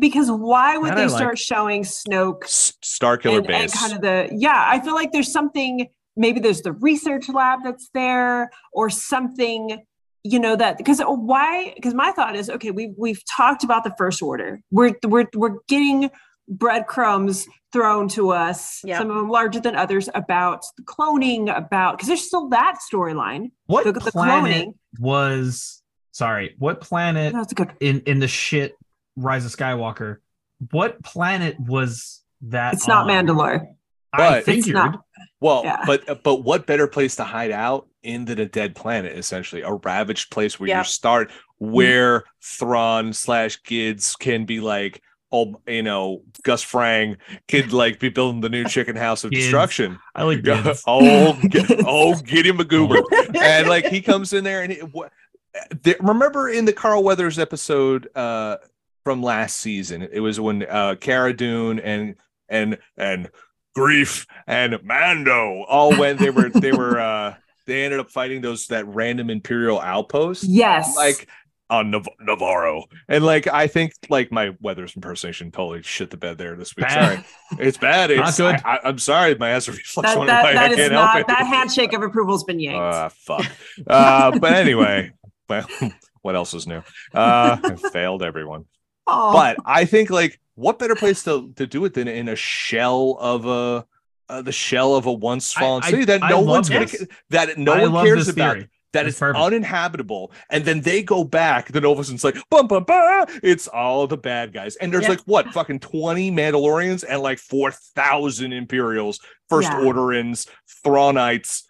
A: because why would
C: That I
A: they
C: like.
A: start showing Snoke
B: S- Star Killer
A: and, and
B: base.
A: kind of the yeah? I feel like there's something. Maybe there's the research lab that's there, or something. You know that because why? Because my thought is okay. We we've talked about the first order. We're we're we're getting breadcrumbs thrown to us.
D: Yeah.
A: Some of them larger than others about the cloning. About because there's still that storyline.
C: what
A: The, the
C: planet
A: cloning.
C: was sorry what planet
A: That's a good.
C: in in the shit Rise of Skywalker, what planet was that?
A: It's not
C: on?
A: Mandalore.
C: I
B: But-
A: It's
C: figured.
A: not.
B: Well,
A: Yeah.
B: but but what better place to hide out in than a dead planet? Essentially, a ravaged place where
D: Yeah.
B: you start, where Thrawn slash Gids can be like, oh, you know, Gus Fring could like be building the new chicken house of
C: Gids.
B: destruction.
C: I like this.
B: oh, get, oh, Gideon McGoober, and like he comes in there and it, what? There, remember in the Carl Weathers episode uh from last season, it was when uh Cara Dune and and and Greef and Mando all went. They were they were uh they ended up fighting those that random Imperial outpost
A: Yes.
B: like on Nav- Nevarro. And like I think like my Weathers impersonation totally shit the bed there this week.
C: Bad.
B: Sorry, it's bad. It's Not
C: good.
B: I, am sorry, my ass reflex
A: that,
B: went
A: that,
B: away.
A: that
B: I can't
A: not
B: help it.
A: that handshake of approval's been yanked.
B: Uh, fuck. Uh, but anyway, well, what else is new? Uh, I failed everyone.
A: Aw.
B: But I think like what better place to to do it than in a shell of a uh, the shell of a once fallen
C: I-
B: city that
C: I
B: no
C: love
B: one's gonna
C: this.
B: that no
C: I
B: one cares about
C: theory.
B: That
C: It's
B: it's
C: perfect.
B: uninhabitable and then they go back then all of a sudden it's like bum bum bum it's all the bad guys and there's
D: Yeah.
B: like what fucking 20 mandalorians and like 4000 imperials first
A: Yeah.
B: orderins thronites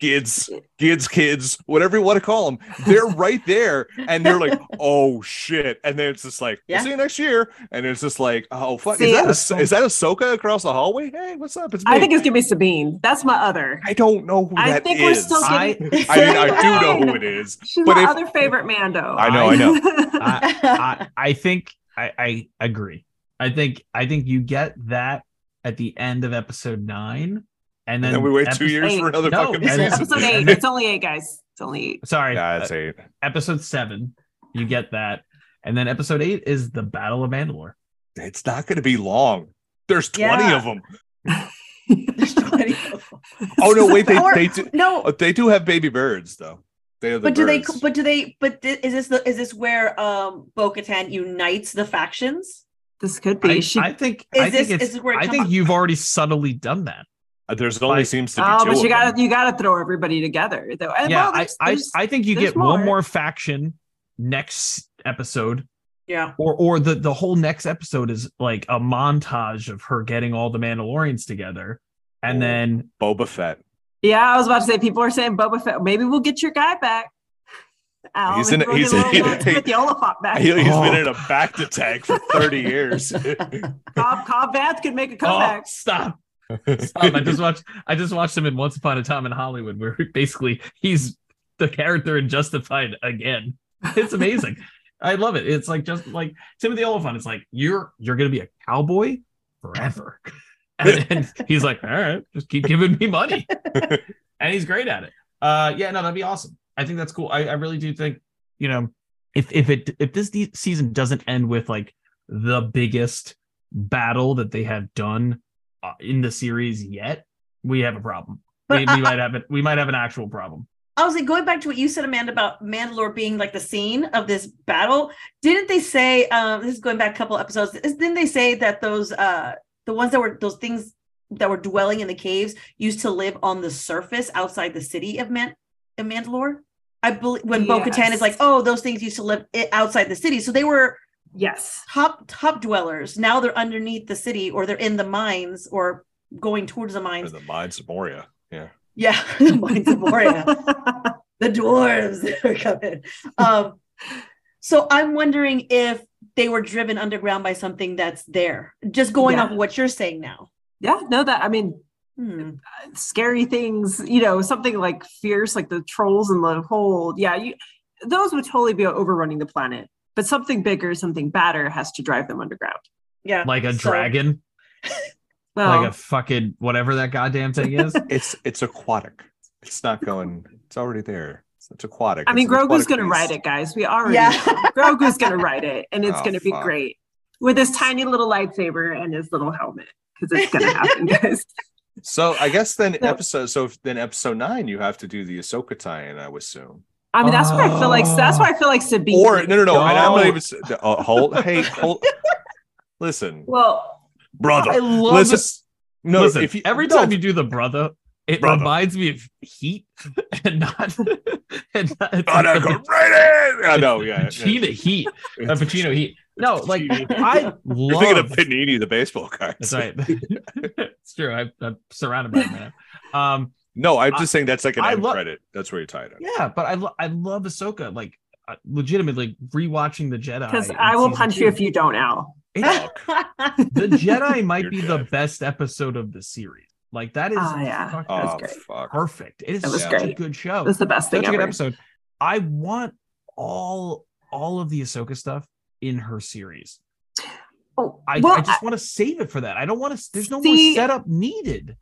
B: kids kids kids whatever you want to call them they're right there and they're like oh shit and then it's just like
D: Yeah.
B: we'll see you next year and it's just like oh fuck
A: See,
B: is that a, is that Ahsoka across the hallway hey what's up it's me
A: I think it's gonna be Sabine. That's my other.
B: I don't know who
A: I
B: that
A: think we're
B: is.
A: still
C: I-
A: getting.
B: I mean, I do know who it is.
A: She's
B: but
A: my
B: if-
A: other favorite Mando.
B: I know, I know.
C: I, I, I think I, I agree. I think I think you get that at the end of episode nine, and then
B: And then we wait two
C: episode-
B: years for another
C: No,
B: fucking
C: and then-
B: season.
A: episode eight. It's only eight, guys. It's only eight.
C: Sorry,
B: Yeah, that's
C: uh,
B: eight.
C: episode seven. You get that, and then episode eight is the Battle of Mandalore.
B: It's not going to be long. There's 20
D: Yeah.
B: of them.
D: There's 20 of them.
B: Oh no, wait, they
D: Or-
B: they do
D: No,
B: oh, they do have baby birds though. They are the
D: But do they? But do they? But thi- is this the? Is this where um Bo-Katan unites the factions?
A: This could be.
C: I,
A: she,
C: I think
D: Is
C: I think
D: this-
C: it's
D: is this where
C: I think
D: up?
C: you've already subtly done that.
B: Uh, There's only
C: like-
B: seems to be
A: oh,
B: two
A: but you gotta you gotta throw everybody together though. And
C: yeah,
A: well,
C: I,
A: there's-
C: I
A: there's-
C: I think you
A: there's
C: get one
A: more.
C: more faction next episode
D: Yeah.
C: or or the the whole next episode is like a montage of her getting all the Mandalorians together, and
B: Oh.
C: then
B: Boba Fett.
A: Yeah, I was about to say people are saying Boba Fett. Maybe we'll get your guy back. Al,
B: He's in- he's
A: get a
B: in-
A: little
B: he-
A: Timothy Olyphant back.
B: He, has
C: Oh.
B: been in a back to tank for 30 years.
A: Cobb, Cobb Vanth could make a
C: oh,
A: comeback.
C: stop. Stop. I just watched I just watched him in Once Upon a Time in Hollywood, where basically he's the character in Justified again. It's amazing. I love it. It's like just like Timothy Olyphant. It's like you're you're gonna be a cowboy forever. And, and he's like, all right, just keep giving me money. and he's great at it. Uh yeah, no, that'd be awesome. I think that's cool. I, I really do think, you know, if if it if this de- season doesn't end with like the biggest battle that they have done in the series yet, we have a problem.
D: But
C: we, we might have it. We might have an actual problem.
D: I was like going back to what you said, Amanda, about Mandalore being like the scene of this battle. Didn't they say? Um, this is going back a couple episodes. Didn't they say that those uh the ones that were those things that were dwelling in the caves used to live on the surface outside the city of Man of Mandalore? I believe when Bo-Katan is like, oh, those things used to live outside the city, so they were
A: Yes.
D: top top dwellers. Now they're underneath the city, or they're in the mines, or going towards the
B: Or
D: mines.
B: the Mines of Moria. Yeah.
D: Yeah, the mines of Moria. the dwarves are coming. Um, so I'm wondering if they were driven underground by something that's there. Just going
A: Yeah.
D: off of what you're saying now.
A: yeah, no, that I mean,
D: Hmm.
A: scary things, you know, something like fierce, like the trolls and the hold yeah, you, those would totally be overrunning the planet. But something bigger, something badder has to drive them underground.
D: Yeah,
C: Like a
D: so-
C: dragon,
A: Well,
C: like a fucking whatever that goddamn thing is.
B: It's it's aquatic. It's not going, it's already there. It's, it's aquatic.
A: I mean,
B: It's
A: Grogu's going to
B: beast.
A: ride it, guys. We already
D: Yeah.
A: Grogu's going to ride it, and it's
B: Oh,
A: going to be
B: fuck.
A: great with his tiny little lightsaber and his little helmet because it's going to happen, guys.
B: So I guess then
A: So-
B: episode, so then episode nine, you have to do the Ahsoka tie-in, I would assume.
A: I mean, that's why I feel like that's why I feel like Sabine.
B: Or no, no, no. And I'm not even. s- Uh, hold. Hey, hold. Listen,
A: well,
B: brother.
C: I love
B: listen.
C: this.
B: No,
C: Listen,
B: if you
C: every
B: no,
C: time you do the brother, it
B: Brother.
C: reminds me of Heat and not and not,
B: Oh, no, go right in. I know. Yeah. yeah.
C: Pacino Heat, uh, Pacino Heat. No, like I love.
B: You're thinking of
C: love.
B: Panini, the baseball cards.
C: That's right. it's true. I, I'm surrounded by them. Um,
B: No, I'm just saying that's like an
C: I
B: end
C: love-
B: credit. That's where you tie it up.
C: yeah, but I lo- I love Ahsoka. Like uh, legitimately rewatching the Jedi.
A: because I will punch
C: two.
A: you if you don't, Al.
C: The Jedi might
B: You're
C: be the best episode of the series. Like that is
A: Ah, yeah.
C: fuck-
A: That was
B: Oh,
A: great.
B: fuck.
C: perfect. It is
A: That was
C: such a
A: great.
C: good show.
A: It's the best thing
C: such a good
A: ever.
C: episode. I want all all of the Ahsoka stuff in her series.
A: Oh,
C: I,
A: well,
C: I just want to save it for that. I don't want to. There's no
A: See-
C: more setup needed.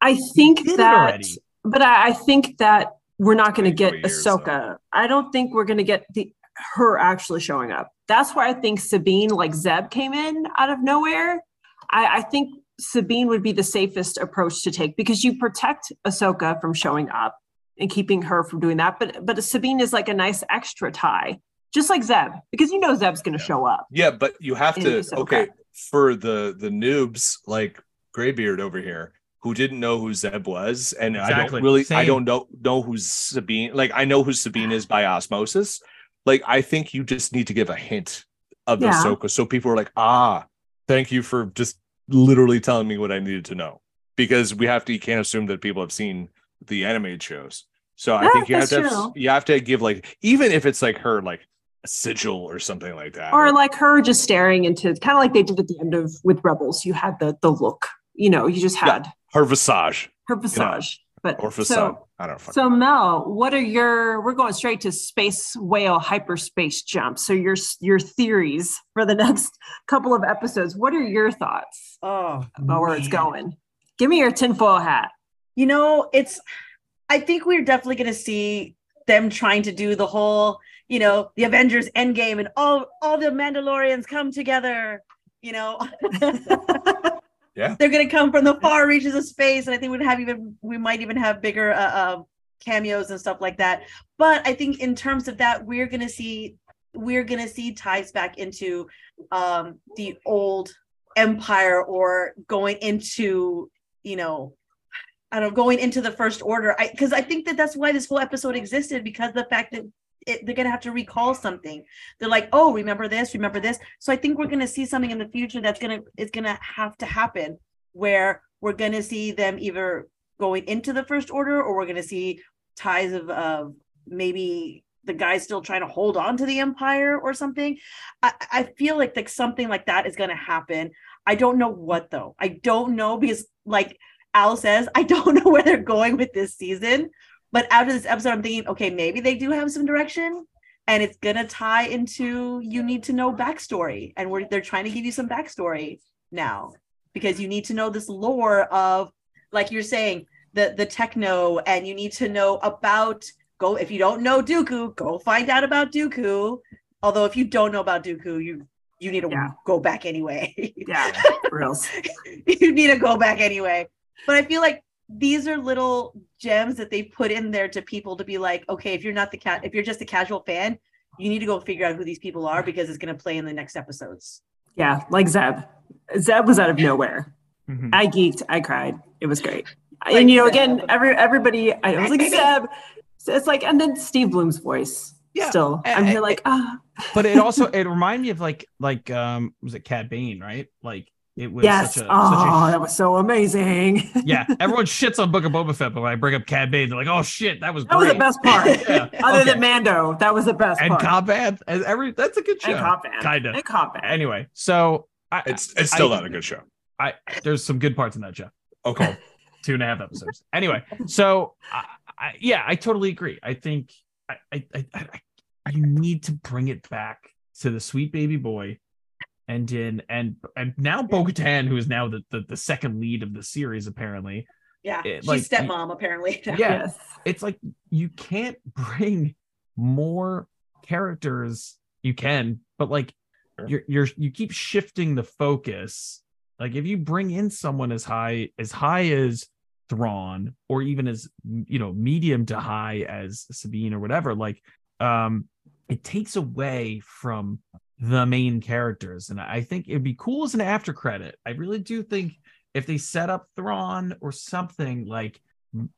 A: I think that, but I, I think that we're not going to get
B: 20 years,
A: Ahsoka. I don't think we're going to get the her actually showing up. That's why I think Sabine, like Zeb, came in out of nowhere. I, I think Sabine would be the safest approach to take because you protect Ahsoka from showing up and keeping her from doing that. But but Sabine is like a nice extra tie, just like Zeb, because you know Zeb's going to
B: Yeah.
A: show up.
B: Yeah, but you have to. Okay, for the the noobs like Graybeard over here who didn't know who Zeb was, and I don't really, I don't know know who Sabine. Like I know who Sabine is by osmosis. Like I think you just need to give a hint of
A: Yeah.
B: Ahsoka, so people are like, ah, thank you for just literally telling me what I needed to know, because we have to. You can't assume that people have seen the animated shows. So I think you have to have, you have to give like even if it's like her like a sigil or something like that.
A: or like her just staring into kind of like they did at the end of with rebels you had the the look you know you just
B: Yeah.
A: Had
B: her visage
A: her visage but
B: or facade.
A: so
B: I don't fucking
A: so mel what are your we're going straight to space whale hyperspace jump so your your theories for the next couple of episodes what are your thoughts
D: oh,
A: about where it's going give me your tinfoil hat
D: You know, it's. I think we're definitely going to see them trying to do the whole, you know, the Avengers Endgame and all all the Mandalorians come together. You know.
B: Yeah.
D: They're going to come from the far reaches of space, and I think we'd have even we might even have bigger uh, uh cameos and stuff like that. But I think in terms of that, we're gonna see we're gonna see ties back into um the old empire or going into you know I don't know, going into the first order. I because I think that that's why this whole episode existed because the fact that it, they're gonna have to recall something. They're like, oh, remember this, remember this. So I think we're gonna see something in the future that's gonna is gonna have to happen where we're gonna see them either going into the first order or we're gonna see ties of of maybe the guys still trying to hold on to the empire or something. I, I feel like like something like that is gonna happen. I don't know what though. I don't know because like Al says, I don't know where they're going with this season. But after this episode, I'm thinking, okay, maybe they do have some direction and it's gonna tie into you need to know backstory. And we're they're trying to give you some backstory now because you need to know this lore of like you're saying, the the techno, and you need to know about go if you don't know Dooku, go find out about Dooku. Although if you don't know about Dooku, you you need to
A: Yeah.
D: go back anyway.
A: Yeah, reals.
D: you need to go back anyway. But I feel like these are little gems that they put in there to people to be like, okay, if you're not the cat, if you're just a casual fan, you need to go figure out who these people are because it's going to play in the next episodes.
A: Yeah, like Zeb. Zeb was out of nowhere.
C: Mhm.
A: I geeked. I cried. It was great.
D: Like
A: and you know,
D: Zeb.
A: again, every everybody. I was like Zeb. So it's like, and then Steve Blum's voice.
C: Yeah,
A: Still,
C: a-
A: I'm
C: a-
A: here like, ah,
C: but it also it reminded me of like like um was it Cad Bane, right? Like it was
A: yes.
C: such a,
A: oh,
C: such a
A: that was so amazing.
C: yeah, everyone shits on Book of Boba Fett, but when I bring up Cad Bane, they're like, "Oh shit, that was
A: that was the best part.
C: Yeah,
A: Other
C: okay.
A: than Mando, that was the best
C: and
A: part.
C: Cobb Vanth, and every that's a good show.
A: and Cop Band.
C: Kinda.
A: And Cop Band.
C: Anyway, so I,
B: It's it's still
C: I-
B: not a good show.
C: I there's some good parts in that show.
B: Okay.
C: Two and a half episodes. Anyway, so I, I, yeah, I totally agree. I think I I, I I I need to bring it back to the sweet baby boy, and Din, and and now Bo-Katan, who is now the, the the second lead of the series, apparently.
D: Yeah,
C: It-
D: she's
C: like,
D: stepmom apparently.
C: Yeah,
A: Yes.
C: it's like you can't bring more characters you can but like
B: Sure.
C: you're you're you keep shifting the focus like if you bring in someone as high as high as Thrawn or even as you know medium to high as Sabine or whatever like um it takes away from the main characters and I think it'd be cool as an after credit I really do think if they set up Thrawn or something like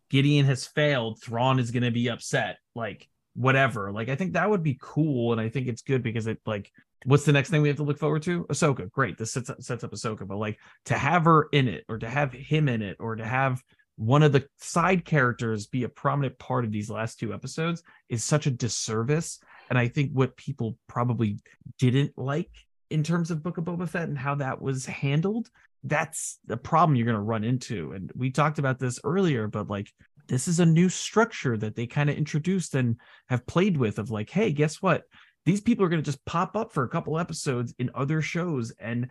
C: Gideon has failed, Thrawn is going to be upset, like whatever. Like I think that would be cool, and I think it's good because it like what's the next thing we have to look forward to? Ahsoka, great. This sets up, sets up Ahsoka, but like to have her in it, or to have him in it, or to have one of the side characters be a prominent part of these last two episodes is such a disservice. And I think what people probably didn't like in terms of Book of Boba Fett and how that was handled that's the problem you're going to run into. And we talked about this earlier but like this is a new structure that they kind of introduced and have played with of like hey guess what? These people are going to just pop up for a couple episodes in other shows and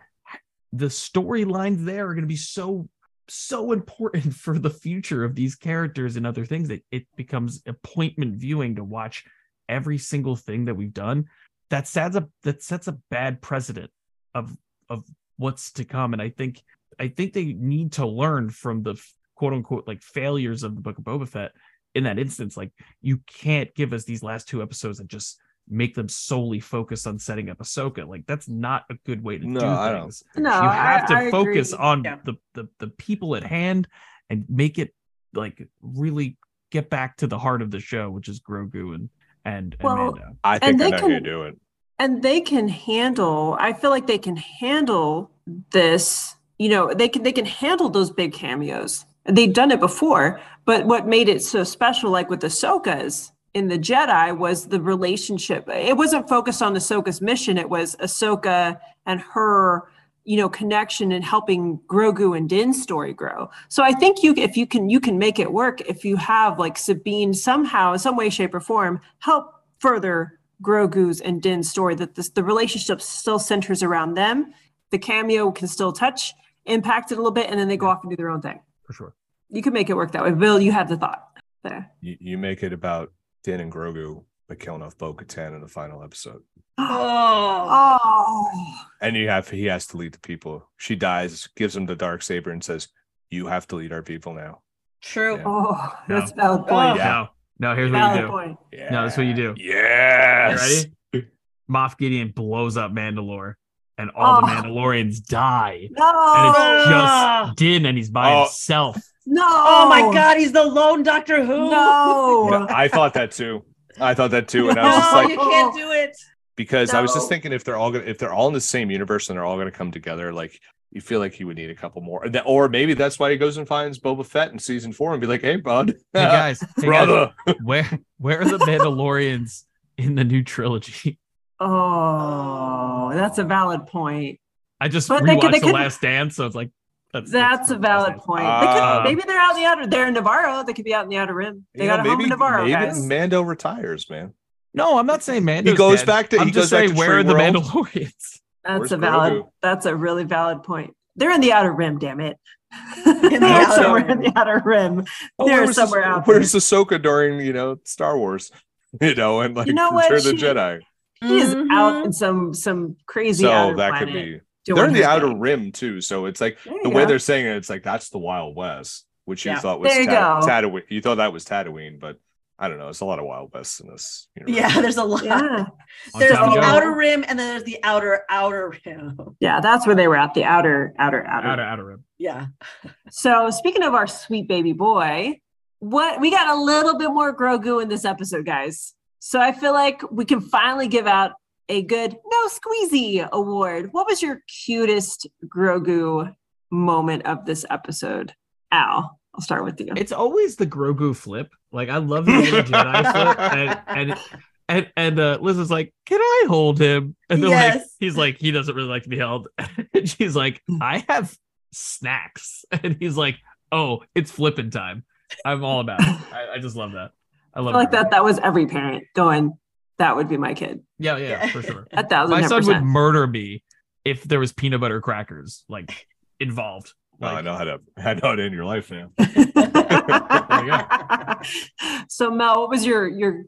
C: the storylines there are going to be so so important for the future of these characters and other things that it becomes appointment viewing to watch every single thing that we've done that sets a that sets a bad precedent of of what's to come and i think i think they need to learn from the quote unquote like failures of the book of boba fett in that instance like you can't give us these last two episodes and just make them solely focus on setting up Ahsoka. Like that's not a good way to
B: No,
C: do
B: I don't.
C: things.
A: No,
C: you have
A: I-
C: to
A: I
C: focus
A: agree.
C: on
D: Yeah.
C: the, the the people at hand and make it like really get back to the heart of the show, which is Grogu and and, and
A: Well,
C: Mando.
B: I
A: And
B: think I
A: they
B: know
A: can-
B: you do it.
A: and they can handle i feel like they can handle this you know they can they can handle those big cameos they've done it before but what made it so special like with ahsoka's in the jedi was the relationship it wasn't focused on ahsoka's mission it was ahsoka and her you know connection and helping grogu and din's story grow so i think you if you can you can make it work if you have like sabine somehow in some way shape or form help further Grogu's and Din's story that this, the relationship still centers around them. The cameo can still touch, impact it a little bit, and then they go off and do their own thing.
C: For sure.
A: You can make it work that way. Bill, you had the thought there.
B: You, you make it about Din and Grogu, but killing off Bo Katan in the final episode.
D: Oh,
A: Oh,
B: And you have he has to lead the people. She dies, gives him the dark saber, and says, "You have to lead our people now."
D: true.
B: Yeah.
A: oh,
C: No.
A: that's a valid
D: Oh.
A: point.
B: Yeah.
C: No, No, here's what you do.
A: point.
B: Yeah.
C: No, that's what you do.
B: Yes.
C: You ready? Moff Gideon blows up Mandalore, and all the
A: Oh.
C: Mandalorians die.
A: No.
C: And it's
D: Ah.
C: just Din, and he's by
B: Oh.
C: himself.
A: no.
D: Oh my god, he's the lone Doctor Who.
A: No.
B: Yeah, I thought that too. I thought that too, and I was just like,
D: you can't do it.
B: because I was just thinking if they're all gonna if they're all in the same universe and they're all gonna come together, like you feel like he would need a couple more, Or maybe that's why he goes and finds Boba Fett in season four and be like, "Hey, bud,
C: Hey guys, hey guys,
B: brother."
C: where where are the Mandalorians in the new trilogy?
A: Oh, that's a valid point.
C: I just
A: But they
C: rewatched
A: could- they
C: The
A: could-
C: Last Dance, so it's like that's
A: That's a valid point.
B: Uh,
A: they could, maybe they're out in the outer. They're in Nevarro. They could be out in the outer rim. They
B: You know,
A: got a home in Nevarro,
B: maybe
A: guys.
B: Mando retires, man.
C: No, I'm not saying Mando.
B: He goes
C: dead.
B: back to-
C: I'm
B: he
C: just
B: goes back
C: saying
B: to
C: where are the
B: World.
C: Mandalorians?
A: That's
B: Where's
A: a valid.
B: Grogu?
A: That's a really valid point. They're in the outer rim. Damn it.
D: the outer
A: somewhere
D: rim.
A: in the outer rim.
B: Oh,
A: They're somewhere out there.
B: Where's Ahsoka during you know Star Wars? You know, and like
A: You know what?
B: Return of the
A: She-
B: Jedi.
A: He is
D: Mhm.
A: out in some some crazy.
B: So
A: outer
B: that could be.
A: Doing
B: They're in the outer
A: thing.
B: rim too, so it's like
A: There you
B: the way they're saying it, it's like that's the Wild West, which you
D: Yeah.
B: thought was
A: There you
B: Ta-
A: go.
B: Tatooine. You thought that was Tatooine, but I don't know. It's a lot of Wild West in this. Universe.
D: Yeah, there's a lot.
A: Yeah,
D: There's the
C: top of
D: outer rim and then there's the outer outer rim.
A: yeah, that's where they were at the outer outer outer.
C: Outer outer rim.
D: Yeah.
A: So speaking of our sweet baby boy, what we got a little bit more Grogu in this episode, guys. So I feel like we can finally give out a good no squeezy award. What was your cutest Grogu moment of this episode? Al, I'll start with you.
C: It's always the Grogu flip. Like I love the Jedi flip, and and and, and uh, Liz is like, "Can I hold him?" And they're like, "He's like, he doesn't really like to be held." and she's like, "I have snacks," and he's like, "Oh, it's flipping time." I'm all about it. I, I just love that. I
A: I
C: love
A: feel like that. That was every parent going. That would be my kid.
C: Yeah, yeah, for sure.
A: A thousand
C: My son would murder me if there was peanut butter crackers like involved.
B: Well, I know how to. I know how to end your life now.
A: so Mel, what was your your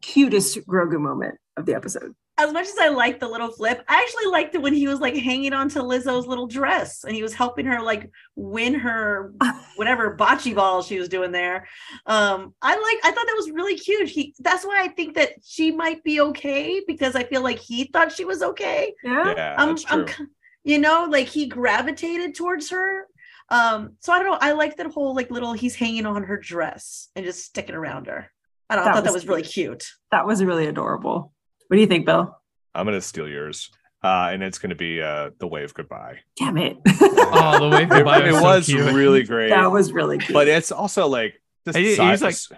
A: cutest Grogu moment of the episode?
D: As much as I liked the little flip, I actually liked it when he was like hanging on to Lizzo's little dress and he was helping her like win her whatever bocce ball she was doing there. Um, I like I thought that was really cute. He that's why I think that she might be okay because I feel like he thought she was okay.
A: Yeah.
B: Yeah,
D: I'm,
B: that's
D: I'm,
B: true.
D: you know, like he gravitated towards her. Um, so I don't know. I like that whole like little he's hanging on her dress and just sticking around her. I don't know. I
A: That
D: thought that
A: was
D: was really cute.
A: That was really adorable. What do you think, Bill?
B: I'm gonna steal yours, uh, and it's gonna be uh, the wave goodbye.
A: Damn it.
C: Oh, the wave
B: It,
C: goodbye
B: it
C: was,
B: was
C: so cute.
B: really great,
A: that was really cute.
B: but it's also like just
C: he-
B: side,
C: like-
B: side,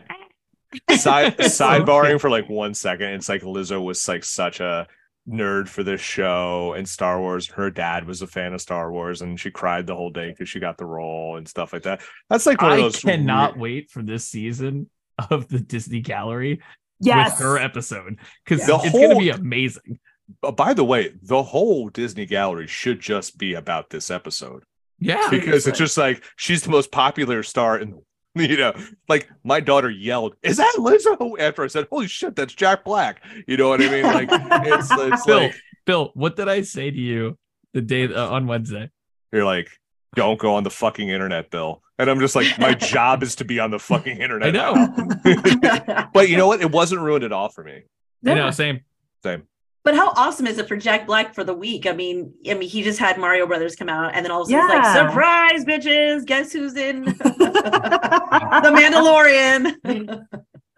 C: It's so
B: sidebarring
C: cute.
B: for like one second. It's like Lizzo was like such a nerd for this show and Star Wars. Her dad was a fan of Star Wars, and she cried the whole day because she got the role and stuff like that. That's like one of those.
C: I cannot
B: weird-
C: wait for this season of the Disney Gallery
A: yes.
C: with her episode because
B: The
C: it's going to be amazing.
B: By the way, the whole Disney gallery should just be about this episode
C: Yeah,
B: because it's just like she's the most popular star in the you know, like my daughter yelled, "Is that Lizzo?" After I said, "Holy shit, that's Jack Black." You know what I mean? Like it's it's
C: Bill,
B: like
C: Bill, what did I say to you the day uh, on Wednesday?
B: you're like, "Don't go on the fucking internet, Bill." And I'm just like, my job is to be on the fucking internet.
C: I know.
B: but you know what? It wasn't ruined at all for me.
C: You know,
A: Yeah.
C: same.
B: Same.
D: But how awesome is it for Jack Black for the week? I mean, I mean, he just had Mario Brothers come out, and then all of a sudden,
A: Yeah.
D: like, surprise, bitches! Guess who's in the Mandalorian?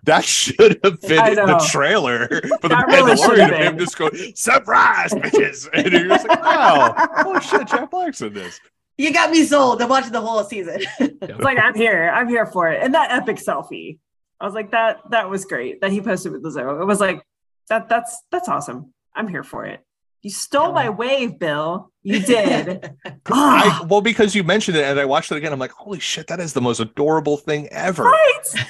B: That should have been in the trailer for the
A: That really
B: Mandalorian
A: have
B: of him
A: been.
B: just go, surprise, bitches. And you're just like, wow, oh shit, Jack Black's in this.
D: You got me sold. I'm watching the whole season.
A: It's like I'm here. I'm here for it. And that epic selfie. I was like, that that was great that he posted with Lizzo. It was like that that's that's awesome. I'm here for it. You stole my wave, Bill. You did.
B: I,
A: Oh,
B: well, because you mentioned it and I watched it again, I'm like, holy shit, that is the most adorable thing ever.
A: right.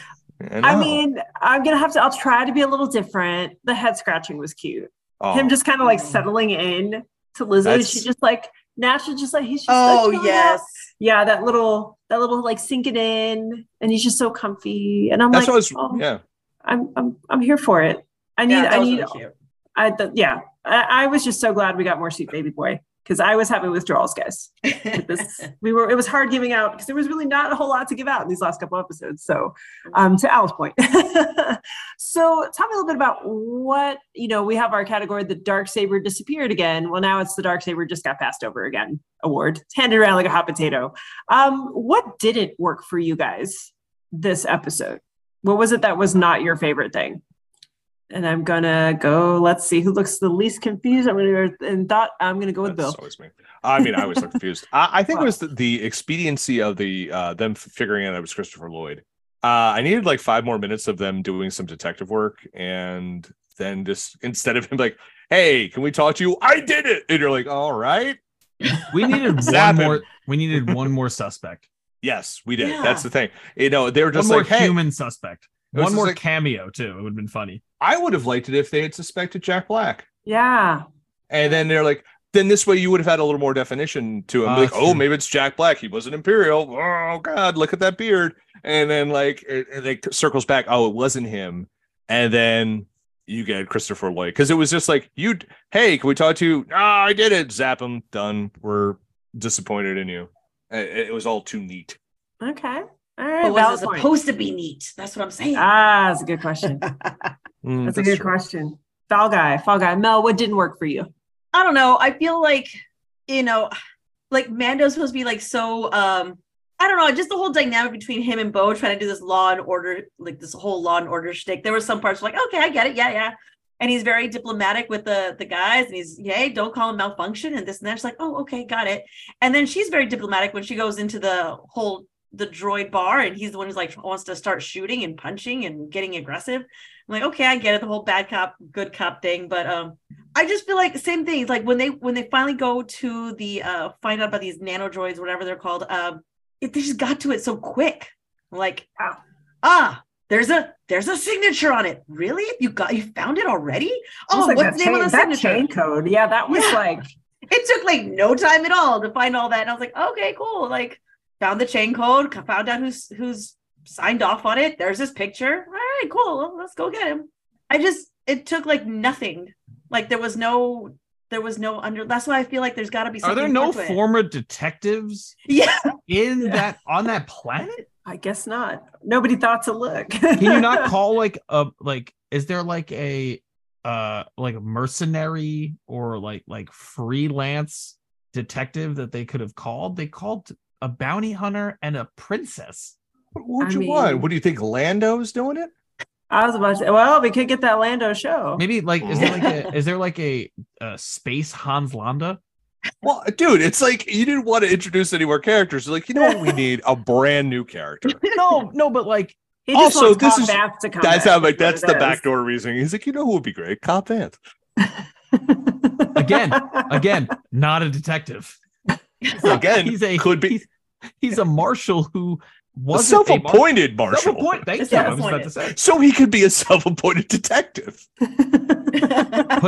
A: I
B: know.
A: mean, I'm gonna have to. I'll try to be a little different. The head scratching was cute.
B: Oh,
A: Him just kind of like settling in to Lizzo.
B: That's-
A: She just like naturally, just like he's just.
D: oh
A: like,
D: yes.
A: yeah. That little, that little like sinking in, and he's just so comfy. And I'm
B: that's
A: like,
B: was,
A: oh,
B: yeah.
A: I'm, I'm, I'm here for it. I need,
D: Yeah,
A: I need,
D: really.
A: I, th- yeah. I, I was just so glad we got more sweet baby boy. Because I was having withdrawals, guys. This we were it was hard giving out because there was really not a whole lot to give out in these last couple episodes. So um to Al's point. so tell me a little bit about what you know, we have our category the dark saber disappeared again. Well, now it's the dark saber just got passed over again award. It's handed around like a hot potato. Um, what didn't work for you guys this episode? What was it that was not your favorite thing? And I'm gonna go. Let's see who looks the least confused. I'm gonna go and thought I'm gonna go with
B: That's
A: Bill.
B: always me. I mean, I was so confused. I, I think it was the, the expediency of the uh, them figuring out it was Christopher Lloyd. Uh, I needed like five more minutes of them doing some detective work, and then just instead of him like, "Hey, can we talk to you?" I did it, and you're like, "All right."
C: We needed one
B: Zap him.
C: more. We needed one more suspect.
B: Yes, we did.
D: Yeah.
B: That's the thing. You know, they were
C: One
B: just
C: more
B: like, "Hey."
C: human suspect.
B: It
C: One more
B: like-
C: cameo too. It would have been funny.
B: I would have liked it if they had suspected Jack Black,
A: Yeah.
B: and then they're like, then this way you would have had a little more definition to him.
C: Ah,
B: like,
C: that's
B: oh, maybe it's Jack Black. He was an Imperial. Oh God, look at that beard. And then like it, it like, circles back. Oh, it wasn't him. And then you get Christopher Lloyd because it was just like you. Hey, can we talk to you? Ah, I did it. Zap him. Done. We're disappointed in you. It, it was all too neat.
A: Okay. All right.
D: But was it
A: point.
D: supposed to be neat? That's what I'm saying.
A: Ah, that's a good question.
B: Mm,
A: That's a good
B: true.
A: question. Fall guy, fall guy. Mel, what didn't work for you?
D: I don't know. I feel like, you know, like Mando's supposed to be like so um I don't know, just the whole dynamic between him and Bo trying to do this law and order, like this whole law and order shtick. There were some parts like, okay, I get it, yeah, yeah. And he's very diplomatic with the the guys, and he's, hey, don't call him malfunction and this and that. She's like, oh, okay, got it. And then she's very diplomatic when she goes into the whole the droid bar, and he's the one who's like wants to start shooting and punching and getting aggressive. I'm like, okay, I get it, the whole bad cop, good cop thing, but um, I just feel like same thing. It's like when they when they finally go to the uh find out about these nano droids, whatever they're called, um, it, they just got to it so quick. Like,
A: Wow.
D: ah, there's a there's a signature on it. Really? You got you found it already? Oh,
A: like
D: what's the name
A: chain,
D: of the
A: that chain code? Yeah, that was
D: Yeah.
A: like
D: It took like no time at all to find all that. And I was like, okay, cool. Like, found the chain code, found out who's who's signed off on it. There's this picture. All right, cool. Well, let's go get him. I just it took like nothing. Like there was no there was no under that's why I feel like there's gotta be
C: Are there no
D: more to it.
C: former detectives
D: Yeah.
C: in
A: Yeah.
C: that on that planet?
A: I guess not. Nobody thought to look.
C: Can you not call like a like? Is there like a uh like a mercenary or like like freelance detective that they could have called? They called a bounty hunter and a princess.
B: What'd
A: I
B: you
A: mean-
B: want? What do you think? Lando's doing it?
A: I was about to say, well, we could get that Lando show.
C: Maybe like is there like a is there like a, a space Hans Landa?
B: Well, dude, it's like you didn't want to introduce any more characters. You're Like, you know what? We need a brand new character.
C: No, no, but like
A: He just
B: Also,
A: wants
B: this is-
A: Vanth to come
B: That's
A: back,
B: how like
A: is
B: that's the backdoor reasoning. He's like, you know who would be great? Cop Vanth.
C: Again, again, not a detective.
B: Again,
C: he's a
B: could be
C: he's, he's a marshal who
B: a
C: wasn't a mar-
B: self-appointed marshal.
C: Self-appointed. Thank you. I was about to say.
B: So he could be a self-appointed detective.
C: Put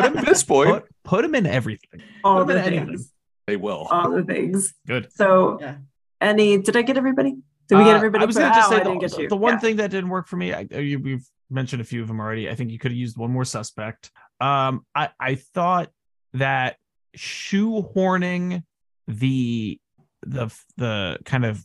C: him
B: At this point,
C: put, put him in everything.
A: all
C: Put him
A: the
C: in anything.
A: things.
B: they will.
A: All the things.
C: Good.
A: So,
D: Yeah.
A: any? Did I get everybody? Did we get
C: Uh,
A: everybody?
C: I was gonna just
A: oh,
C: say the, the- the one
A: Yeah.
C: thing that didn't work for me. I, you, we've mentioned a few of them already. I think you could have used one more suspect. Um, I I thought that shoehorning the the the kind of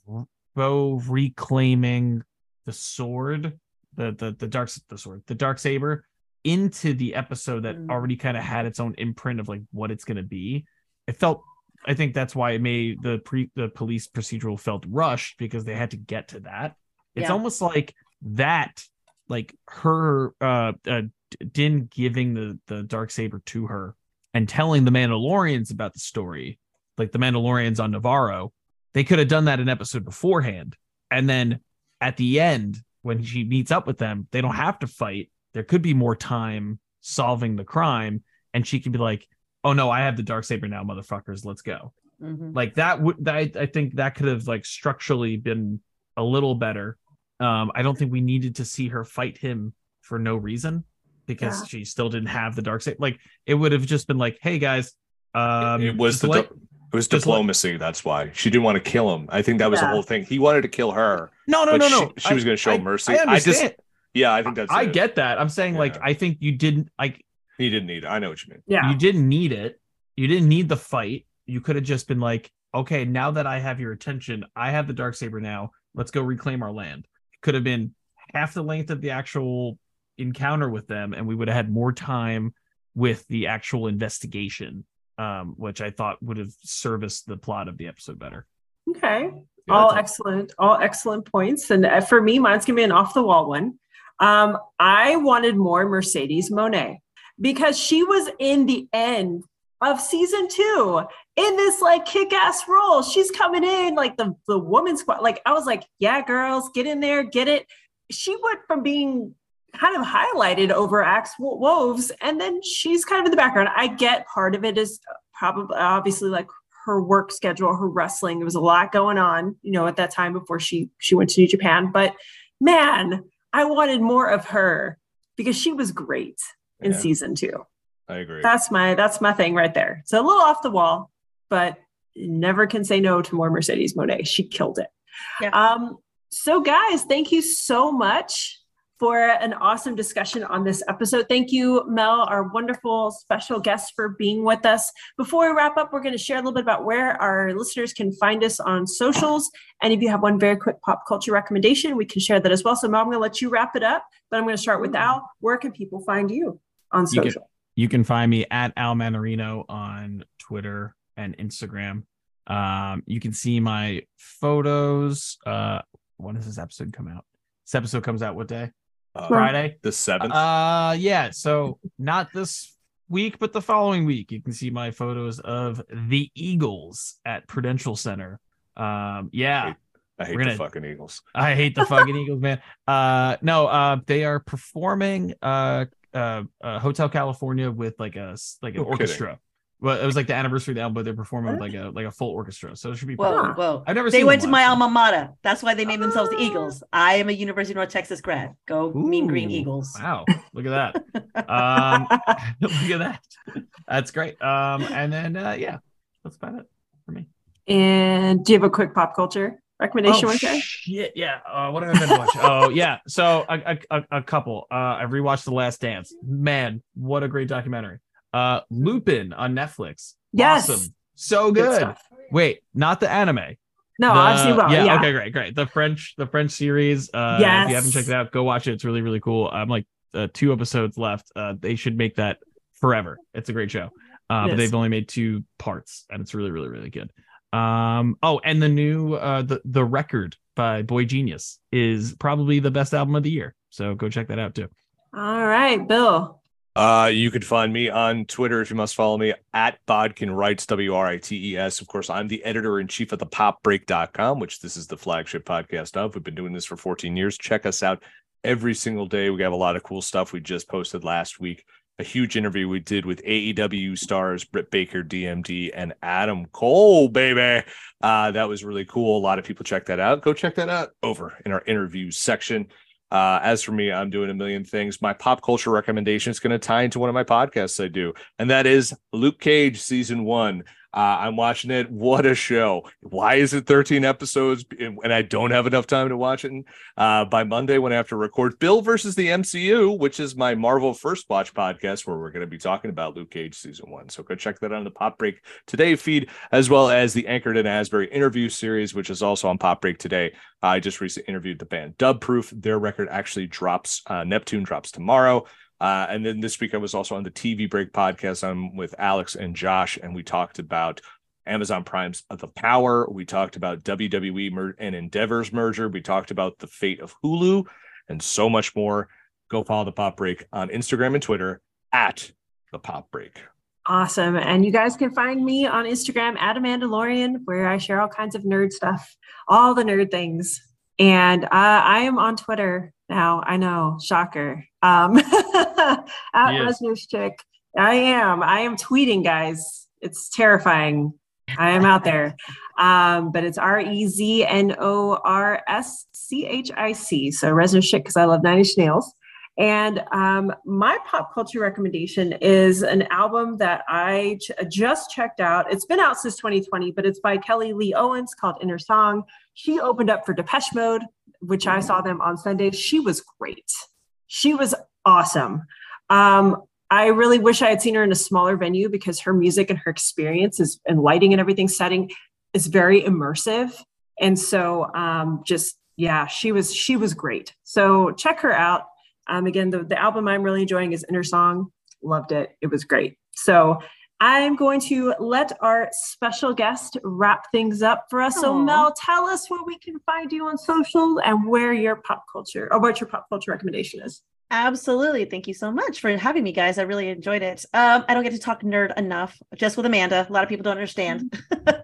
C: bow reclaiming the sword, the the the dark the sword, the dark saber into the episode that
D: Mm.
C: already kind of had its own imprint of like what it's going to be. It felt I think that's why it made the pre the police procedural felt rushed because they had to get to that. It's
D: Yeah.
C: almost like that, like her uh, uh Din giving the the dark saber to her and telling the Mandalorians about the story, like the Mandalorians on Nevarro. They could have done that an episode beforehand, and then at the end when she meets up with them, they don't have to fight. There could be more time solving the crime, and she can be like, "Oh no, I have the dark saber now, motherfuckers. Let's go."
D: Mhm.
C: like that would I, I think that could have like structurally been a little better um i don't think we needed to see her fight him for no reason because
A: Yeah.
C: she still didn't have the dark side like it would have just been like hey guys um
B: it was the
C: let-
B: di- it was
C: just let-
B: diplomacy. That's why she didn't want to kill him. I think that was the whole thing. He wanted to kill her.
C: no no
B: but
C: no
B: she,
C: no
B: she was going to show
C: I-
B: mercy.
C: I,
B: I, just yeah, I think that's.
C: I
B: it.
C: get that i'm saying like i think you didn't like
B: He didn't need it. I know what you mean.
A: Yeah.
C: you didn't need it you didn't need the fight you could have just been like, okay, now that I have your attention, I have the dark saber now. Let's go reclaim our land. It could have been half the length of the actual encounter with them, and we would have had more time with the actual investigation, um, which I thought would have serviced the plot of the episode better.
A: Okay.
B: Yeah,
A: all excellent, all excellent points. And uh, for me, mine's gonna be an off the wall one. Um, I wanted more Mercedes Moné because she was in the end of season two in this like kick-ass role. She's coming in like the the woman squad. Like I was like, yeah, girls, get in there, get it. She went from being kind of highlighted over Axe Wo- Wolves, and then she's kind of in the background. I get part of it is probably obviously like her work schedule, her wrestling. There was a lot going on, you know, at that time before she she went to New Japan. But man, I wanted more of her because she was great in
B: Yeah.
A: season two.
B: I agree.
A: That's my that's my thing right there. So a little off the wall, but never can say no to more Mercedes Moné. She killed it.
D: Yeah.
A: Um, so guys, thank you so much for an awesome discussion on this episode. Thank you, Mel, our wonderful special guest, for being with us. Before we wrap up, we're going to share a little bit about where our listeners can find us on socials. And if you have one very quick pop culture recommendation, we can share that as well. So, Mel, I'm going to let you wrap it up, but I'm going to start with Al. Where can people find you on
C: You can-
A: social?
C: You can find me at Al Mannarino on Twitter and Instagram. Um, you can see my photos. Uh, when does this episode come out? This episode comes out what day?
B: Uh,
C: Friday.
B: the seventh.
C: Uh, yeah. So not this week, but the following week, you can see my photos of the Eagles at Prudential Center. Um, yeah.
B: I hate
C: we're
B: the
C: gonna-
B: fucking Eagles.
C: I hate the fucking Eagles, man. Uh, no, uh, they are performing uh, uh, uh, Hotel California with like a like an
B: No kidding.
C: Orchestra. Well, it was like the anniversary of the album, but they're performing with like a like a full orchestra. So it should be.
D: Whoa,
C: pretty-
D: whoa.
C: I've never
D: They
C: seen
D: went to my
C: so-
D: alma mater. That's why they named themselves the Eagles. I am a University of North Texas grad. Go Mean Green Eagles.
C: Wow, look at that. um, look at that. That's great. Um, and then uh, yeah, that's about it for me.
A: And do you have a quick pop culture recommendation,
C: oh,
A: one Jay?
C: shit, yeah. Uh, what have I been watching? oh, yeah. So a, a, a, a couple. Uh, I rewatched The Last Dance. Man, what a great documentary. Uh, Lupin on Netflix.
A: Yes.
C: Awesome. So
A: Good
C: good. Wait, not the anime.
A: No,
C: The-
A: I've seen well.
C: yeah,
A: Yeah.
C: Okay, great, great. The French, the French series. Uh, if you haven't checked it out, go watch it. It's really, really cool. I'm like uh, two episodes left. Uh, they should make that forever. It's a great show. Uh, but they've only made two parts, and it's really, really, really good. Um, oh, and the new uh, the the record by Boy Genius is probably the best album of the year. So go check that out too.
A: All right, Bill.
B: Uh, you can find me on Twitter if you must follow me at Bodkin Writes, W R I T E S. Of course, I'm the editor in chief of the popbreak.com, which this is the flagship podcast of. We've been doing this for 14 years. Check us out every single day. We have a lot of cool stuff. We just posted last week a huge interview we did with AEW stars Britt Baker, DMD, and Adam Cole, baby. Uh, that was really cool. A lot of people check that out. Go check that out over in our interviews section. Uh, as for me, I'm doing a million things. My pop culture recommendation is going to tie into one of my podcasts I do, and that is Luke Cage season one. Uh, I'm watching it. What a show! Why is it 13 episodes and I don't have enough time to watch it? Uh, by Monday, when I have to record Bill versus the MCU, which is my Marvel First Watch podcast, where we're going to be talking about Luke Cage season one. So go check that out on the Pop Break Today feed, as well as the Anchored and Asbury interview series, which is also on Pop Break Today. I just recently interviewed the band Dub Proof. Their record actually drops, uh, Neptune drops tomorrow. Uh, and then this week I was also on the TV Break podcast. I'm with Alex and Josh, and we talked about Amazon Prime's The Power. We talked about WWE mer- and Endeavor's merger. We talked about the fate of Hulu and so much more. Go follow the Pop Break on Instagram and Twitter at the Pop Break.
A: Awesome. And you guys can find me on Instagram at Amandalorian, where I share all kinds of nerd stuff, all the nerd things. And uh, I am on Twitter now. I know, shocker. Um, at
C: Yes.
A: I am. I am tweeting, guys. It's terrifying. I am out there. Um, but it's R E Z N O R S C H I C. So Reznor's Chick because I love Nine Inch Nails. And um, my pop culture recommendation is an album that I ch- just checked out. It's been out since 2020, but it's by Kelly Lee Owens called Inner Song. She opened up for Depeche Mode, which I saw them on Sunday. She was great. She was awesome. Um, I really wish I had seen her in a smaller venue because her music and her experience is and lighting and everything setting is very immersive. And so um, just yeah, she was she was great. So check her out. Um, again, the, the album I'm really enjoying is Inner Song. Loved it. It was great. So I'm going to let our special guest wrap things up for us. So Mel, tell us where we can find you on social and where your pop culture or what your pop culture recommendation is.
D: Absolutely. Thank you so much for having me, guys. I really enjoyed it. Um, I don't get to talk nerd enough just with Amanda. A lot of people don't understand.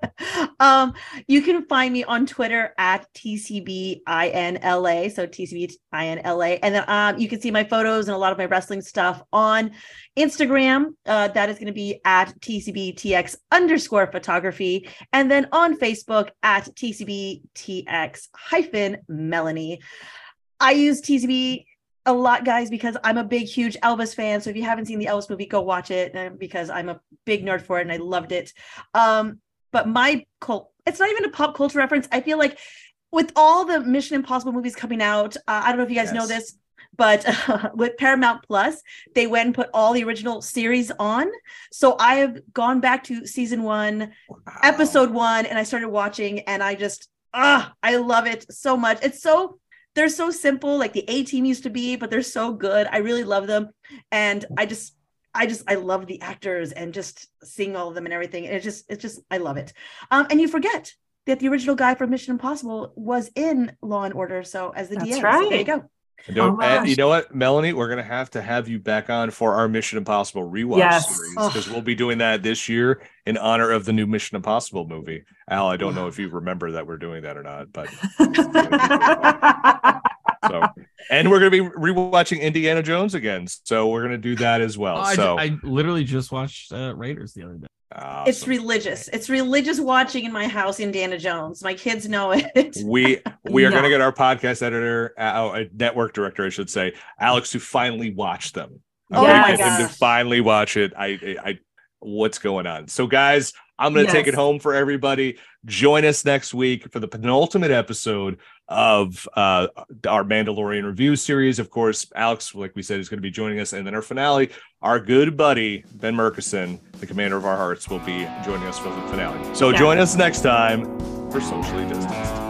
D: um, you can find me on Twitter at TCBINLA. So TCBINLA. And then um, you can see my photos and a lot of my wrestling stuff on Instagram. Uh, that is going to be at TCBTX underscore photography. And then on Facebook at TCBTX hyphen Melanie. I use TCB a lot, guys, because I'm a big, huge Elvis fan. So if you haven't seen the Elvis movie, go watch it uh, because I'm a big nerd for it and I loved it. Um, but my cult, it's not even a pop culture reference. I feel like with all the Mission Impossible movies coming out, uh, I don't know if you guys know this, but uh, with Paramount Plus, they went and put all the original series on. So I have gone back to season one, episode one, and I started watching, and I just ah, I love it so much. It's so they're so simple, like the A team used to be, but they're so good. I really love them, and I just. I just I love the actors and just seeing all of them and everything. And it's just it's just I love it. Um, and you forget that the original guy from Mission Impossible was in Law and Order, so as the
A: That's
D: DM. So there you go.
B: And don't-
A: Oh
B: and you know what, Melanie? We're gonna have to have you back on for our Mission Impossible rewatch
A: Yes.
B: series because we'll be doing that this year in honor of the new Mission Impossible movie. Al, I don't know if you remember that we're doing that or not, but so and we're gonna be rewatching Indiana Jones again, so we're gonna do that as well.
C: Oh, I,
B: so
C: I literally just watched uh, Raiders the other day.
D: It's religious. It's religious watching in my house, Indiana Jones. My kids know it.
B: we we are
A: No.
B: going to get our podcast editor, uh, uh, network director, I should say, Alex, to finally watch them.
D: Oh
B: Okay,
A: my
B: get him to finally watch it. I, I what's going on? So, guys, I'm going to take it home for everybody. Join us next week for the penultimate episode of uh, our Mandalorian review series. Of course, Alex, like we said, is going to be joining us, and then our finale, our good buddy Ben Murkison, the commander of our hearts, will be joining us for the finale. So,
A: Yeah.
B: join us next time for socially distanced.